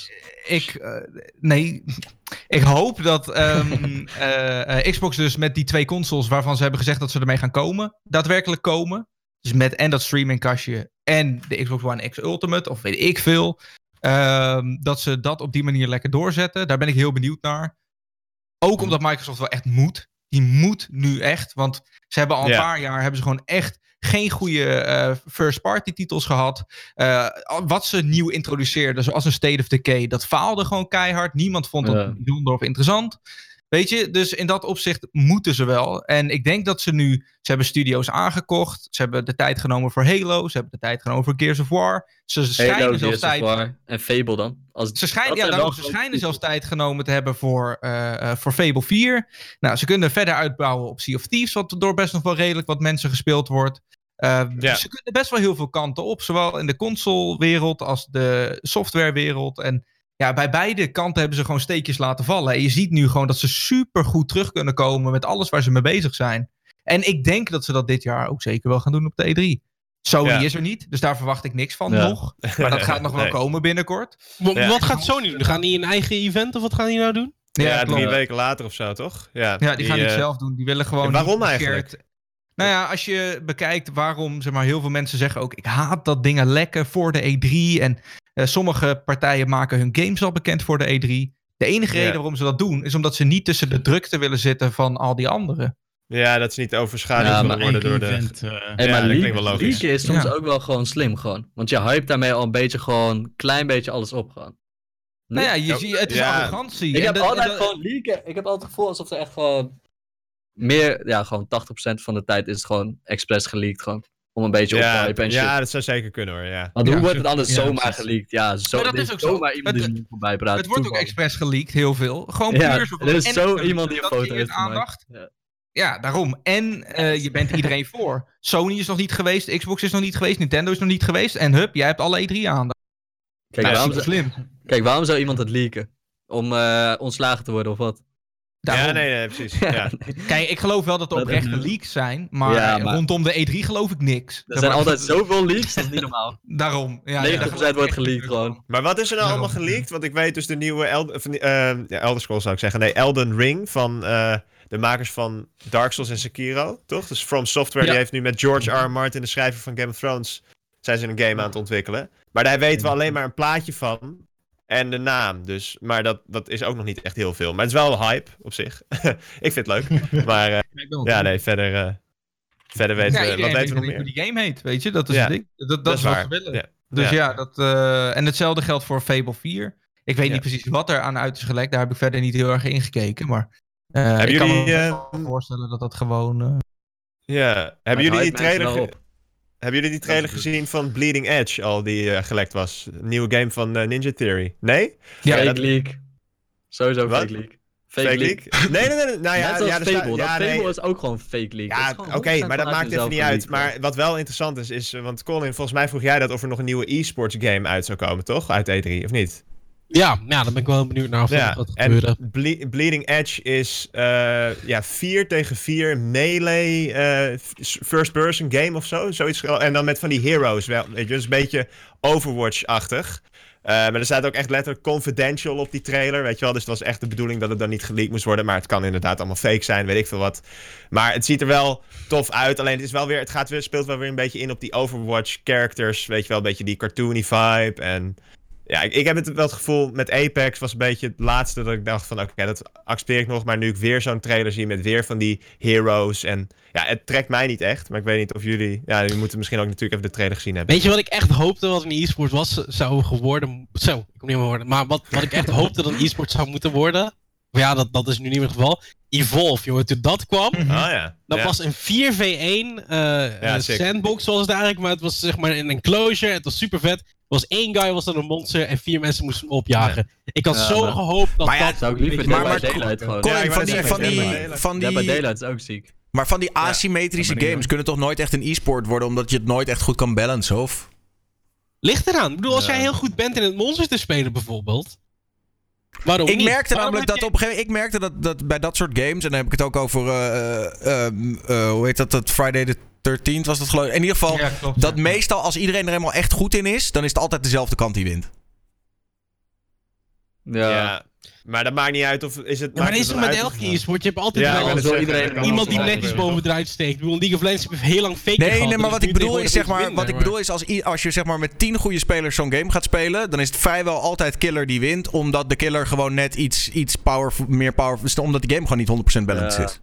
ik, eh, nee, ik hoop dat ehm, eh, Xbox dus met die twee consoles waarvan ze hebben gezegd dat ze ermee gaan komen, daadwerkelijk komen. Dus met en dat streamingkastje en de Xbox One X Ultimate, of weet ik veel. ehm, dat ze dat op die manier lekker doorzetten. Daar ben ik heel benieuwd naar. Ook omdat Microsoft wel echt moet. Die moet nu echt. Want ze hebben al een Ja. paar jaar hebben ze gewoon echt geen goede eh, first-party titels gehad. Eh, wat ze nieuw introduceerden, zoals een State of Decay, dat faalde gewoon keihard. Niemand vond dat Ja. bijzonder of interessant. Weet je, dus in dat opzicht moeten ze wel. En ik denk dat ze nu, ze hebben studio's aangekocht. Ze hebben de tijd genomen voor Halo. Ze hebben de tijd genomen voor Gears of War. Ze schijnen zelfs tijd. War en Fable dan. Als, Ze schijnen, ja, daarom, ze schijnen zelfs tijd genomen te hebben voor, eh, voor Fable 4. Nou, ze kunnen verder uitbouwen op Sea of Thieves, wat door best nog wel redelijk wat mensen gespeeld wordt. Eh, Ja. Ze kunnen best wel heel veel kanten op, zowel in de console-wereld als de softwarewereld. En ja, bij beide kanten hebben ze gewoon steekjes laten vallen. En je ziet nu gewoon dat ze super goed terug kunnen komen met alles waar ze mee bezig zijn. En ik denk dat ze dat dit jaar ook zeker wel gaan doen op de E3. Sony Ja. is er niet, dus daar verwacht ik niks van Ja. nog. Maar dat gaat nog wel Nee. komen binnenkort. Ja. Wat gaat Sony doen? Gaan die een eigen event of wat gaan die nou doen? Ja, drie weken later of zo, toch? Ja, Ja, die gaan niet eh, zelf doen. Die willen gewoon. en waarom eigenlijk? Nou ja, als je bekijkt waarom zeg maar, heel veel mensen zeggen ook... ik haat dat dingen lekken voor de E3. En eh, sommige partijen maken hun games al bekend voor de E3. De enige Ja. reden waarom ze dat doen... is omdat ze niet tussen de drukte willen zitten van al die anderen. Ja, dat ze niet overschaduwd Ja, worden door de... Event, eh, Hey, Ja, maar dat klinkt wel logisch. is soms Ja. ook wel gewoon slim gewoon. Want je hype daarmee al een beetje gewoon, klein beetje alles op gewoon. Nou ja, je, Oh, zie- het is ja. arrogantie. Ik heb dat- altijd dat- gewoon leaken. Ik heb altijd het gevoel alsof er echt gewoon meer, ja, gewoon 80% van de tijd is het gewoon expres geleakt gewoon. Om een beetje op te hypen en shit. ja, dat zou zeker kunnen hoor, ja. Want Ja, hoe wordt het anders ja, zomaar geleakt? Ja, zo, Maar dat is ook zo. zomaar iemand die Het- er niet voorbij praat. het wordt ook expres geleakt, heel veel. Gewoon Ja, puur zo er is en zo iemand die een foto heeft gemaakt. aandacht. Ja. Ja, daarom. En eh, je bent iedereen voor. Sony is nog niet geweest, Xbox is nog niet geweest, Nintendo is nog niet geweest. En hup, jij hebt alle E3 aandacht. Kijk, Nou, waarom slim. kijk, waarom zou iemand het leaken? Om eh, ontslagen te worden of wat? Daarom. Ja, nee, nee, precies. Ja. Kijk, ik geloof wel dat er oprechte is- leaks zijn, maar, Ja, maar- rondom de E3 geloof ik niks. Er zijn altijd zoveel leaks, dat is niet normaal. Daarom. Ja, 90% ja, daar geloof ik wordt geleakt gewoon. Maar wat is er nou Daarom. allemaal geleakt? Want ik weet dus de nieuwe El of, eh, ja, Elder Scrolls zou ik zeggen. Nee, Elden Ring van eh, de makers van Dark Souls en Sekiro, toch? Dus From Software die heeft nu met George R. R. Martin, de schrijver van Game of Thrones, zijn ze een game aan het ontwikkelen. Maar daar weten we alleen maar een plaatje van en de naam. Dus, maar dat, dat is ook nog niet echt heel veel. Maar het is wel hype op zich. ik vind het leuk. Maar eh, ja, nee, verder, eh, verder weten Ja, we, wat weten we nog weet meer? hoe die game heet, weet je? Dat is Ja. het ding. Dat, dat, Dat is is wat waar. ze willen. Ja. Dus Ja. ja, dat, eh, en hetzelfde geldt voor Fable 4. Ik weet Ja. niet precies wat er aan uit is gelekt. Daar heb ik verder niet heel erg in gekeken. Maar eh, ik kan me jullie, eh, wel voorstellen dat dat gewoon... eh, Ja, hebben jullie die trailer. Hebben jullie die trailer gezien van Bleeding Edge al die eh, gelekt was? Een nieuwe game van eh, Ninja Theory. Nee? Ja, fake dat- leak. Sowieso Wat? fake leak. Fake, Fake leak. leak? Nee, nee, nee. Nou ja, Net als ja, staat- Fable. ja, dat nee. Fable is ook gewoon fake leak. Ja, oké, 100% maar dat maakt even niet uit. Maar wat wel interessant is, is... Want Colin, volgens mij vroeg jij dat of er nog een nieuwe e-sports game uit zou komen, toch? Uit E3, of niet? Ja, ja, dan ben ik wel benieuwd naar of dat Ja, gaat en gebeuren. Ble- Bleeding Edge is eh ja, 4 tegen 4 melee eh, first-person game of zo. Zoiets, en dan met van die heroes, wel, weet je, dus een beetje Overwatch-achtig. Eh, maar er staat ook echt letterlijk confidential op die trailer, weet je wel. Dus het was echt de bedoeling dat het dan niet geleakt moest worden. Maar het kan inderdaad allemaal fake zijn, weet ik veel wat. Maar het ziet er wel tof uit. Alleen het, is wel weer, het gaat weer, speelt wel weer een beetje in op die Overwatch-characters. Weet je wel, een beetje die cartoony vibe. En Ja, ik, ik heb het wel het gevoel met Apex was een beetje het laatste dat ik dacht van oké, dat accepteer ik nog. Maar nu ik weer zo'n trailer zie met weer van die heroes en ja, het trekt mij niet echt. Maar ik weet niet of jullie, ja, jullie moeten misschien ook natuurlijk even de trailer gezien hebben. Weet je wat ik echt hoopte wat een e-sport was, zou geworden... Zo, ik kom niet meer woorden. Maar wat, wat ik echt hoopte dat een e-sport zou moeten worden... Maar ja, dat, dat is nu niet meer het geval. Evolve, jongen, toen dat kwam... Ah ja. Dat ja. was een 4v1 eh, eh, sandbox zoals het eigenlijk, maar het was zeg maar een enclosure. Het was super vet. Was één guy was dan een monster en vier mensen moesten hem opjagen. Ik had Ja, zo maar- gehoopt dat Maar ja, dat... Zou ik liever Maar- maar- gewoon. Ja, van die, van die, van Dead by die, Daylight is ook ziek. maar van die asymmetrische games kunnen toch nooit echt een e-sport worden, omdat je het nooit echt goed kan balancen, of? Ligt eraan. Ik bedoel, als Ja. jij heel goed bent in het monster te spelen bijvoorbeeld. Waarom Ik niet? merkte Waarom namelijk dat op een gegeven moment, ik merkte dat, dat bij dat soort games, en dan heb ik het ook over, eh, eh, ehm, eh, hoe heet dat, dat Friday the 13th was dat geloof ik. In ieder geval, Ja, klopt. dat ja. meestal als iedereen er helemaal echt goed in is, dan is het altijd dezelfde kant die wint. Ja. Ja. Maar dat maakt niet uit of is het. Ja, maar is het het met of- e-sport? Je hebt altijd Ja, wel zo iedereen- iemand die netjes gebeuren, boven eruit steekt. Ik bedoel, League of Legends heeft heel lang fake Nee, gehad. nee, dat maar wat ik bedoel is, zeg maar, wat ik bedoel is, als, als je zeg maar met 10 goede spelers zo'n game gaat spelen, dan is het vrijwel altijd killer die wint, omdat de killer gewoon net iets, iets power, meer power, omdat die game gewoon niet 100% balanced Ja. is.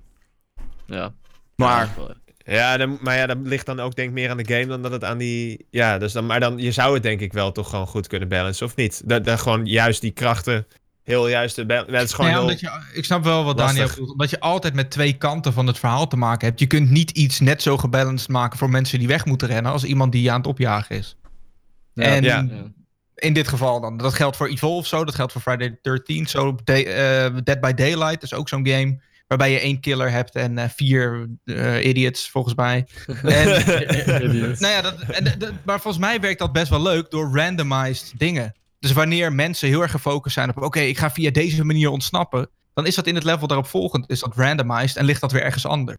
Ja. Maar, Ja, Ja, dan, maar ja, dat ligt dan ook denk ik meer aan de game dan dat het aan die... Ja, dus dan, maar dan, je zou het denk ik wel toch gewoon goed kunnen balancen, of niet? Dat, dat gewoon juist die krachten heel juist... Dat is gewoon Ja, heel... omdat je, ik snap wel wat lastig. Daniel bedoelt. Omdat je altijd met twee kanten van het verhaal te maken hebt. Je kunt niet iets net zo gebalanced maken voor mensen die weg moeten rennen... als iemand die je aan het opjagen is. en ja. Ja. in dit geval dan. Dat geldt voor Evolve zo. Dat geldt voor Friday the 13th zo. Day- eh, Dead by Daylight is ook zo'n game... waarbij je één killer hebt en eh, vier eh, idiots, volgens mij. En, nou ja, dat, en, dat- maar volgens mij werkt dat best wel leuk door randomized dingen. Dus wanneer mensen heel erg gefocust zijn op... oké, ik ga via deze manier ontsnappen... dan is dat in het level daarop volgend is dat randomized... en ligt dat weer ergens anders.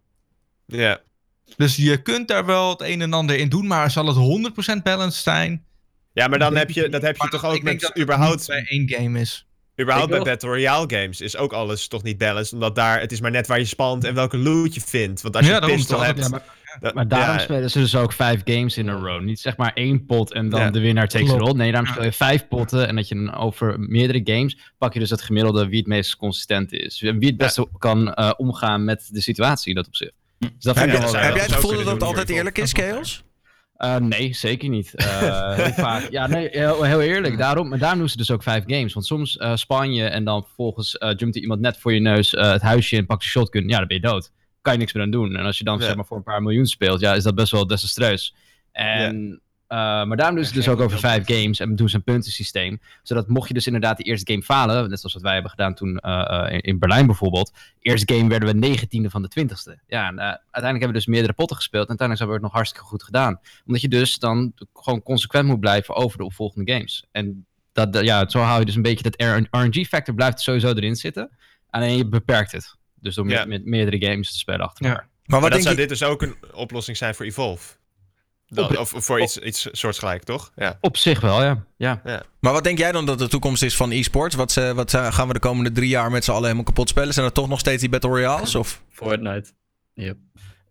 Ja. Dus je kunt daar wel het een en ander in doen... maar zal het 100% balanced zijn... ja, maar dan heb je, dat heb je Maar toch ook ik denk met dat het überhaupt... niet bij één game is. Überhaupt bij Battle Royale games is ook alles toch niet balanced. Omdat daar, het is maar net waar je spant en welke loot je vindt. Want als je Ja, een pistol hebt... Ja, Maar daarom ja, spelen ze dus ook vijf games in a row. Niet zeg maar één pot en dan Ja. de winnaar takes it Klopt. all. Nee, daarom speel je vijf potten en dat je dan over meerdere games pak je dus het gemiddelde wie het meest consistent is. En wie het beste kan eh, omgaan met de situatie, dat op zich. Dus dat heb, je, heb jij het gevoel dat het altijd eerlijk is, Chaos? Eh, nee, zeker niet. Eh, heel vaak. Ja, nee, heel, heel eerlijk. Daarom, maar daarom doen ze dus ook vijf games. Want soms eh span je en dan vervolgens jumpt er iemand net voor je neus het huisje in, pakt de shotgun. Ja, dan ben je dood. Kan je niks meer aan doen. En als je dan Ja. zeg maar voor een paar miljoen speelt, ja, is dat best wel desastreus. En, eh, maar daarom doen ze het dus ook over vijf games en doen ze een puntensysteem. Zodat mocht je dus inderdaad de eerste game falen, net zoals wat wij hebben gedaan toen eh, eh, in, in Berlijn bijvoorbeeld. Eerste game werden we negentiende van de twintigste. Ja, en, eh, uiteindelijk hebben we dus meerdere potten gespeeld. En uiteindelijk hebben we het nog hartstikke goed gedaan omdat je dus dan gewoon consequent moet blijven over de opvolgende games. En dat, dat- ja, zo hou je dus een beetje dat RNG-factor blijft sowieso erin zitten. Alleen je beperkt het. Dus door Ja. met, met meerdere games te spelen achter Ja. elkaar. Maar Maar wat dat denk zou je... dit dus ook een oplossing zijn voor Evolve. Op- of voor iets, iets soortgelijk, toch? Ja. Op zich wel, ja. ja. Maar wat denk jij dan dat de toekomst is van e-sports? Wat, ze- wat eh, gaan we de komende drie jaar met z'n allen helemaal kapot spelen? Zijn er toch nog steeds die Battle Royales? Of? Fortnite. Yep.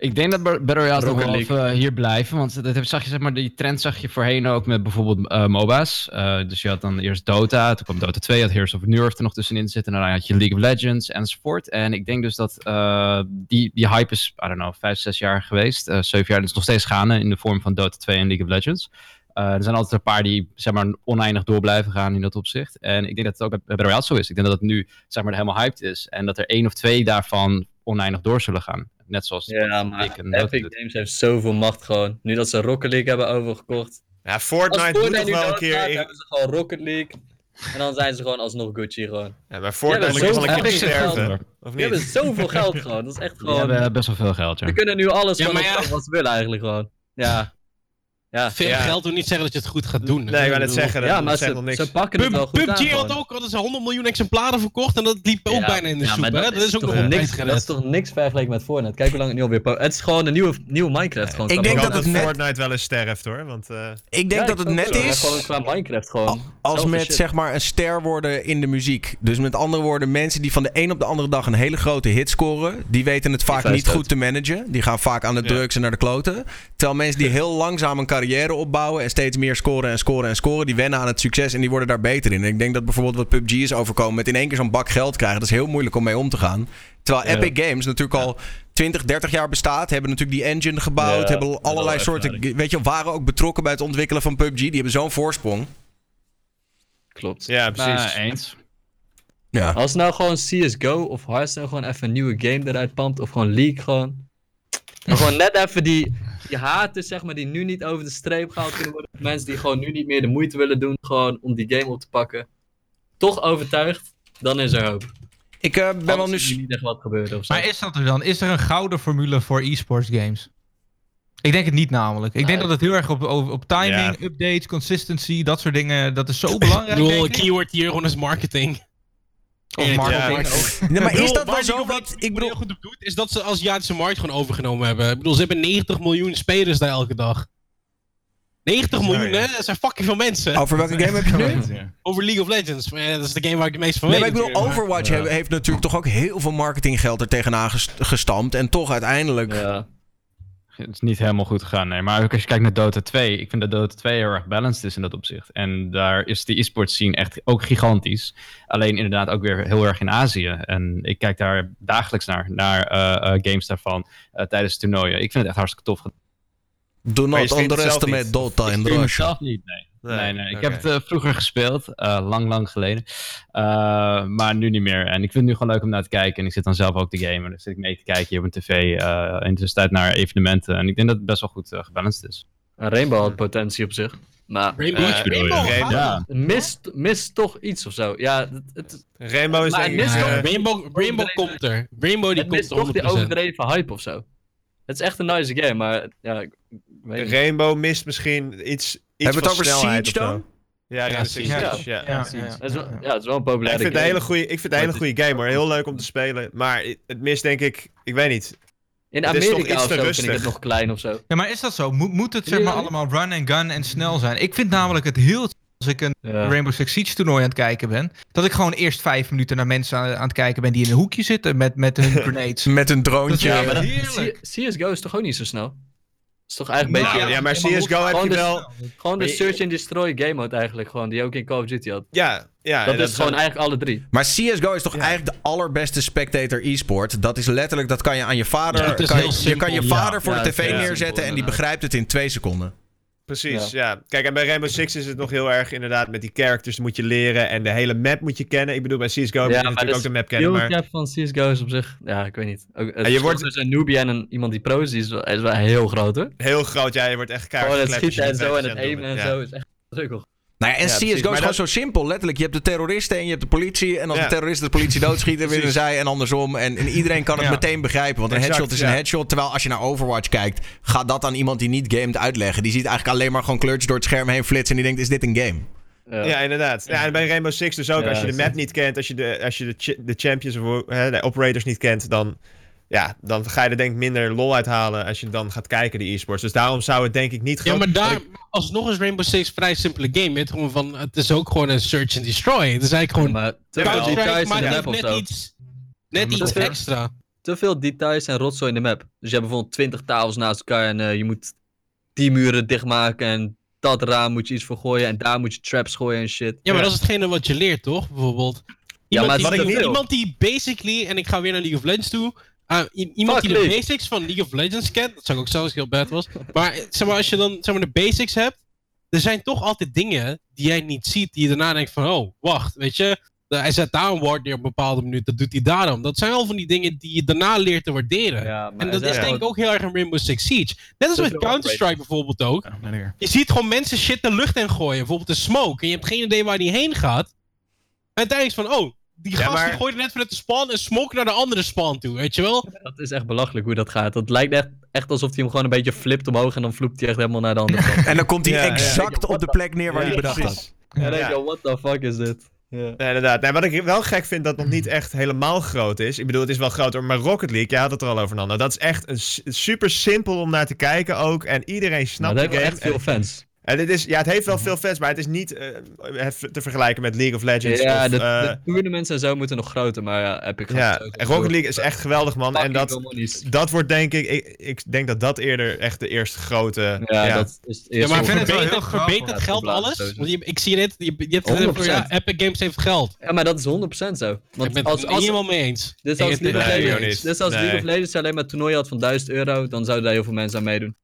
Ik denk dat Battle Royale Rocket wel even hier blijven. Want dat zag je, zeg maar, die trend zag je voorheen ook met bijvoorbeeld eh, MOBA's. Eh, dus je had dan eerst Dota, toen kwam Dota 2, je had Heroes of New Earth er nog tussenin zitten. En daarna had je League of Legends enzovoort. En ik denk dus dat eh, die, die hype is, I don't know, vijf, zes jaar geweest. Eh, zeven jaar, dus nog steeds gaande in de vorm van Dota 2 en League of Legends. Eh, er zijn altijd een paar die zeg maar, oneindig door blijven gaan in dat opzicht. En ik denk dat het ook bij Battle Royale zo is. Ik denk dat het nu zeg maar, helemaal hyped is. En dat er één of twee daarvan oneindig door zullen gaan. Net zoals Ja, maar Epic doet. Games heeft zoveel macht gewoon. Nu dat ze Rocket League hebben overgekocht. Ja, Fortnite moet Fortnite nog nu wel een keer... hebben ze gewoon Rocket League. En dan zijn ze gewoon alsnog Gucci gewoon. Ja, maar Fortnite nog wel een zo- keer sterven. Die hebben zoveel geld gewoon. Dat is echt Die gewoon... hebben best wel veel geld, ja. We kunnen nu alles Ja, van maar onszelf ja. wat we willen eigenlijk gewoon. Ja. Ja. Veel Ja. geld wil niet zeggen dat je het goed gaat doen. Nee, ik bedoel, zeggen, dat, Ja, maar ze, niks. ze pakken het wel Pub- goed aan PUBG had ook hadden ze 100 miljoen exemplaren verkocht en dat liep ook Ja, bijna in de ja, soep. Dat is ook toch nog niks, Dat is toch niks vergeleken met Fortnite. Kijk hoe lang het nu alweer... po- Het is gewoon een nieuwe, nieuwe Minecraft gewoon. Ik denk dat het net- Fortnite wel eens sterft, hoor. Want eh, Ik denk Ja, dat het net is Gewoon qua Minecraft gewoon. als met shit. zeg maar een ster worden in de muziek. Dus met andere woorden, mensen die van de een op de andere dag een hele grote hit scoren, die weten het vaak niet goed te managen. Die gaan vaak aan de drugs en naar de kloten. Terwijl mensen die heel langzaam een carrière opbouwen en steeds meer scoren en scoren en scoren. Die wennen aan het succes en die worden daar beter in. En ik denk dat bijvoorbeeld wat PUBG is overkomen met in één keer zo'n bak geld krijgen. Dat is heel moeilijk om mee om te gaan. Terwijl Ja. Epic Games natuurlijk al 20, 30 jaar bestaat. Hebben natuurlijk die engine gebouwd. Ja, hebben allerlei soorten... Weet je, waren ook betrokken bij het ontwikkelen van PUBG. Die hebben zo'n voorsprong. Klopt. Ja, precies. Nou, eens. Ja. Als nou gewoon CSGO of Hearthstone gewoon even een nieuwe game eruit pampt. Of gewoon League gewoon. Gewoon net even die, die haters, zeg maar, die nu niet over de streep gehaald kunnen worden. Mensen die gewoon nu niet meer de moeite willen doen gewoon om die game op te pakken. Toch overtuigd, dan is er hoop. Ik eh, ben wel nu... niet echt wat gebeuren of zo. Maar is dat er dan? Is er een gouden formule voor e-sports games? Ik denk het niet namelijk. Ik denk dat het heel erg op, op, op timing, Ja. updates, consistency, dat soort dingen, dat is zo Ik belangrijk. bedoel, ik. keyword hier gewoon is marketing. Of Ja, marketing ja. Nee, maar is dat waar wel zo? Legends ik bedoel... heel goed op doet, is dat ze de Aziatische markt gewoon overgenomen hebben. Ik bedoel, ze hebben 90 miljoen spelers daar elke dag. 90 Dat is waar, miljoen, hè? Dat zijn fucking veel mensen. Over welke game heb je het nu? Over League of Legends. Maar dat is de game waar ik het meest van Nee, maar weet. ik bedoel. Overwatch heeft, heeft natuurlijk toch ook heel veel marketinggeld er tegenaan ges- gestampt. En toch uiteindelijk... Ja. Het is niet helemaal goed gegaan, nee. Maar ook als je kijkt naar Dota 2, ik vind dat Dota 2 heel erg balanced is in dat opzicht. En daar is de e-sports scene echt ook gigantisch. Alleen inderdaad ook weer heel erg in Azië. En ik kijk daar dagelijks naar, naar eh, eh, games daarvan eh, tijdens toernooien. Ik vind het echt hartstikke tof. Do not underestimate? Dota in Ik Russia. zelf niet, nee. Nee, nee. Ik heb het eh, vroeger gespeeld, eh, lang, lang geleden. Eh, maar nu niet meer. En ik vind het nu gewoon leuk om naar te kijken. En ik zit dan zelf ook te gamen. Dan zit ik mee te kijken hier op een tv. eh in de tussentijd naar evenementen. En ik denk dat het best wel goed gebalanced is. Rainbow had potentie op zich. Maar Rainbow? Rainbow. Ja. het mist, mist toch iets of zo. Ja, het, het, Rainbow is Maar denk ik... Rainbow, Rainbow komt er. Rainbow die komt toch die er 100%. overdreven hype of zo. Het is echt een nice game, maar ja, ik weet niet. Rainbow mist misschien iets Hebben we het over Siege dan? Ja, Ja. Siege, ja. Ja, Het is wel, ja. ja, het is wel een populaire ik vind het een game. hele goede, ik vind het een hele goede game hoor. Heel leuk om te spelen. Maar het mist denk ik, ik weet niet. In het is toch Amerika iets of zo vind ik het nog klein of zo. Ja, maar is dat zo? Moet, moet het zeg maar allemaal run and gun en snel zijn? Ik vind namelijk het heel als ik een Ja. Rainbow Six Siege toernooi aan het kijken ben, dat ik gewoon eerst vijf minuten naar mensen aan, aan het kijken ben die in een hoekje zitten met, met hun grenades. Met een droontje. Dat Ja, maar dat, CSGO is toch ook niet zo snel? Is toch eigenlijk een Nou, beetje... ja, maar CSGO heb je Gewoon de- wel... Gewoon de je- search and destroy game mode eigenlijk gewoon, die ook in Call of Duty had. Ja, ja. dat is gewoon eigenlijk alle drie. Maar CSGO is toch Ja. eigenlijk de allerbeste spectator e-sport. Dat is letterlijk, dat kan je aan je vader... Je, je kan je vader ja. voor Ja, de tv neerzetten simpel, en die begrijpt het in twee seconden. Precies, ja. Kijk, en bij Rainbow Six is het nog heel erg inderdaad met die characters moet je leren en de hele map moet je kennen. Ik bedoel, bij CSGO moet je natuurlijk ook de map kennen, maar... cap van CSGO is op zich, ja, ik weet niet. Ook, het je wordt- tussen een newbie en een, iemand die pro is, die is wel, is wel heel groot hoor. Heel groot, ja, je wordt echt kaart het schieten en zo en het aimen en zo is echt druk. Nou ja, en Ja, CSGO precies, is maar gewoon dat- zo simpel. Letterlijk, je hebt de terroristen en je hebt de politie. En als Ja. de terroristen de politie doodschieten, winnen zij en andersom. En, en iedereen kan het Ja. meteen begrijpen. Want een Exact, headshot is een headshot. Terwijl als je naar Overwatch kijkt, ga dat aan iemand die niet gamet uitleggen. Die ziet eigenlijk alleen maar gewoon kleurtjes door het scherm heen flitsen. En die denkt, is dit een game? Ja. Ja, inderdaad. Ja, en bij Rainbow Six dus ook. Ja, als je de map niet kent, als je de, als je de, ch- de champions of hè, de operators niet kent, dan, ja, dan ga je er denk ik minder lol uithalen als je dan gaat kijken, de e-sports. Dus daarom zou het denk ik niet Ja, groot- maar daar, alsnog is Rainbow Six een vrij simpele game. Het, gewoon van, het is ook gewoon een search and destroy. Het is eigenlijk gewoon maar te veel Counter-Strike, details in maar de net, net iets, net maar iets extra. Te veel details en rotzooi in de map. Dus je hebt bijvoorbeeld 20 tafels naast elkaar en eh, je moet die muren dichtmaken en dat raam moet je iets voor gooien en daar moet je traps gooien en shit. Ja, maar Ja. dat is hetgene wat je leert, toch? Bijvoorbeeld. Ja, maar Iemand, het is die, iemand die basically, en ik ga weer naar League of Legends toe. Uh, i- iemand Fuck die de basics van League of Legends kent. Dat zou ik ook zelfs heel bad was. Maar zeg maar, als je dan zeg maar, de basics hebt. Er zijn toch altijd dingen die jij niet ziet. Die je daarna denkt van, oh, wacht, weet je. de- Hij zet daar een ward neer op een bepaalde minuut. Dat doet hij daarom. Dat zijn al van die dingen die je daarna leert te waarderen. Ja, en dat is denk ik ook heel erg in Rainbow Six Siege. Net als met Counter-Strike bijvoorbeeld ook. Je ziet gewoon mensen shit de lucht in gooien. Bijvoorbeeld een smoke. En je hebt geen idee waar die heen gaat. En uiteindelijk is van, oh, die Ja, gast maar- die gooide net vanuit de spawn een smoke naar de andere spawn toe. Weet je wel? Dat is echt belachelijk hoe dat gaat. Dat lijkt echt, echt alsof hij hem gewoon een beetje flipt omhoog en dan vloept hij echt helemaal naar de andere kant. En dan komt hij Ja, ja. exact op de plek neer waar Ja, hij bedacht had. En dan denk Ja. je, what the fuck is dit? Ja. Ja, inderdaad. Nee, wat ik wel gek vind dat nog niet echt helemaal groot is. Ik bedoel, het is wel groter, maar Rocket League, jij had het er al over, Nando. Dat is echt een super simpel om naar te kijken ook. En iedereen snapt dat de heeft echt veel En, fans. En dit is, ja, het heeft wel veel fans, maar het is niet eh, het te vergelijken met League of Legends. Ja, of, de, eh, de tournaments en zo moeten nog groter, maar ja, Epic ja, het ook en Rocket. League is echt geweldig, man. En dat, dat wordt denk ik, ik, ik denk dat dat eerder echt de eerste grote... Ja, dat is het Ja, maar ik vind het wel verbetert, geld Ja, alles? Want je, ik zie dit, je, je hebt het ja, 100%. Epic Games heeft geld. Ja, maar dat is 100% zo. ik Want ben als, het als, helemaal mee eens. dit is als het- League of Legends, joh, niet. dit is als Nee. League of Legends alleen maar toernooi had van 1000 euro, dan zouden daar heel veel mensen aan meedoen.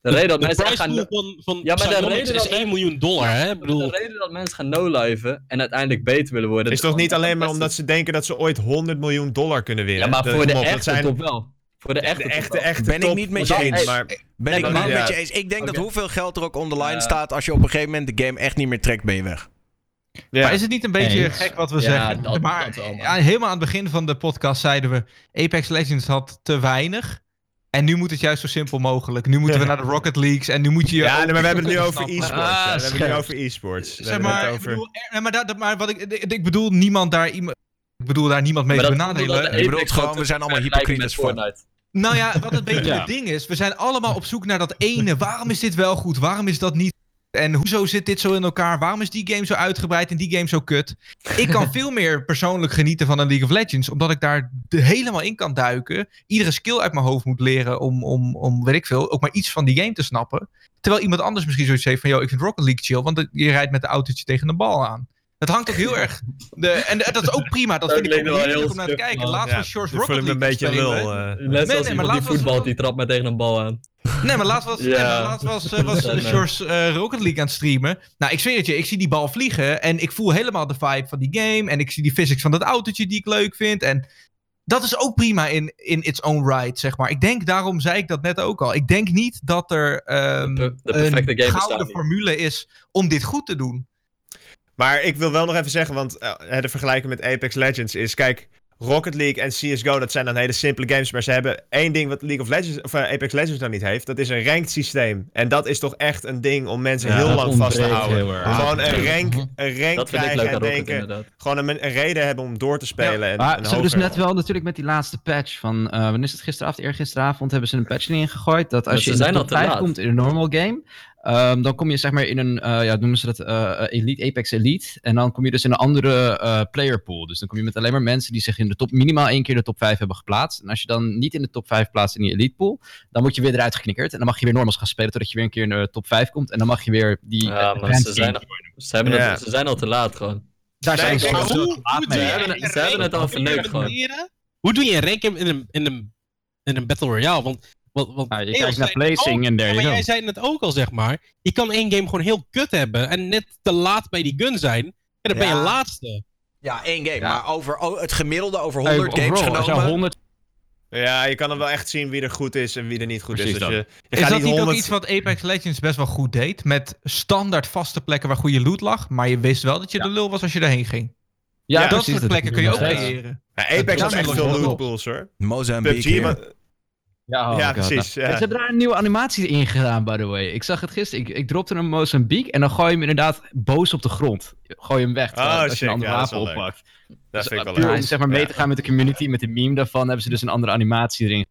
De reden dat De mensen gaan... pool van, van Ja, maar de reden is dat- 1 miljoen dollar, hè? Ik bedoel, De reden dat mensen gaan no-liven en uiteindelijk beter willen worden... is toch niet alleen maar omdat ze denken dat ze ooit 100 miljoen dollar kunnen winnen? Ja, maar voor de echte zijn top wel. Voor de echte De top echte, wel. echte Ben ik niet met je Ja, eens. Maar, Ben ik niet ja. met je eens. Ik denk dat hoeveel geld er ook on the line Ja. staat, als je op een gegeven moment de game echt niet meer trekt, ben je weg. ja. Maar is het niet een beetje Eens. gek wat we Ja, zeggen? dat- maar dat wel, man. ja, helemaal aan het begin van de podcast zeiden we... Apex Legends had te weinig. En nu moet het juist zo simpel mogelijk. Nu moeten we naar de Rocket Leagues en nu moet je... Ja, nee, maar we hebben het nu kunnen over e-sports. Ah, ja, we hebben het nu over e-sports. We Zeg hebben maar, het ik over... bedoel, eh, maar, dat, maar wat ik, ik, ik bedoel niemand daar iemand... Ik bedoel daar niemand mee te benadelen. bedoelt Apex gewoon, we zijn allemaal hypocriet fuck. Fortnite. Nou ja, wat een beetje Ja. het ding is, we zijn allemaal op zoek naar dat ene. Waarom is dit wel goed? Waarom is dat niet? En hoezo zit dit zo in elkaar? Waarom is die game zo uitgebreid en die game zo kut? Ik kan veel meer persoonlijk genieten van een League of Legends, omdat ik daar helemaal in kan duiken. Iedere skill uit mijn hoofd moet leren om, om, om, weet ik veel, ook maar iets van die game te snappen. Terwijl iemand anders misschien zoiets heeft van, yo, ik vind Rocket League chill, want je rijdt met de autootje tegen de bal aan. Het hangt ook heel erg. De, en de- dat is ook prima. Dat Dat vind ik ook wel heel om naar te kijken. Laatst was ik Rocket voel me League een beetje lul. eh. Net nee, zoals maar iemand die was- voetbalt, die trapt mij tegen een bal aan. Nee, maar laatst was, Ja. nee, maar laatst was, eh, was Ja, eh, nee. Shores eh, Rocket League aan het streamen. Nou, ik zweer het je, ik zie die bal vliegen en ik voel helemaal de vibe van die game. En ik zie die physics van dat autootje die ik leuk vind. En dat is ook prima in, in its own right, zeg maar. Ik denk, daarom zei ik dat net ook al. Ik denk niet dat er ehm, De per- de perfecte een game bestaat gouden niet. formule is om dit goed te doen. Maar ik wil wel nog even zeggen, want eh, de vergelijking met Apex Legends is, kijk, Rocket League en CSGO, dat zijn dan hele simpele games, maar ze hebben één ding wat League of Legends, of eh, Apex Legends dan niet heeft, dat is een ranked systeem. En dat is toch echt een ding om mensen heel lang vast te houden. Gewoon een rank, een rank Dat krijgen leuk en Rocket, denken, gewoon een, een reden hebben om door te spelen. en, Maar en ze hebben dus net wel natuurlijk met die laatste patch van, eh wanneer is het gisteravond, eergisteravond, hebben ze een patch erin gegooid. Dat als je ze in de zijn al top te 5 laat. komt in een normal game, ehm, dan kom je zeg maar in een, eh, ja, noemen ze dat, eh, Elite, Apex Elite. En dan kom je dus in een andere eh player pool. Dus dan kom je met alleen maar mensen die zich in de top, minimaal één keer de top 5 hebben geplaatst. En als je dan niet in de top 5 plaatst in die Elite pool, dan word je weer eruit geknikkerd. En dan mag je weer normals gaan spelen totdat je weer een keer in de top 5 komt. En dan mag je weer die Ja, eh, maar ze zijn, game ze, hebben het, ze zijn al te laat gewoon. Daar zijn ze al hoe, laat hoe mee. Ze hebben het- al verneukt gewoon. Hoe doe je een rank in een, in een, in een Battle Royale? Want, want, want Nou, je kijkt naar placing en you maar jij zei het ook al, zeg maar. Je kan één game gewoon heel kut hebben en net te laat bij die gun zijn. En dan ben je laatste. Ja, één game. Ja. Maar over oh, het gemiddelde over Hey, 100 games genomen. 100 Ja, je kan dan wel echt zien wie er goed is en wie er niet goed Precies is. Dus je, je Is dat niet ook 100 iets wat Apex Legends best wel goed deed? Met standaard vaste plekken waar goede loot lag, maar je wist wel dat je Ja. de lul was als je daarheen ging. Ja, dat precies, soort plekken kun je ook creëren. Ja, Apex was echt veel lootpools hoor. Mozambique. PUBG, hier. maar, Ja, oh ja precies. nou. Ja. Ze hebben daar een nieuwe animatie in gedaan, by the way. Ik zag het gisteren. Ik, ik dropte een Mozambique en dan gooi je hem inderdaad boos op de grond. Gooi je hem weg. Oh, als je een andere Ja, dat wapen leuk. oppakt. Dat Dus, vind ik wel leuk. om zeg maar mee Ja. te gaan met de community, met de meme daarvan, hebben ze dus een andere animatie erin.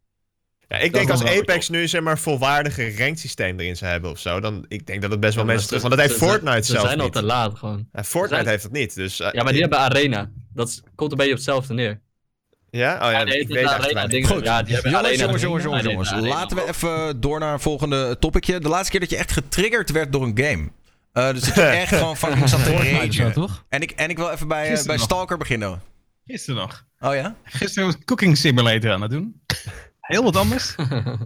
Ja, ik Dat denk als Apex nu zeg maar volwaardige ranked systeem erin zou hebben of zo, dan ik denk dat het best wel Ja, mensen ze- terug. Want dat heeft ze- Fortnite Ze zelf zijn al te laat gewoon. Ja, Fortnite zijn- heeft het niet. Dus, uh, Ja, maar die hebben Arena. Dat is- komt een beetje op hetzelfde neer. Ja? Oh ja, ik weet. Goed. Ja, die hebben Jongens, jongens, jongens, jongens, jongens. Laten we even door naar een volgende topicje. De laatste keer dat je echt getriggerd werd door een game. Eh, dus dat je echt gewoon fucking zat te ragen. toch? En ik, en ik wil even bij, eh, bij nog. Stalker beginnen. Gisteren nog. Oh ja? Gisteren was ik Cooking Simulator aan het doen. Heel wat anders.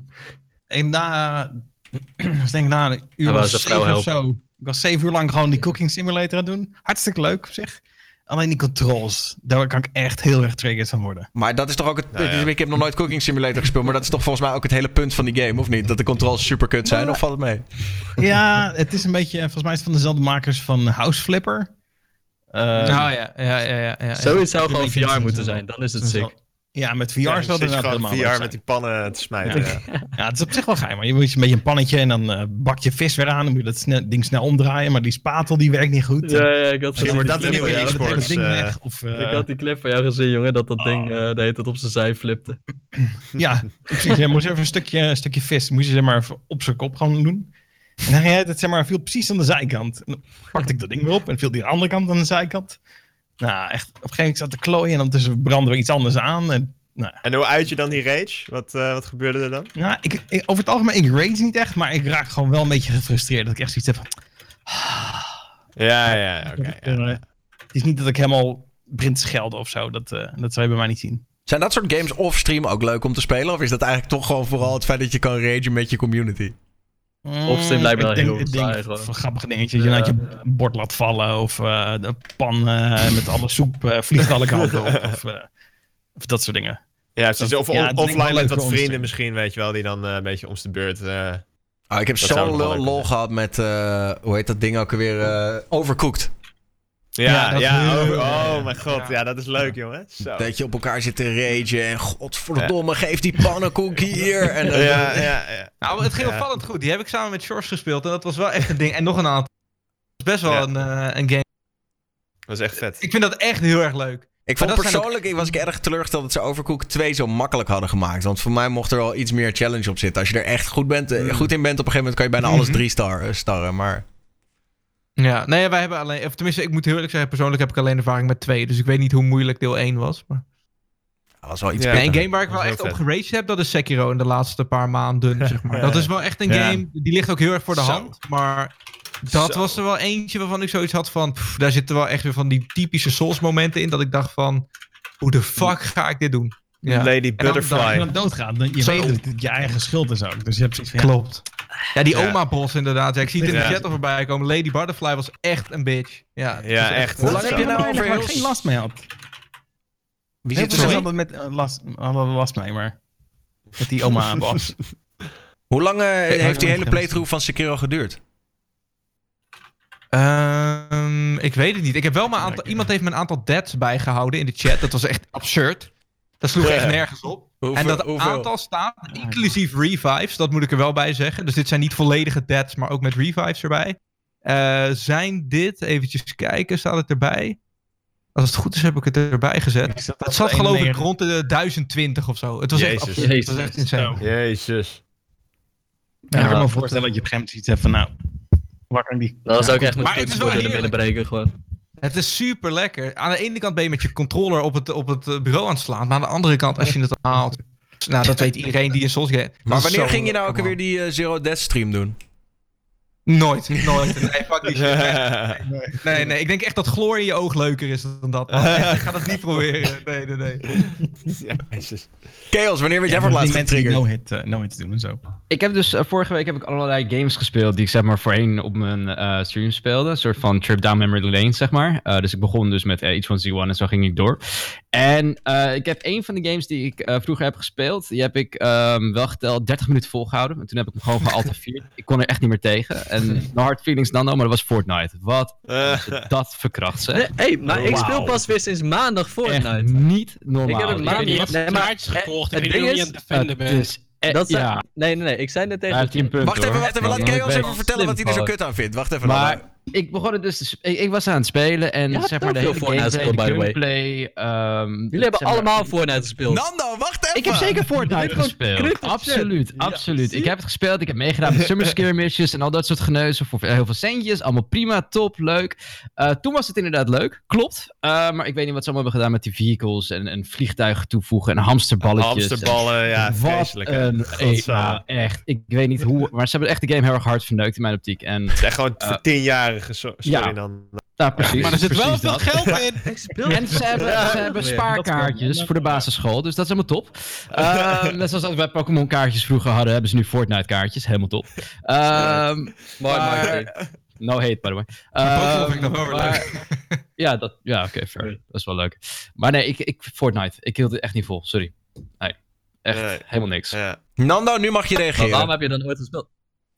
en na, ik denk na een uur of zo. Ik was zeven uur lang gewoon die Cooking Simulator aan het doen. Hartstikke leuk op zich. Alleen die controls, daar kan ik echt heel erg triggerd van worden. Maar dat is toch ook het Nou ja. Ik heb nog nooit Cooking Simulator gespeeld, maar dat is toch volgens mij ook het hele punt van die game, of niet? Dat de controls super kut zijn, of valt het mee? Ja, het is een beetje, volgens mij is het van dezelfde makers van House Flipper. Eh, Nou ja, ja, ja, ja, ja. Zoiets zou gewoon VR moeten zijn, dan is het sick. Ja, met VR Ja, het je inderdaad helemaal VR met die pannen te smijten. Ja. Ja, het is op zich wel geheim. Maar je moet een beetje een pannetje en dan eh, bak je vis weer aan. Dan moet je dat ding snel omdraaien. Maar die spatel die werkt niet goed. Ja, ja, ik had dat een clip nieuwe van jou. Dat hele e-sports. ding eh, eh, Ik had die clip van jou gezien, jongen, dat dat ding Oh. eh de heet het op zijn zij flipte. Ja, precies. Je moest even een stukje, een stukje vis. Moest je zeg maar even op zijn kop gewoon doen. En hij had het, zeg maar, viel precies aan de zijkant. En dan pakte ik dat ding weer op en viel die aan de andere kant aan de zijkant. Nou, echt, op een gegeven moment zat te klooien en ondertussen brandde we iets anders aan. En, nou, En hoe uit je dan die rage? Wat, eh, wat gebeurde er dan? nou ik, ik- over het algemeen, ik rage niet echt, maar ik raak gewoon wel een beetje gefrustreerd. Dat ik echt zoiets heb van... Ja, ja, oké. Eh, ja. Het is niet dat ik helemaal begin te schelden of zo. Dat, eh, dat zou je bij mij niet zien. Zijn dat soort games off-stream ook leuk om te spelen? Of is dat eigenlijk toch gewoon vooral het feit dat je kan ragen met je community? Opsteen lijkt me Mm, Ik denk- heel ik denk saai grappige dingetjes. Je laat je bord laat vallen of eh, de pan eh, met alle soep eh, vliegt alle kanten op. Of, of dat soort dingen. Ja, precies. Of Ja, offline met wat vrienden misschien, weet je wel, die dan eh, een beetje om de beurt... eh, Ah, ik heb zo'n lol, zijn. gehad met, eh, hoe heet dat ding ook alweer? eh Overcooked. Ja, Ja, ja, oh, ja, oh mijn god, ja. dat is leuk, jongen. Zo. Dat je op elkaar zit te ragen en godverdomme, geef die pannenkoek hier. En, dan- Ja, ja, ja. Nou, het ging Ja. opvallend goed. Die heb ik samen met Shores gespeeld en dat was wel echt een ding. En nog een aantal. Het is best wel Ja. een, eh, een game. Dat is echt vet. Ik vind dat echt heel erg leuk. Ik Maar vond ook- persoonlijk, ik was ik erg teleurgesteld dat ze Overcooked 2 zo makkelijk hadden gemaakt. Want voor mij mocht er wel iets meer challenge op zitten. Als je er echt goed, bent, eh, Mm. goed in bent, op een gegeven moment kan je bijna alles Mhm. drie star, eh, starren. Maar Ja, nee, wij hebben alleen. Of tenminste, ik moet heel eerlijk zeggen, persoonlijk heb ik alleen ervaring met twee. Dus ik weet niet hoe moeilijk deel 1 was. Maar... dat was wel iets Ja. Een game waar ik wel echt op geraged heb, dat is Sekiro in de laatste paar maanden, zeg maar. Dat is wel echt een Ja. game, die ligt ook heel erg voor de Zo. hand. Maar dat Zo. was er wel eentje waarvan ik zoiets had van, pff, daar zitten wel echt weer van die typische Souls momenten in, dat ik dacht van, hoe de fuck ga ik dit doen? Ja, Lady dan- Als je Butterfly. dan doodgaat, dan, je Zo. weet dat het je eigen schuld is ook. Dus je hebt zoiets van, ja, klopt. Ja, die Ja. oma-boss inderdaad. Ja, ik zie het in de chat al voorbij komen. Lady Butterfly was echt een bitch. Ja, echt. Hoe lang heb je nou over ik heel... geen last mee had. Wie zit er hadden met, eh, last, last mee, maar met die oma was. Hoe lang eh, heeft die hele playthrough van Sekiro geduurd? Ehm, ik weet het niet. Ik heb wel mijn aantal, iemand heeft me een aantal deaths bijgehouden in de chat. Dat was echt absurd. Dat sloeg echt nergens op. Hoeveel, en dat hoeveel? aantal staat inclusief revives. Dat moet ik er wel bij zeggen. Dus dit zijn niet volledige deaths, maar ook met revives erbij. Eh, zijn dit, eventjes kijken, staat het erbij? Als het goed is, heb ik het erbij gezet. Het zat geloof ik rond de 1020 of zo. Het was echt Jezus. Het was Jezus. echt insane. Jezus. Ja, ik kan me voorstellen dat je op een gegeven moment iets hebt van, nou, waar kan die? Dat was ook echt met Maar het is wel voeten naar binnen breken gewoon. Het is super lekker. Aan de ene kant ben je met je controller op het, op het eh, bureau aan het slaan. Maar aan de andere kant, als je het haalt. Nou, dat weet iedereen die in Souls game. Maar wanneer ging je nou ook weer die eh, Zero Death stream doen? Nooit, nooit. Nee, fuck die shit. Nee, nee, ik denk echt dat chloor in je oog leuker is dan dat. Echt, ik ga dat niet proberen. Nee, nee, nee. Ja. Chaos, wanneer werd jij voor het laatst mensen die getriggerd? no-hit no hit doen en zo. Ik heb dus eh, vorige week heb ik allerlei games gespeeld die ik zeg maar voorheen op mijn eh, stream speelde. Een soort van trip down memory lane, zeg maar. Eh, dus ik begon dus met eh, iets van Z1 en zo ging ik door. En eh, ik heb een van de games die ik eh, vroeger heb gespeeld, die heb ik ehm, wel geteld 30 minuten volgehouden. En toen heb ik hem gewoon gealterveerd. ik kon er echt niet meer tegen. En no hard feelings dan, maar dat was Fortnite. Wat Eh, dat verkracht, zeg. Nee, hey, maar ik Wauw. speel pas weer sinds maandag Echt Fortnite. niet normaal. Ik heb het Ik maand weet niet wat Nee, maar gekocht. het Ik ding is- het is, eh, Dat ja, Nee, nee, nee. Ik zei net tegen Wacht even, wacht even. Laat Chaos ik even vertellen wat hij er zo kut aan vindt. Wacht even. Maar. Ik begon het dus te ik, ik was aan het spelen en hebt zeg maar ook de veel hele Fortnite gameplay, by the way. gameplay, ehm, Jullie hebben zeg maar- allemaal Fortnite gespeeld. Nando, wacht even. Ik heb zeker Fortnite gespeeld. Absoluut, Ja, absoluut. ik heb het gespeeld. Ik heb meegedaan met summer skirmishes en al dat soort geneuzen voor heel veel centjes. Allemaal prima, top, leuk. Eh, toen was het inderdaad leuk, klopt. Eh, maar ik weet niet wat ze allemaal hebben gedaan met die vehicles en, en vliegtuigen toevoegen en hamsterballetjes. Hamsterballen, ja, Wat vreselijk. een... Nou, echt. Ik weet niet hoe... Maar ze hebben echt de game heel erg hard verneukt in mijn optiek. En, Het is echt gewoon Eh, voor tienjarige sorry ja. dan. precies. Maar er zit wel veel geld in. En ze hebben, Ja, ze hebben weer. spaarkaartjes voor de basisschool, dus dat is helemaal top. Ehm, net zoals wij Pokémon kaartjes vroeger hadden, hebben ze nu Fortnite kaartjes, helemaal top. Ehm Mooi, maar- mooi. no hate, by the way. Ehm, vind ik nog wel weer maar- Ja, dat, ja oké, fair. Dat is wel leuk. Maar nee, ik, ik, Fortnite, ik hield het echt niet vol, sorry. Nee, echt Nee. helemaal niks. Ja. Nando, nu mag je Maar reageren. waarom heb je dan ooit gespeeld?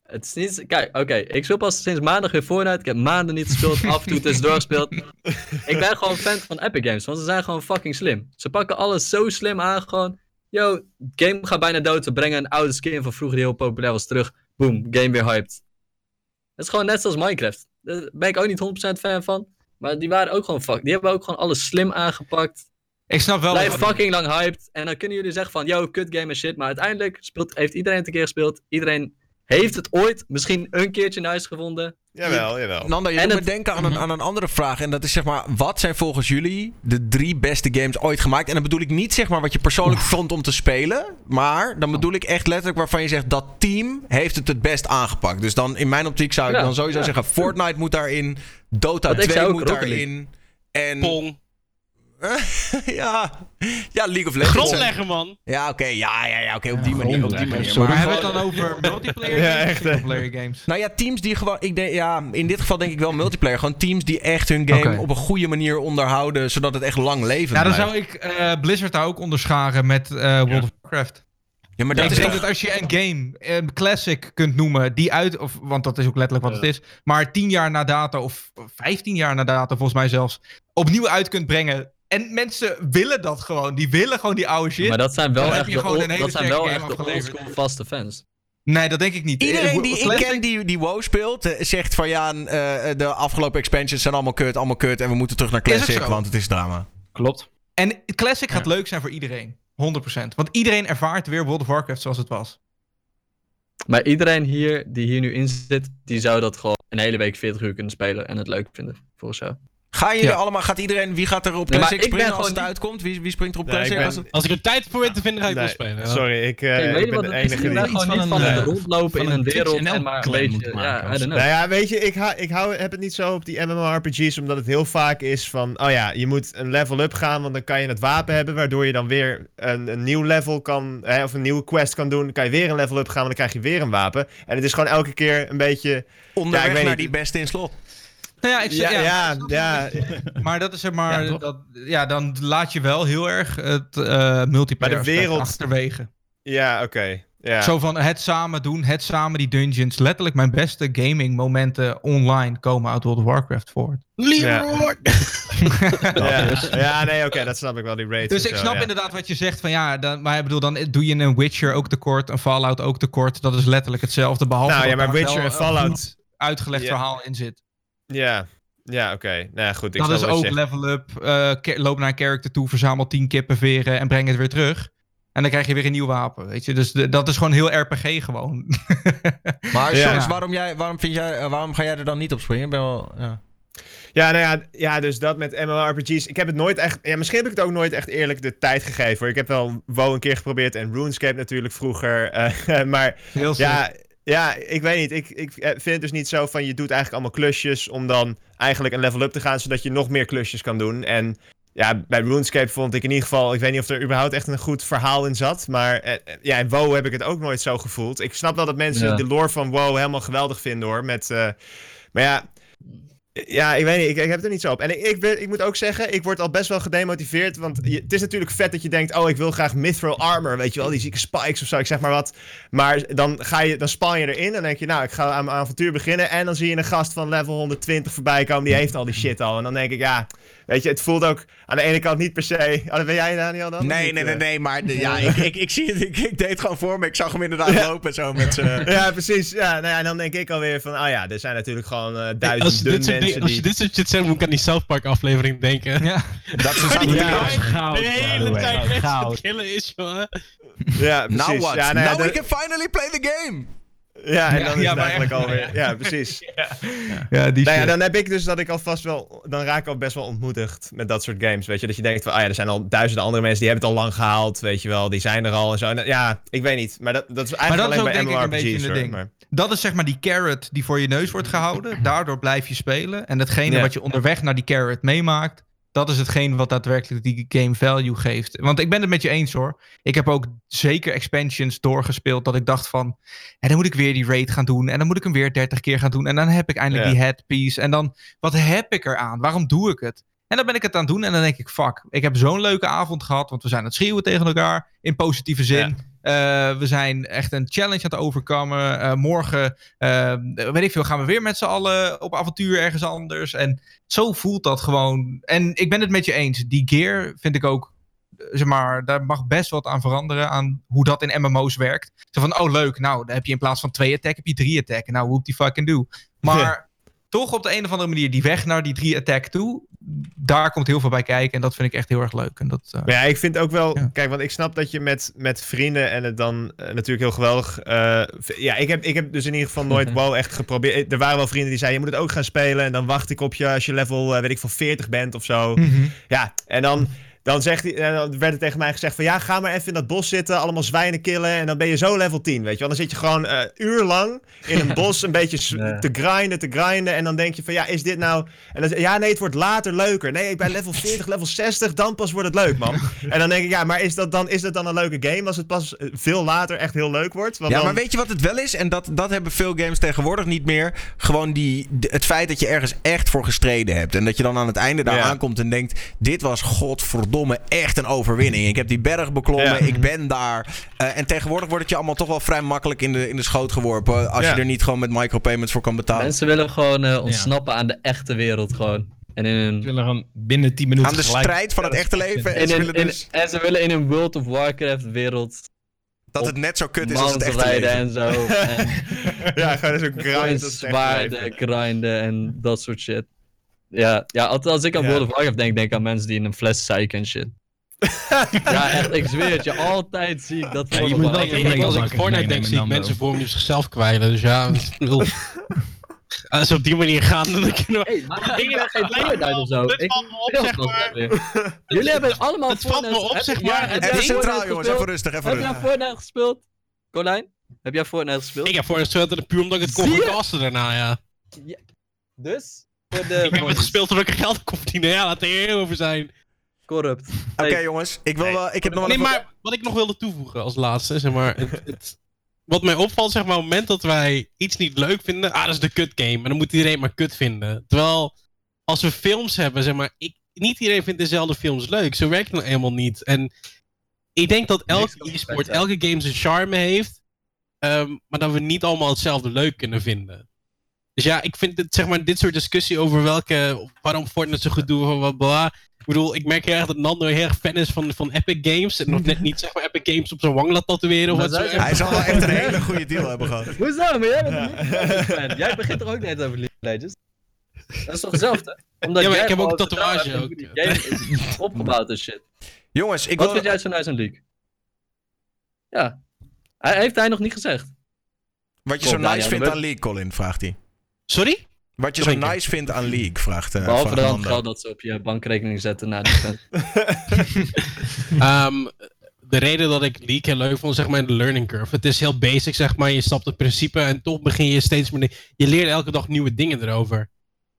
Het is niet... Kijk, oké. ik speel pas sinds maandag weer Fortnite. Ik heb maanden niet gespeeld. af en toe tussendoor gespeeld. ik ben gewoon fan van Epic Games. Want ze zijn gewoon fucking slim. Ze pakken alles zo slim aan. Gewoon... Yo, game gaat bijna dood. We brengen een oude skin van vroeger die heel populair was terug. Boom, game weer hyped. Het is gewoon net zoals Minecraft. Daar ben ik ook niet 100% fan van. Maar die waren ook gewoon fuck. Die hebben ook gewoon alles slim aangepakt. Ik snap wel... Blijf fucking lang hyped. En dan kunnen jullie zeggen van, yo, kut game en shit. Maar uiteindelijk speelt, heeft iedereen het een keer gespeeld. Iedereen heeft het ooit misschien een keertje een huis gevonden? Jawel, jawel. Nanda, je En doet me het- denken aan een, aan een andere vraag. En dat is zeg maar, wat zijn volgens jullie de drie beste games ooit gemaakt? En dan bedoel ik niet zeg maar wat je persoonlijk vond om te spelen. Maar dan bedoel ik echt letterlijk waarvan je zegt, dat team heeft het het best aangepakt. Dus dan in mijn optiek zou ik Ja, dan sowieso ja. zeggen, Fortnite moet daarin. Dota Want ik 2 zou ook moet daarin. En Pong. ja, ja, League of Legends. Grondleggen, man. Ja, oké, ja, ja, ja, oké, op die manier. Op die manier. Maar Maar hebben we het dan over multiplayer Ja, games? echt, of hè. Singleplayer games. Nou ja, teams die gewoon. Ik denk, ja, in dit geval denk ik wel multiplayer. Gewoon teams die echt hun game op een goede manier onderhouden. Zodat het echt lang levend Ja, dan blijft. zou ik eh, Blizzard daar ook onderscharen met eh, World of Warcraft. Ja, maar ik dat is denk toch... dat als je een game, een classic kunt noemen, die uit, of, want dat is ook letterlijk wat het is, maar 10 jaar na data, of 15 jaar na data volgens mij zelfs, opnieuw uit kunt brengen. En mensen willen dat gewoon. Die willen gewoon die oude shit. Maar dat zijn wel echt je de, gewoon ol- een hele dat zijn wel echt de afgeleverd. oldschool vaste fans. Nee, dat denk ik niet. Iedereen Eh, die ik ken die, die WoW speelt, eh, zegt van ja, eh, de afgelopen expansions zijn allemaal kut, allemaal kut. En we moeten terug naar Classic, want het is drama. Klopt. En Classic gaat leuk zijn voor iedereen. 100%. Want iedereen ervaart weer World of Warcraft zoals het was. Maar iedereen hier die hier nu in zit, die zou dat gewoon een hele week 40 uur kunnen spelen en het leuk vinden, volgens jou. Gaan jullie Ja. allemaal, gaat iedereen, wie gaat er op Classic ik ben springen als het niet- uitkomt? Wie, wie springt er op Nee, Classic? ik ben- als het... Als ik er tijd voor weet te vinden, ga ik Nee, spelen. Sorry, ik, eh, ik je ben de enige Je die... bent gewoon van niet een, van het eh, rondlopen van in een een wereld en maar een beetje, ja. Nou ja, weet je, ik, ha, ik hou, heb het niet zo op die MMORPG's, omdat het heel vaak is van, oh ja, je moet een level up gaan, want dan kan je het wapen hebben, waardoor je dan weer een, een nieuw level kan, hè, of een nieuwe quest kan doen. Dan kan je weer een level up gaan, want dan krijg je weer een wapen. En het is gewoon elke keer een beetje, Onderweg Ja, ik weet naar niet. die beste in slot. Nou ja, ik zeg, ja, ja, ja, het. Maar dat is zeg maar, Ja, dat, ja, dan laat je wel heel erg het eh multiplayer Maar de wereld- achterwege. ja, oké. Ja. Zo van het samen doen, het samen die dungeons. Letterlijk mijn beste gaming momenten online komen uit World of Warcraft voort. Leroy! ja. ja, nee, oké, dat snap ik wel, die rate. Dus ik zo, snap ja. inderdaad wat je zegt van ja, dan, maar ik bedoel, dan doe je een Witcher ook tekort, een Fallout ook tekort. Dat is letterlijk hetzelfde, behalve Nou ja, dat maar Witcher wel en een Fallout, uitgelegd Ja. verhaal in zit. Ja, ja, oké. Nou ja, goed, ik dat is ook level up, eh, loop naar een character toe, verzamel 10 kippenveren en breng het weer terug. En dan krijg je weer een nieuw wapen, weet je. Dus de- dat is gewoon heel RPG gewoon. Maar Ja. Sjors, waarom, jij, waarom, vind jij, eh, waarom ga jij er dan niet op springen? Ik ben wel, ja. Ja, nou ja, ja, dus dat met MMORPG's. Ik heb het nooit echt... Ja, misschien heb ik het ook nooit echt eerlijk de tijd gegeven. Hoor. Ik heb wel WoW een keer geprobeerd en RuneScape natuurlijk vroeger. eh, maar Heel ja, ja, ik weet niet. Ik, ik eh, vind het dus niet zo van je doet eigenlijk allemaal klusjes om dan eigenlijk een level up te gaan, zodat je nog meer klusjes kan doen. En ja, bij RuneScape vond ik in ieder geval, ik weet niet of er überhaupt echt een goed verhaal in zat, maar eh, eh, ja, in WoW heb ik het ook nooit zo gevoeld. Ik snap wel dat mensen Ja. de lore van WoW helemaal geweldig vinden hoor, met, maar ja, ja, ik weet niet. Ik, ik heb het er niet zo op. En ik, ik, ik moet ook zeggen, ik word al best wel gedemotiveerd. Want je- het is natuurlijk vet dat je denkt: oh, ik wil graag Mithril Armor. Weet je wel, die zieke spikes of zo. Ik zeg maar wat. Maar dan, ga je, dan span je erin. Dan denk je: nou, ik ga aan mijn avontuur beginnen. En dan zie je een gast van level 120 voorbij komen. Die heeft al die shit al. En dan denk ik: ja, weet je, het voelt ook aan de ene kant niet per se. Oh, dat ben jij, Daniel dan? Nee, nee, nee, eh? nee, maar de- ja, ik, ik, ik zie het, ik, ik deed het gewoon voor me. Ik zag hem inderdaad Ja. lopen zo met. Ja, precies. Ja, nou ja, en dan denk ik alweer van, oh ja, er zijn natuurlijk gewoon eh Als je, duizenden dit soort mensen ding- als je die... dit soort shit zegt, moet ik aan die South Park aflevering denken. Ja. Dat ze zaten Ja. Goud, de hele tijd mensen killen is, jongen. Ja, precies. Now what? Ja, nou ja, Now de- we can finally play the game! Ja, en Ja, dan is ja, het maar eigenlijk echt, alweer... Ja, precies. Ja, die Nou dan heb ik dus dat ik alvast wel... Dan raak ik al best wel ontmoedigd met dat soort games, weet je. Dat je denkt van, ah ja, er zijn al duizenden andere mensen die hebben het al lang gehaald, weet je wel. Die zijn er al en zo. En, ja, ik weet niet. Maar dat, dat is dat eigenlijk is alleen ook bij denk ik een MMORPG's, beetje een hoor. ding. Maar, Dat is zeg maar die carrot die voor je neus wordt gehouden. Daardoor blijf je spelen. En hetgene Ja. wat je onderweg naar die carrot meemaakt, dat is hetgeen wat daadwerkelijk die game value geeft. Want ik ben het met je eens hoor. Ik heb ook zeker expansions doorgespeeld dat ik dacht van, en dan moet ik weer die raid gaan doen. En dan moet ik hem weer 30 keer gaan doen. En dan heb ik eindelijk Ja. die headpiece. En dan, wat heb ik eraan? Waarom doe ik het? En dan ben ik het aan het doen en dan denk ik, fuck, ik heb zo'n leuke avond gehad, want we zijn aan het schreeuwen tegen elkaar, in positieve zin. Eh, we zijn echt een challenge aan het overkomen. Eh, morgen, eh, weet ik veel, gaan we weer met z'n allen op avontuur ergens anders. En zo voelt dat gewoon. En ik ben het met je eens. Die gear vind ik ook, eh, zeg maar, daar mag best wat aan veranderen. Aan hoe dat in MMO's werkt. Zo van, oh leuk, nou, dan heb je in plaats van twee attack, heb je drie attack. Nou, whoop die fucking do. Maar toch op de een of andere manier die weg naar die drie attack toe, daar komt heel veel bij kijken. En dat vind ik echt heel erg leuk. En dat, uh, maar ja, ik vind ook wel, Ja. kijk, want ik snap dat je met, met vrienden en het dan eh, natuurlijk heel geweldig. eh, ja, ik heb, ik heb dus in ieder geval nooit WoW echt geprobeerd. Er waren wel vrienden die zeiden: je moet het ook gaan spelen. En dan wacht ik op je als je level, eh, weet ik van 40 bent of zo. mhm. Ja, en dan, dan, zegt hij, en dan werd er tegen mij gezegd van... ja, ga maar even in dat bos zitten, allemaal zwijnen killen... en dan ben je zo level 10, weet je wel. Dan zit je gewoon eh uurlang in een bos een beetje te grinden, te grinden... en dan denk je van, ja, is dit nou... En dan, ja, nee, het wordt later leuker. Nee, ik ben level 40, level 60, dan pas wordt het leuk, man. En dan denk ik, ja, maar is dat dan, is dat dan een leuke game... als het pas eh, veel later echt heel leuk wordt? Want Ja, dan- maar weet je wat het wel is? En dat, dat hebben veel games tegenwoordig niet meer. Gewoon die, het feit dat je ergens echt voor gestreden hebt. En dat je dan aan het einde daar Ja. aankomt en denkt... Dit was godverdomme echt een overwinning. Ik heb die berg beklommen, Ja. ik ben daar. Eh, en tegenwoordig wordt het je allemaal toch wel vrij makkelijk in de, in de schoot geworpen. Als Ja. je er niet gewoon met micropayments voor kan betalen. Mensen willen gewoon eh, ontsnappen aan de echte wereld gewoon. En in Ze willen gewoon binnen 10 minuten Aan de gelijk- strijd van het echte leven. En in ze willen in- dus en ze willen in een World of Warcraft wereld dat het net zo kut is als het echte rijden leven. en zo. En Ja, gewoon zo'n grind. gewoon als het echt zwaarden, grinden en dat soort shit. Ja, ja altijd als ik aan Ja. World of Warcraft denk, denk ik aan mensen die in een fles zeiken en shit. ja, echt, ik zweer het je, altijd zie ik dat Ja, voor je moet wel Ik, als ik Fortnite denk, zie ik mensen voor me zichzelf kwijlen. Dus ja, als ze op die manier gaan, dan ik nog... Hey, maar ik Dingen ben geen dat- Fortnite uit of zo. Dat Ik valt me op, zeg maar. weer. Jullie hebben allemaal Het valt me Fortnite- op, zeg ja, maar. Even Fortnite centraal jongens, gespeeld? even rustig. Even Heb jij rustig. Fortnite gespeeld? Colijn? Heb jij Fortnite gespeeld? Ik heb voor gespeeld puur omdat ik het kon verkasten daarna, ja. Dus? Voor de Ik heb het gespeeld omdat ik er geld kon verdienen. Ja, laat er heel over zijn. Corrupt. Oké jongens, ik, wil wel, ik heb nog wel Nee, maar wat ik nog wilde toevoegen als laatste, zeg maar. Het, het- wat mij opvalt, zeg maar, op het moment dat wij iets niet leuk vinden, ah, dat is de kut game. En dan moet iedereen maar kut vinden. Terwijl, als we films hebben, zeg maar, ik, niet iedereen vindt dezelfde films leuk. Zo werkt het nou helemaal niet. En ik denk dat elke e-sport, elke game zijn charme heeft, ehm, maar dat we niet allemaal hetzelfde leuk kunnen vinden. Dus ja, ik vind het, zeg maar, dit soort discussie over welke, waarom Fortnite zo goed doen, wat bla. Ik bedoel, ik merk heel erg dat Nando heel erg fan is van, van Epic Games. En nog net niet, zeg maar, Epic Games op zijn wang laat tatoeëren of wat zo. Hij zal wel echt een hele goede deal hebben gehad. Hoezo? Maar jij bent een fan. Jij begint er ook net over League of Legends. Dat is toch hetzelfde? Omdat Ja, maar jij ik heb ook een tatoeage hebt ook. game is opgebouwd en shit. Jongens, ik Wat wil... vind jij zo nice aan League? Ja. Hij, heeft hij nog niet gezegd. Wat je zo Kom, nice vindt aan League, Colin, vraagt hij. Sorry? Wat je zo nice vindt aan League, vraagt eh Behalve vraagt dan geld dat ze op je bankrekening zetten na die. Ehm, de reden dat ik League heel leuk vond, zeg maar, in de learning curve. Het is heel basic, zeg maar. Je snapt het principe en toch begin je steeds meer... Je leert elke dag nieuwe dingen erover.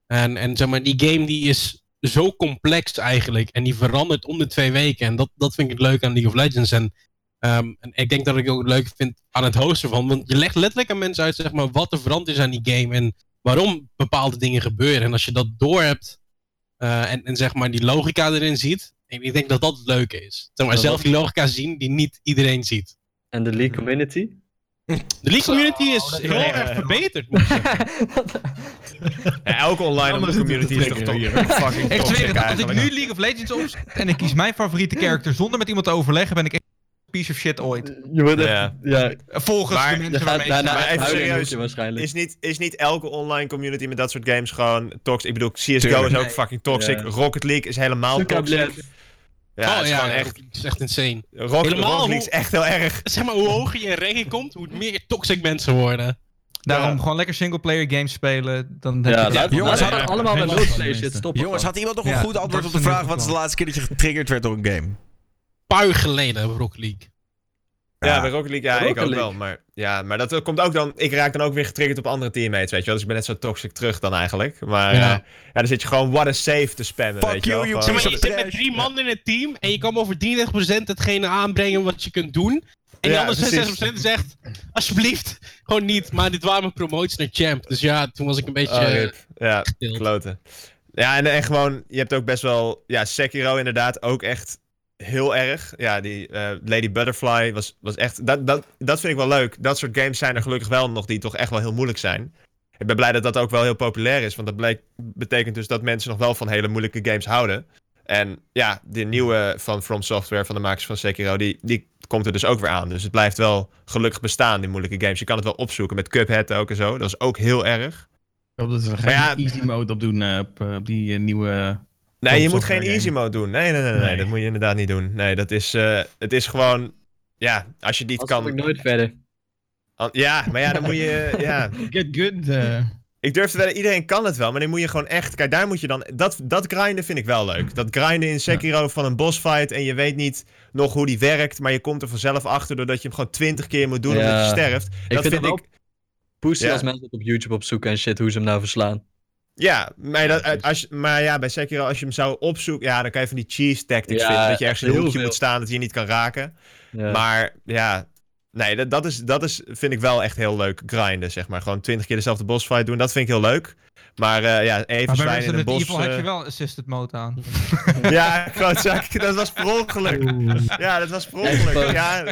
En, en zeg maar, die game die is zo complex eigenlijk. En die verandert om de twee weken. En dat, dat vind ik het leuk aan League of Legends. En, ehm, en ik denk dat ik ook het leuk vind aan het hosten van. Want je legt letterlijk aan mensen uit, zeg maar, wat er veranderd is aan die game. En waarom bepaalde dingen gebeuren. En als je dat doorhebt eh en, en zeg maar die logica erin ziet. Ik ik denk dat dat het leuke is. Zeg maar, zelf die logica zien die niet iedereen ziet. En de League community? De League community is dat is heel erg verbeterd. Moet ik zeggen. Ja, elke online community is toch hier. fucking Ik zweer het, als ik nu League of Legends opzet en ik kies mijn favoriete character zonder met iemand te overleggen, ben ik piece of shit ooit. Je wordt echt... Ja. Ja, Volgens Maar de je mensen waarmee daarna even serieus, waarschijnlijk. Is niet, is niet elke online community met dat soort games gewoon toxic? Ik bedoel, CSGO Tuurlijk. is ook fucking toxic. Ja. Rocket League is helemaal toxic. Ja, het oh is ja, gewoon echt, is echt insane. Rocket, Helemaal Rocket League is echt heel erg. Zeg maar, hoe hoger je in ranking komt, hoe meer toxic mensen worden. Daarom Ja. gewoon lekker singleplayer games spelen. Dan heb Ja, je laat, Jongens, hadden- allemaal met roleplay shit stoppen. Jongens, had iemand nog een Ja, goed antwoord op de vraag... wat is de laatste keer dat je getriggerd werd door een game? Paar uur geleden hebben we Rocket League. Ja, Ja. bij Rocket League, ja, Rocket ik ook League. wel. Maar, ja, maar dat komt ook dan... Ik raak dan ook weer getriggerd op andere teammates, weet je wel. Dus ik ben net zo toxic terug dan eigenlijk. Maar Ja. ja dan zit je gewoon what a save te spammen, Fuck weet je you, wel. Zeg maar, je zit met drie man in het team en je kan over 33% hetgene aanbrengen wat je kunt doen. En die Ja, andere precies. 66% zegt, alsjeblieft, gewoon niet. Maar dit waren mijn promoties naar champ. Dus ja, toen was ik een beetje Oh, eh, rip. ja, kloten. Ja, en, en gewoon, je hebt ook best wel... Ja, Sekiro inderdaad ook echt heel erg. Ja, die eh, Lady Butterfly was, was echt... Dat, dat, dat vind ik wel leuk. Dat soort games zijn er gelukkig wel nog die toch echt wel heel moeilijk zijn. Ik ben blij dat dat ook wel heel populair is. Want dat bleek, betekent dus dat mensen nog wel van hele moeilijke games houden. En ja, de nieuwe van From Software, van de makers van Sekiro, die, die komt er dus ook weer aan. Dus het blijft wel gelukkig bestaan, die moeilijke games. Je kan het wel opzoeken met Cuphead ook en zo. Dat is ook heel erg. Ik hoop dat ze er geen ja- easy mode op doen eh, op, eh, op die nieuwe... Nee, je moet geen game. easy mode doen. Nee, nee, nee, nee, Nee. dat moet je inderdaad niet doen. Nee, dat is, eh, het is gewoon, ja, als je niet Anders kom ik kan. nooit verder. An- Ja, maar ja, dan moet je, ja. Get good. eh. Ik durf te wedden, iedereen kan het wel, maar dan moet je gewoon echt, kijk, daar moet je dan, dat, dat grinden vind ik wel leuk. Dat grinden in Sekiro van een bossfight en je weet niet nog hoe die werkt, maar je komt er vanzelf achter doordat je hem gewoon twintig keer moet doen Ja. omdat je sterft. Ik dat vind vind het ik, Pussy Ja. als mensen het op YouTube opzoeken en shit, hoe ze hem nou verslaan. Ja, maar, dat, precies. als, maar ja, bij Sekiro, als je hem zou opzoeken, ja, dan kan je van die cheese tactics Ja, vinden, dat je ergens in een hoekje veel. moet staan, dat je je niet kan raken. Ja. Maar ja, nee, dat, dat, is, dat is, vind ik wel echt heel leuk grinden, zeg maar. Gewoon twintig keer dezelfde bossfight doen, dat vind ik heel leuk. Maar eh, ja, even zwijnen in een Resident bos... Evil eh, je wel assisted mode aan. Ja, ik zeggen, dat was per ongeluk. Ja, dat was per ongeluk. Ja,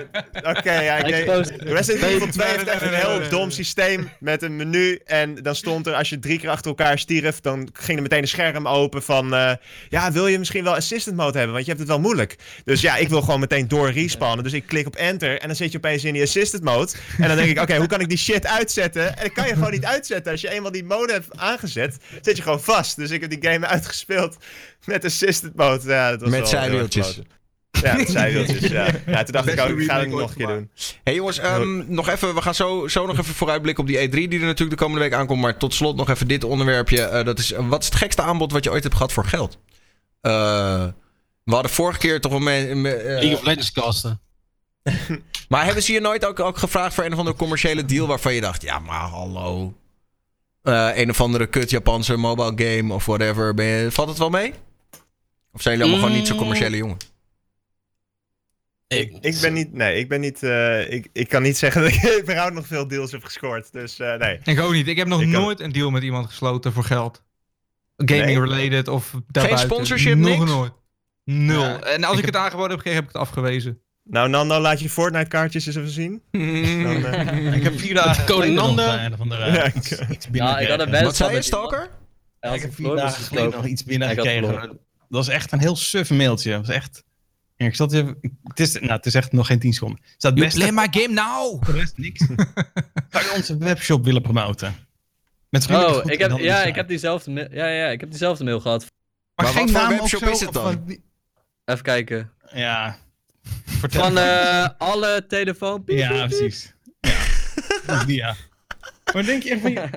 oké, ja, ik deed-. Resident Evil 2 heeft echt een heel dom systeem met een menu. En dan stond er, als je drie keer achter elkaar stierf, dan ging er meteen een scherm open van... eh, ja, wil je misschien wel assistant mode hebben? Want je hebt het wel moeilijk. Dus ja, ik wil gewoon meteen door respawnen. Dus ik klik op enter en dan zit je opeens in die assistant mode. En dan denk ik, oké, hoe kan ik die shit uitzetten? En dat kan je gewoon niet uitzetten. Als je eenmaal die mode hebt aangezet, zit je gewoon vast. Dus ik heb die game uitgespeeld met assistant mode. Ja, dat was Met zijwieltjes. Ja, met zijwieltjes, ja. Ja, toen dacht ik ook, ik ga het nog een keer doen. Hey jongens, ehm, nog even, we gaan zo, zo nog even vooruitblikken op die E3 die er natuurlijk de komende week aankomt. Maar tot slot nog even dit onderwerpje. Eh, dat is, wat is het gekste aanbod wat je ooit hebt gehad voor geld? Eh, we hadden vorige keer toch wel mee... me- eh, League of Legends casten. maar hebben ze je nooit ook, ook gevraagd voor een of andere commerciële deal waarvan je dacht, ja maar hallo. Eh, een of andere kut Japanse mobile game of whatever. Ben je, valt het wel mee? Of zijn jullie allemaal gewoon niet zo commerciële jongen? Ik, ik ben niet, nee, ik ben niet, eh, ik, ik kan niet zeggen dat ik überhaupt nog veel deals heb gescoord. Dus eh, nee. Ik ook niet. Ik heb nog Ik kan- nooit een deal met iemand gesloten voor geld. Gaming related of daarbuiten. sponsorship, Nog niks? nooit. Nul. Ja, en als ik, het aangeboden heb gekregen, heb ik het afgewezen. Nou, Nando, laat je Fortnite kaartjes eens even zien. Dan, eh, Ik heb vier dagen Code geleden nog, Nanda. een of andere, Ja, iets, ik- Ja, ik had een gekregen. Wat zei je. Stalker? Ja, ik heb vier dagen geleden nog iets binnen Hij had gekregen. verloren. Dat was echt een heel suf mailtje. Dat was echt... Ik zat even... Het is, nou, het is echt nog geen 10 seconden. Staat best play my game now! voor de rest niks. Zou je onze webshop willen promoten? Met Oh, ik heb, ja, ik heb diezelfde mail, ja, ja, ik heb diezelfde mail gehad. Maar geen wat voor naam of webshop zo, is het dan? Even kijken. Ja. Vertel. Van eh, alle telefoon. piep, Ja, precies. Ja. ja. Maar denk je echt van... je-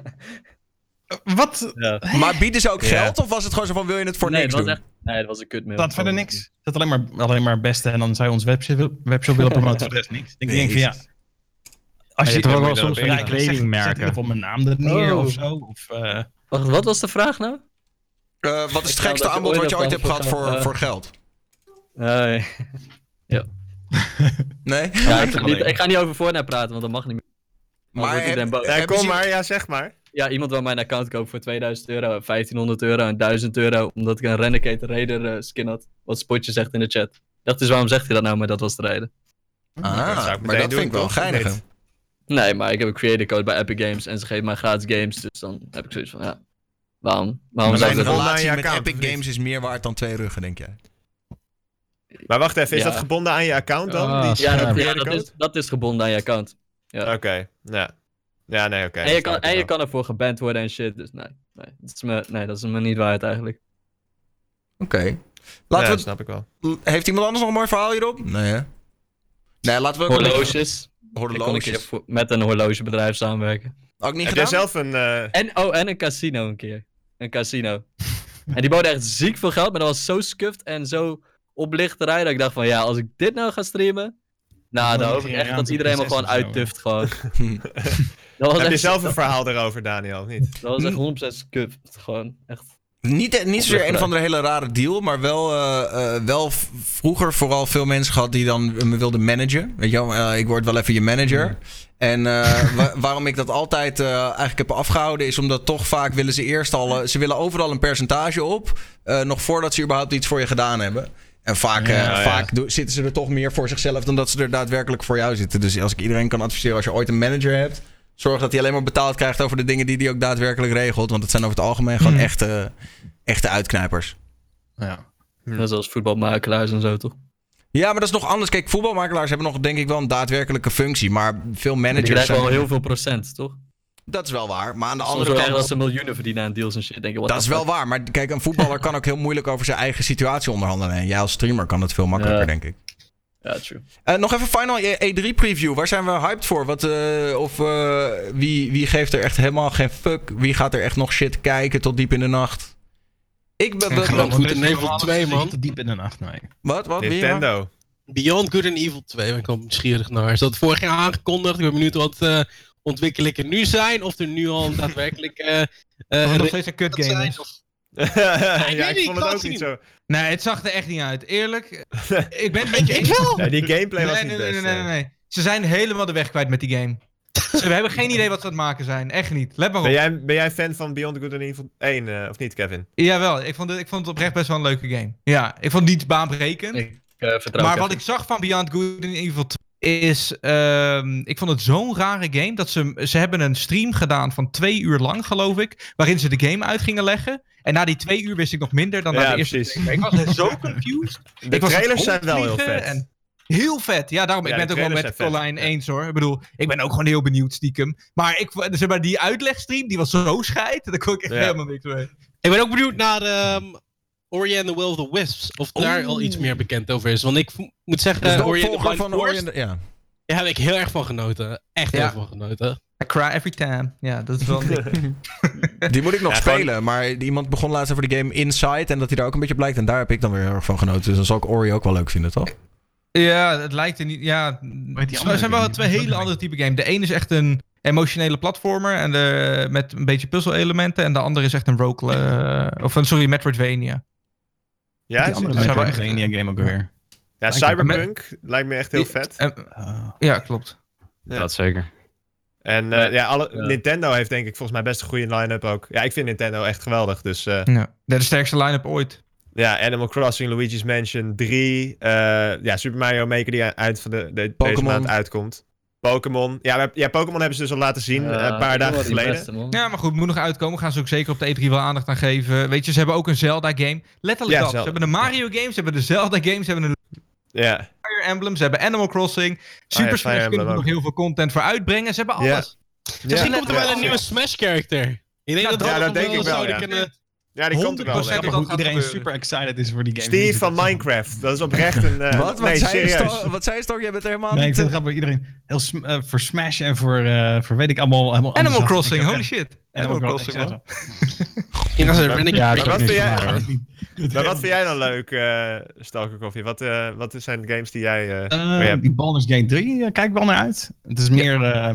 Wat? Ja. Maar bieden ze ook Ja. geld of was het gewoon zo van wil je het voor nee, niks het was doen? echt, nee, het was een kutmail. Dat verder niks. Het staat alleen maar, alleen maar beste en dan zou je ons webshop, webshop willen promoten. Voor de rest niks. Ik denk van ja. Als je het ook wel soms van die kledingmerken. Zet geval mijn naam er neer Oh. of zo. Of, eh, Wacht, wat was de vraag nou? Eh, wat is het gekste dat aanbod wat je ooit hebt gehad voor, voor geld? Nee. Nee? Ja, ik, ga niet, ik ga niet over Fortnite praten, want dat mag niet meer. Maar heb- boos. Ja, kom maar, ja, zeg maar. Ja, iemand wil mijn account kopen voor 2000 euro, 1500 euro en 1000 euro, omdat ik een Renegade Raider eh, skin had. Wat Spotje zegt in de chat. Ik dacht dus, waarom zegt hij dat nou? Maar dat was de reden. Ah, dat zou ik maar dat doen, vind ik wel geinig. Nee, maar ik heb een creator code bij Epic Games en ze geven mij gratis games, dus dan heb ik zoiets van, ja, waarom? Waarom Maar zou ik dat relatie met account, Epic? Games is meer waard dan twee ruggen, denk jij? Maar wacht even, is Ja. dat gebonden aan je account dan? Ah, die Ja, dat, ja dat, is, dat is gebonden aan je account. Ja. Oké, ja. Ja, nee, oké. en, je kan, en je kan ervoor geband worden en shit, dus nee. Nee, dat is me, nee, dat is me niet waard eigenlijk. Oké. Ja, Laten dat we... snap ik wel. Heeft iemand anders nog een mooi verhaal hierop? Nee, hè? Nee, laten we... Horloges. Ik kon een keer Horloges. voor- met een horlogebedrijf samenwerken. Ook niet Heb jij gedaan? zelf een... eh, En, oh, en een casino een keer. Een casino. en die boden echt ziek veel geld, maar dat was zo scuffed en zo oplichterij dat ik dacht van ja, als ik dit nou ga streamen, nou, dan hoop ik echt dat iedereen me gewoon uittuft gewoon. dat was Heb je zelf een verhaal daarover, Daniel, of niet? dat was echt 100% scuffed. Gewoon echt. Niet, niet zozeer een of andere hele rare deal, maar wel, eh, eh, wel vroeger vooral veel mensen gehad die dan me wilden managen. Weet je wel, eh, ik word wel even je manager. En eh, wa- waarom ik dat altijd eh, eigenlijk heb afgehouden is omdat toch vaak willen ze eerst al, eh, ze willen overal een percentage op, eh, nog voordat ze überhaupt iets voor je gedaan hebben. En vaak, eh, Ja, vaak zitten ze er toch meer voor zichzelf dan dat ze er daadwerkelijk voor jou zitten. Dus als ik iedereen kan adviseren, als je ooit een manager hebt, zorg dat hij alleen maar betaald krijgt over de dingen die hij ook daadwerkelijk regelt. Want het zijn over het algemeen gewoon Mhm. echte, echte uitknijpers. ja. Net zoals voetbalmakelaars en zo toch? Ja, maar dat is nog anders. Kijk, voetbalmakelaars hebben nog denk ik wel een daadwerkelijke functie. Maar veel Die managers krijgen zijn... wel heel veel procent, toch? Dat is wel waar. Maar aan de Soms andere kant... dat ze miljoenen verdienen aan deals en shit. Denk what Dat is wel fuck? waar. Maar kijk, een voetballer kan ook heel moeilijk over zijn eigen situatie onderhandelen. En jij als streamer kan het veel makkelijker, Ja. denk ik. Ja, true. Eh, nog even final E3 preview. Waar zijn we hyped voor? Wat, eh, of eh, wie, wie geeft er echt helemaal geen fuck? Wie gaat er echt nog shit kijken tot diep in de nacht? Ik ben... En ben- gewoon Good and Evil wel 2, man. Te diep in de nacht, nee. Wat? Wat? Nintendo. Beyond Good and Evil 2 ben ik wel nieuwsgierig naar. Is dat vorig jaar aangekondigd? Ik ben benieuwd wat eh ontwikkelingen nu zijn. Of er nu al daadwerkelijk... eh Of eh het nog steeds een kut game zijn, is. of- ja, weet ik niet, vond het ook niet zo. Nee, het zag er echt niet uit. Eerlijk, ik ben het met je Ik wel. Ja, die gameplay was Nee, niet nee, nee, best. nee, nee, eh. nee. Ze zijn helemaal de weg kwijt met die game. Ze- We hebben geen idee wat ze aan het maken zijn. Echt niet. Let maar op. Ben jij, ben jij fan van Beyond Good and Evil 1, eh, of niet, Kevin? Jawel, ik vond, het, ik vond het oprecht best wel een leuke game. Ja, ik vond het niet baanbrekend. Ik eh, vertrouw maar Kevin. wat ik zag van Beyond Good and Evil 2 is... ehm, ik vond het zo'n rare game dat ze... Ze hebben een stream gedaan van twee uur lang, geloof ik. Waarin ze de game uit gingen leggen. En na die twee uur wist ik nog minder dan na de eerste precies. Ik was zo confused. De ik was trailers zijn wel heel vet. En heel vet. Ja, daarom. Ja, ik ben het ook wel met Colline eens hoor. Ik bedoel, ik ben ook gewoon heel benieuwd stiekem. Maar, ik, zeg maar die uitlegstream, die was zo scheid. Daar kon ik echt Ja. helemaal niks mee. Ik ben ook benieuwd naar ehm Ori and the Will of the Wisps. Of daar al iets meer bekend over is. Want ik moet zeggen, Dus de Ori and the opvolger Blind van Ori Forest, the- Ja. daar heb ik heel erg van genoten. Echt heel erg van genoten. I cry every time. Ja, dat is wel een. Die moet ik nog Ja, gewoon- spelen. Maar iemand begon laatst over de game Inside. En dat hij daar ook een beetje blijkt. En daar heb ik dan weer heel erg van genoten. Dus dan zal ik Ori ook wel leuk vinden, toch? Ja, het lijkt er niet. Ja, het andere zijn wel twee hele andere type game. De ene is echt een emotionele platformer en de, met een beetje puzzel-elementen. En de andere is echt een rogue. eh, of een, sorry, Metroidvania. Ja, die andere zijn wel Metroidvania game ook weer. ja Cyberpunk lijkt me echt heel vet. Ah. ja, klopt. Ja. Dat zeker. En eh, ja, alle, Ja. Nintendo heeft denk ik volgens mij best een goede line-up ook. Ja, ik vind Nintendo echt geweldig. Dus eh, Ja. De sterkste line-up ooit. ja, Animal Crossing, Luigi's Mansion 3. eh, ja, Super Mario Maker die uit van de, de, deze Pokémon. maand uitkomt. Pokémon. Ja, we- ja, Pokémon hebben ze dus al laten zien Ja, eh, een paar dagen geleden. beste. Ja, maar goed, moet nog uitkomen. Gaan ze ook zeker op de E3 wel aandacht aan geven. Weet je, ze hebben ook een Zelda-game. Letterlijk Ja, dat. Zelda. Ze hebben een Mario-game, ze hebben de Zelda-game, ze hebben een Ja, Fire Emblem, ze hebben Animal Crossing. Super Fire Smash kunnen er nog heel veel content voor uitbrengen. Ze hebben Ja. alles. Misschien ja. komt er wel een nieuwe Smash-character. Ik denk Ja, dat denk ik wel, zouden ja. kunnen... ja die komt er wel. 100% denk ik. hoe iedereen gebeuren. super excited is voor die game. Steve van Minecraft. Dat is oprecht een... eh, Wat? nee, wat, zei. Stok? wat zei je Stok? Jij bent er helemaal Nee, ik niet... vind het grappig. Iedereen heel sm- eh, voor Smash en voor, eh, voor weet ik allemaal. helemaal Animal. Crossing, holy shit. Animal Crossing. Crossing, man. Ja, dat vind jij-. Maar wat vind jij dan leuk, eh Stalker Coffee? Wat, eh, wat zijn de games die jij... eh Eh, die Baldur's Gate 3 eh, kijk ik wel naar uit. Het is meer, eh,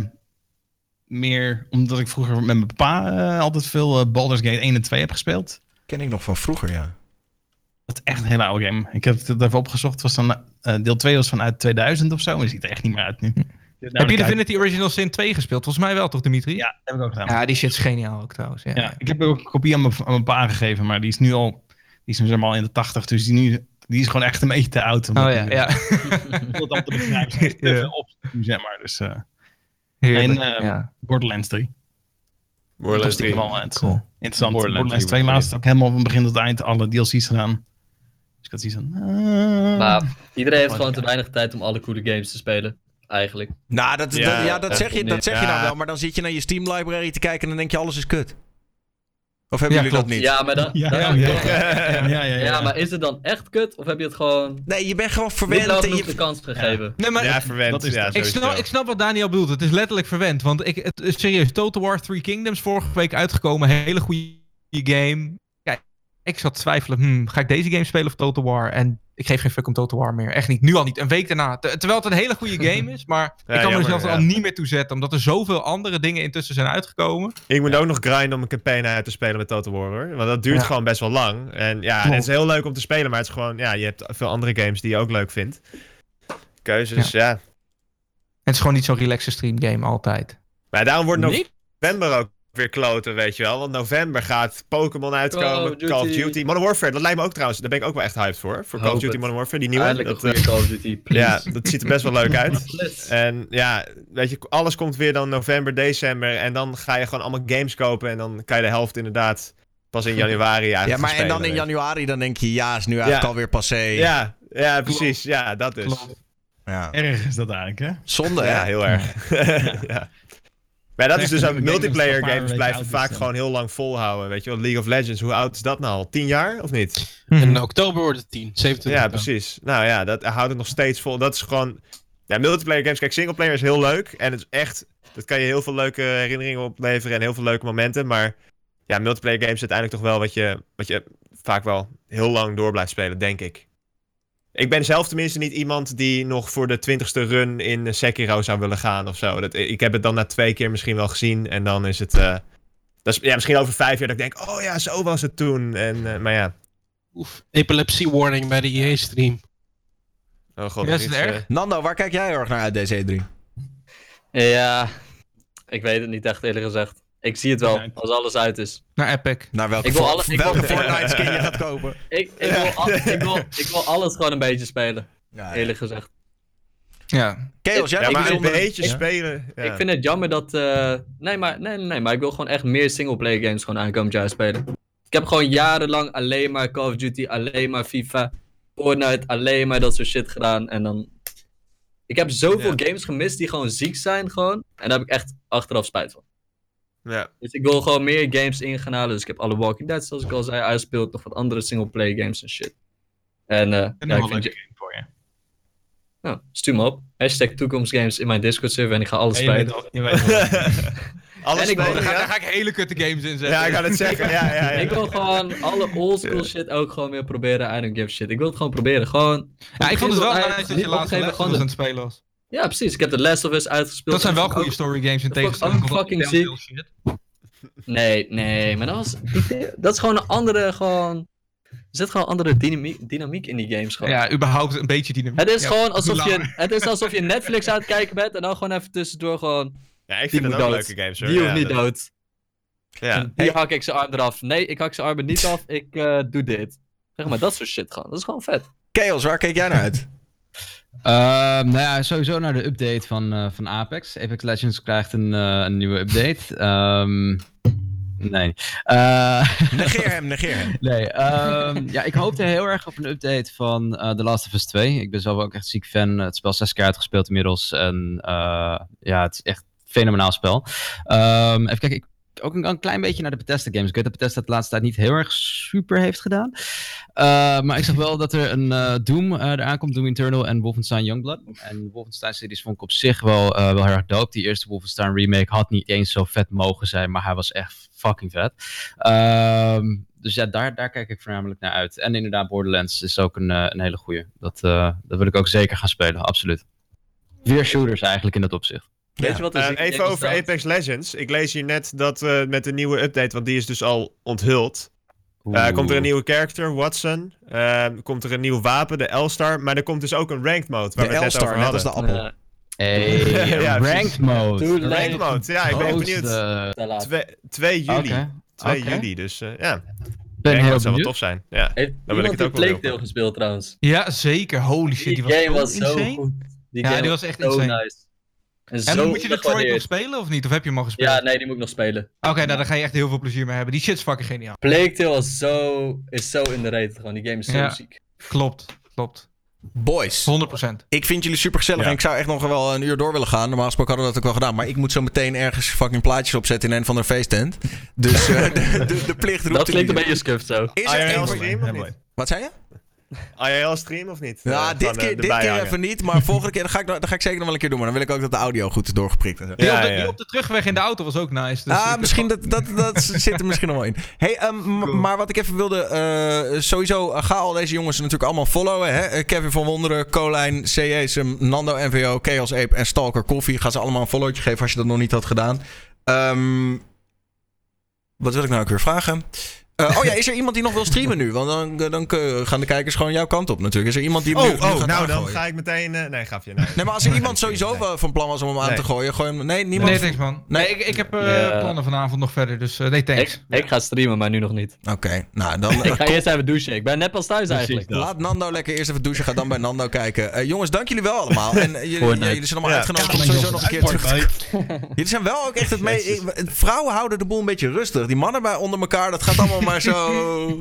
meer omdat ik vroeger met mijn papa eh, altijd veel eh, Baldur's Gate 1 en 2 heb gespeeld. Ken ik nog van vroeger, ja. Dat is echt een hele oude game. Ik heb het even opgezocht. Was dan, eh, deel 2 was vanuit 2000 of zo. Maar die ziet er echt niet meer uit nu. Heb je Divinity Original Sin 2 gespeeld? Volgens mij wel, toch, Dimitri? Ja, dat heb ik ook gedaan. Ja, die shit is geniaal ook trouwens. Ja. Ja, ik heb ook een kopie aan mijn, aan mijn pa gegeven, maar die is nu al, die is nu zeg maar al in de 80, dus die, nu, die is gewoon echt een beetje te oud. Oh ja, die, ja. om dat te begrijpen. Op, zeg maar. Dus eh Heerlijk. En, eh, ja. Borderlands 3. Borderlands dat is 3. wel het, Cool. interessant. Borderlands Borderlands 3 2 was laatst ook helemaal van begin tot eind alle DLC's gedaan. Dus ik had zoiets van... eh, Maar iedereen heeft gewoon te weinig tijd om alle coole games te spelen. Eigenlijk. Nou, dat, Ja, dat- ja, dat zeg, je, dat zeg je nou wel. Maar dan zit je naar je Steam library te kijken en dan denk je alles is kut. Of hebben Ja, jullie dat klopt. niet? Ja, maar dan... Ja, dan- ja, ja, ja, ja, Ja, maar is het dan echt kut? Of heb je het gewoon Nee, je bent gewoon verwend. en je- de kans gegeven? Nee, maar Ja, ik- verwend. dat is het. ik, snap, ik snap wat Daniel bedoelt. Het is letterlijk verwend. Want ik, het is serieus, Total War Three Kingdoms vorige week uitgekomen. Hele goede game. Kijk, ik zat te twijfelen. Hmm, ga ik deze game spelen of Total War? En ik geef geen fuck om Total War meer. Echt niet. Nu al niet. Een week daarna. Ter- terwijl het een hele goede game is. Maar ik kan jammer, mezelf er ja. al niet meer toe zetten. Omdat er zoveel andere dingen intussen zijn uitgekomen. Ik moet ook nog grinden om een campaign uit te spelen met Total War, hoor. Want dat duurt gewoon best wel lang. En ja, het is heel leuk om te spelen, maar het is gewoon... Ja, je hebt veel andere games die je ook leuk vindt. Keuzes, ja. Het is gewoon niet zo'n relaxe stream game altijd. Maar daarom wordt Niet? november ook weer kloten, weet je wel. Want november gaat Pokémon uitkomen, Call Call of Duty. Modern Warfare, dat lijkt me ook trouwens... Daar ben ik ook wel echt hyped voor. Voor Call of Duty. Modern Warfare, die nieuwe. Eindelijk een Dat, goede Call of Duty, eh, please. ja, dat ziet er best wel leuk uit. En ja, weet je, alles komt weer dan november, december. En dan ga je gewoon allemaal games kopen. En dan kan je de helft inderdaad pas in januari eigenlijk Ja, maar en dan in januari dan denk je, ja, is nu eigenlijk Ja. alweer passé. Ja, ja, precies. Ja, dat dus. Klopt. Ja. Erg is dat eigenlijk, hè? Zonde, hè? Ja, heel erg. ja. Maar dat is dus dat multiplayer games blijven vaak gewoon heel lang volhouden. Weet je wel, League of Legends, hoe oud is dat nou al? 10 jaar of niet? In oktober wordt het 10, 27 Ja, precies. Nou ja, dat houdt het nog steeds vol. Dat is gewoon. Ja, multiplayer games. Kijk, singleplayer is heel leuk. En het is echt. Dat kan je heel veel leuke herinneringen opleveren en heel veel leuke momenten. Maar ja, multiplayer games is uiteindelijk toch wel wat je, wat je vaak wel heel lang door blijft spelen, denk ik. Ik ben zelf tenminste niet iemand die nog voor de twintigste run in Sekiro zou willen gaan of zo. Dat, ik heb het dan na twee keer misschien wel gezien en dan is het... eh, dat is, ja, misschien over vijf jaar dat ik denk, oh ja, zo was het toen. En, eh, maar ja, Oef, epilepsie warning bij de EA-stream. oh god. Is iets, het eh, erg? Nando, waar kijk jij heel erg naar uit deze E3? Ja, ik weet het niet echt eerlijk gezegd. Ik zie het wel, Ja. als alles uit is. Naar Epic. Naar welke, Ik wil voor- alle- ik welke wil- Fortnite skin je gaat kopen? Ik, ik, wil, al- ik, wil, ik wil alles gewoon een beetje spelen, Ja, eerlijk gezegd. Ja. Chaos, jij maar een beetje Ja? spelen. Ja. Ik vind het jammer dat... eh, nee, maar, nee, nee, nee, maar ik wil gewoon echt meer singleplayer games gewoon aankomend jaar spelen. Ik heb gewoon jarenlang alleen maar Call of Duty, alleen maar FIFA, Fortnite, alleen maar dat soort shit gedaan. En dan... Ik heb zoveel games gemist die gewoon ziek zijn gewoon. En daar heb ik echt achteraf spijt van. Ja. Dus ik wil gewoon meer games in gaan halen. Dus ik heb alle Walking Dead, zoals ik al zei, uitgespeeld. Nog wat andere singleplayer games en shit. En eh En ja, ik een vind leuke je... game voor je. Nou, stuur me op. Hashtag toekomstgames in mijn Discord server en ik ga alles Ja, spelen. al-. Alles En ik wil- Daar ga, daar ga ik hele kutte games in zetten. Ja, ik ga het zeggen. Ja, ja, ja. Ik wil gewoon alle oldschool shit ook gewoon weer proberen. I don't give a shit. Ik wil het gewoon proberen. Gewoon. Ja, ik vond het wel nice dat je laatst gewoon aan het spelen was. Ja, precies. Ik heb de Last of Us uitgespeeld. Dat zijn wel goede story games in tegenstelling tot fucking ziek. shit. Nee, nee, maar dat was. Dat is gewoon een andere. Gewoon. Er zit gewoon andere dynamiek, dynamiek in die games. Gewoon. Ja, überhaupt een beetje dynamiek. Het is Ja, gewoon alsof je, het is alsof je Netflix aan het kijken bent en dan gewoon even tussendoor gewoon. Ja, ik Die vind het ook dood. leuke games hoor. Die hoeft Ja, niet dat- dood. Ja. En die hak ik zijn arm eraf. Nee, ik hak zijn armen niet af. Ik eh, doe dit. Zeg maar, dat soort shit gewoon. Dat is gewoon vet. Chaos, waar keek jij naar uit? Ehm, nou ja, sowieso naar de update van, eh, van Apex. Apex Legends krijgt een, eh, een nieuwe update. Ehm, nee. Eh, Negeer hem, negeer hem. nee, ehm, ja, ik hoopte heel erg op een update van The Last of Us 2. Ik ben zelf ook echt ziek fan. Het spel zes keer uitgespeeld inmiddels. En ja, het is echt een fenomenaal spel. Even kijken, ik ook een, klein beetje naar de Bethesda games. Ik weet dat Bethesda het de laatste tijd niet heel erg super heeft gedaan. Uh, maar ik zag wel dat er een uh, Doom uh, eraan komt, Doom Eternal en Wolfenstein Youngblood. En Wolfenstein-series vond ik op zich wel, wel heel erg dope. Die eerste Wolfenstein remake had niet eens zo vet mogen zijn, maar hij was echt fucking vet. Um, dus ja, daar, daar kijk ik voornamelijk naar uit. En inderdaad, Borderlands is ook een, een hele goeie. Dat, dat wil ik ook zeker gaan spelen, absoluut. Weer shooters eigenlijk in dat opzicht. Ja. Weet je wat uh, even over staat? Apex Legends. Ik lees hier net dat uh, met de nieuwe update, want die is dus al onthuld. Uh, komt er een nieuwe character, Watson. Uh, komt er een nieuw wapen, de L-Star. Maar er komt dus ook een ranked mode. Waar de we het net over net hadden. als de appel. Hey, ja, ranked mode. Ranked mode, ja, ik ben benieuwd. 2 juli. Okay. 2 okay. juli, dus uh, ja. Ben heel dat zou wel benieuwd. tof zijn. Ja, Heeft dan wil ik het ook wel Plague gespeeld trouwens. Ja, zeker. Holy shit, die, die game was, was zo goed. Die ja, game die was echt zo insane. nice. En, en moet je Detroit nog spelen of niet? Of heb je hem al gespeeld? Ja, nee, die moet ik nog spelen. Oké, okay, nou, daar ga je echt heel veel plezier mee hebben. Die shit is fucking geniaal. Plague Tale is zo, is zo in de rate gewoon. Die game is zo ja, ziek. Klopt, klopt. Boys. 100%. Ik vind jullie super gezellig Ja. en ik zou echt nog wel een uur door willen gaan. Normaal gesproken hadden we dat ook wel gedaan. Maar ik moet zo meteen ergens fucking plaatjes opzetten in een van de feesttent. Dus uh, de, de, de, plicht roept Dat klinkt een beetje scuffed zo. Is er of niet? Wat zei je? IRL stream of niet? Ja, Eh, dit eh, keer, dit keer even niet. Maar volgende keer dan ga, ik, dat ga ik zeker nog wel een keer doen. Maar dan wil ik ook dat de audio goed is doorgeprikt. en zo. Die, Ja, op de, ja. die op de terugweg in de auto was ook nice. Dus ah, misschien dat, dat, dat zit er misschien nog wel in. Hey, ehm, maar wat ik even wilde... eh, sowieso, ga al deze jongens natuurlijk allemaal followen. Hè? Kevin van Wonderen, Colijn, CJSM, Nando NVO, Chaos Ape en Stalker Koffie. Ga ze allemaal een followtje geven als je dat nog niet had gedaan. Ehm, wat wil ik nou ook weer vragen? Eh, oh ja, is er iemand die nog wil streamen nu? Want dan, dan eh, gaan de kijkers gewoon jouw kant op natuurlijk. Is er iemand die Oh, nu, nu oh gaat nou dan ga ik meteen... eh, nee, gaf je. Nee. Nee, maar als er iemand sowieso Nee. van plan was om hem aan Nee. te gooien, gooi hem... Nee, niemand? Nee, thanks man. Nee. Nee, ik, ik heb eh, plannen vanavond nog verder, dus eh, nee, thanks. Ik, ik ga streamen, maar nu nog niet. Oké, nou dan... Ik ga eerst even douchen. Ik ben net pas thuis eigenlijk. Laat Nando lekker eerst even douchen. Ga dan bij Nando kijken. Eh, jongens, dank jullie wel allemaal. En eh, jullie, jullie zijn allemaal Ja. uitgenodigd om sowieso nog een keer terug Jullie zijn wel ook echt het mee... Vrouwen houden de boel een beetje rustig. Die mannen bij onder elkaar, dat gaat allemaal maar zo.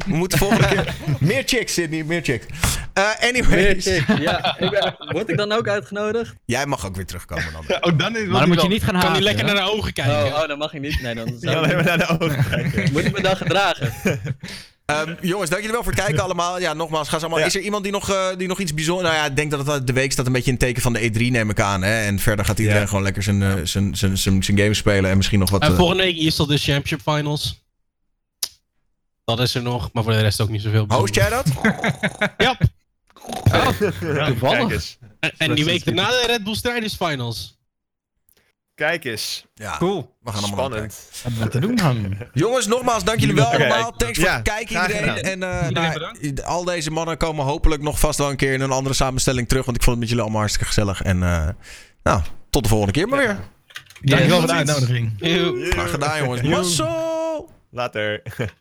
We moeten volgende keer... Meer chicks, Sydney, meer chicks. Eh Meer anyways. chicks, ja. Ik ben- word ik dan ook uitgenodigd? Jij mag ook weer terugkomen dan. Oh, dan is Maar dan moet je niet gaan Kan haten. niet lekker hè? naar de ogen kijken. Oh, oh, dan mag ik niet. Nee, dan Ja, alleen maar naar de ogen kijken. moet ik me dan gedragen. Ehm, jongens, dank jullie wel voor het kijken allemaal. Ja, nogmaals, ga allemaal. Ja. Is er iemand die nog, eh, die nog iets bijzonders... Nou ja, ik denk dat het de week staat een beetje in het teken van de E3, neem ik aan. Hè? En verder gaat iedereen Ja. gewoon lekker zijn, eh, zijn, zijn, zijn, zijn games spelen en misschien nog wat... En volgende week is dat de Championship Finals. Dat is er nog, maar voor de rest ook niet zoveel. Host jij dat? Ja. Toevallig. Kijk eens. En, en die week daarna de Red Bull Strijders Finals. Kijk eens. Ja, Cool. we gaan allemaal. Spannend. Wat hebben we te doen dan? Jongens, nogmaals, dank jullie wel allemaal. Thanks voor het kijken iedereen. En eh, Iedereen nou, al deze mannen komen hopelijk nog vast wel een keer in een andere samenstelling terug. Want ik vond het met jullie allemaal hartstikke gezellig. En eh, nou, tot de volgende keer maar weer. Dankjewel voor de uitnodiging. Graag gedaan jongens. Mazzel! Later.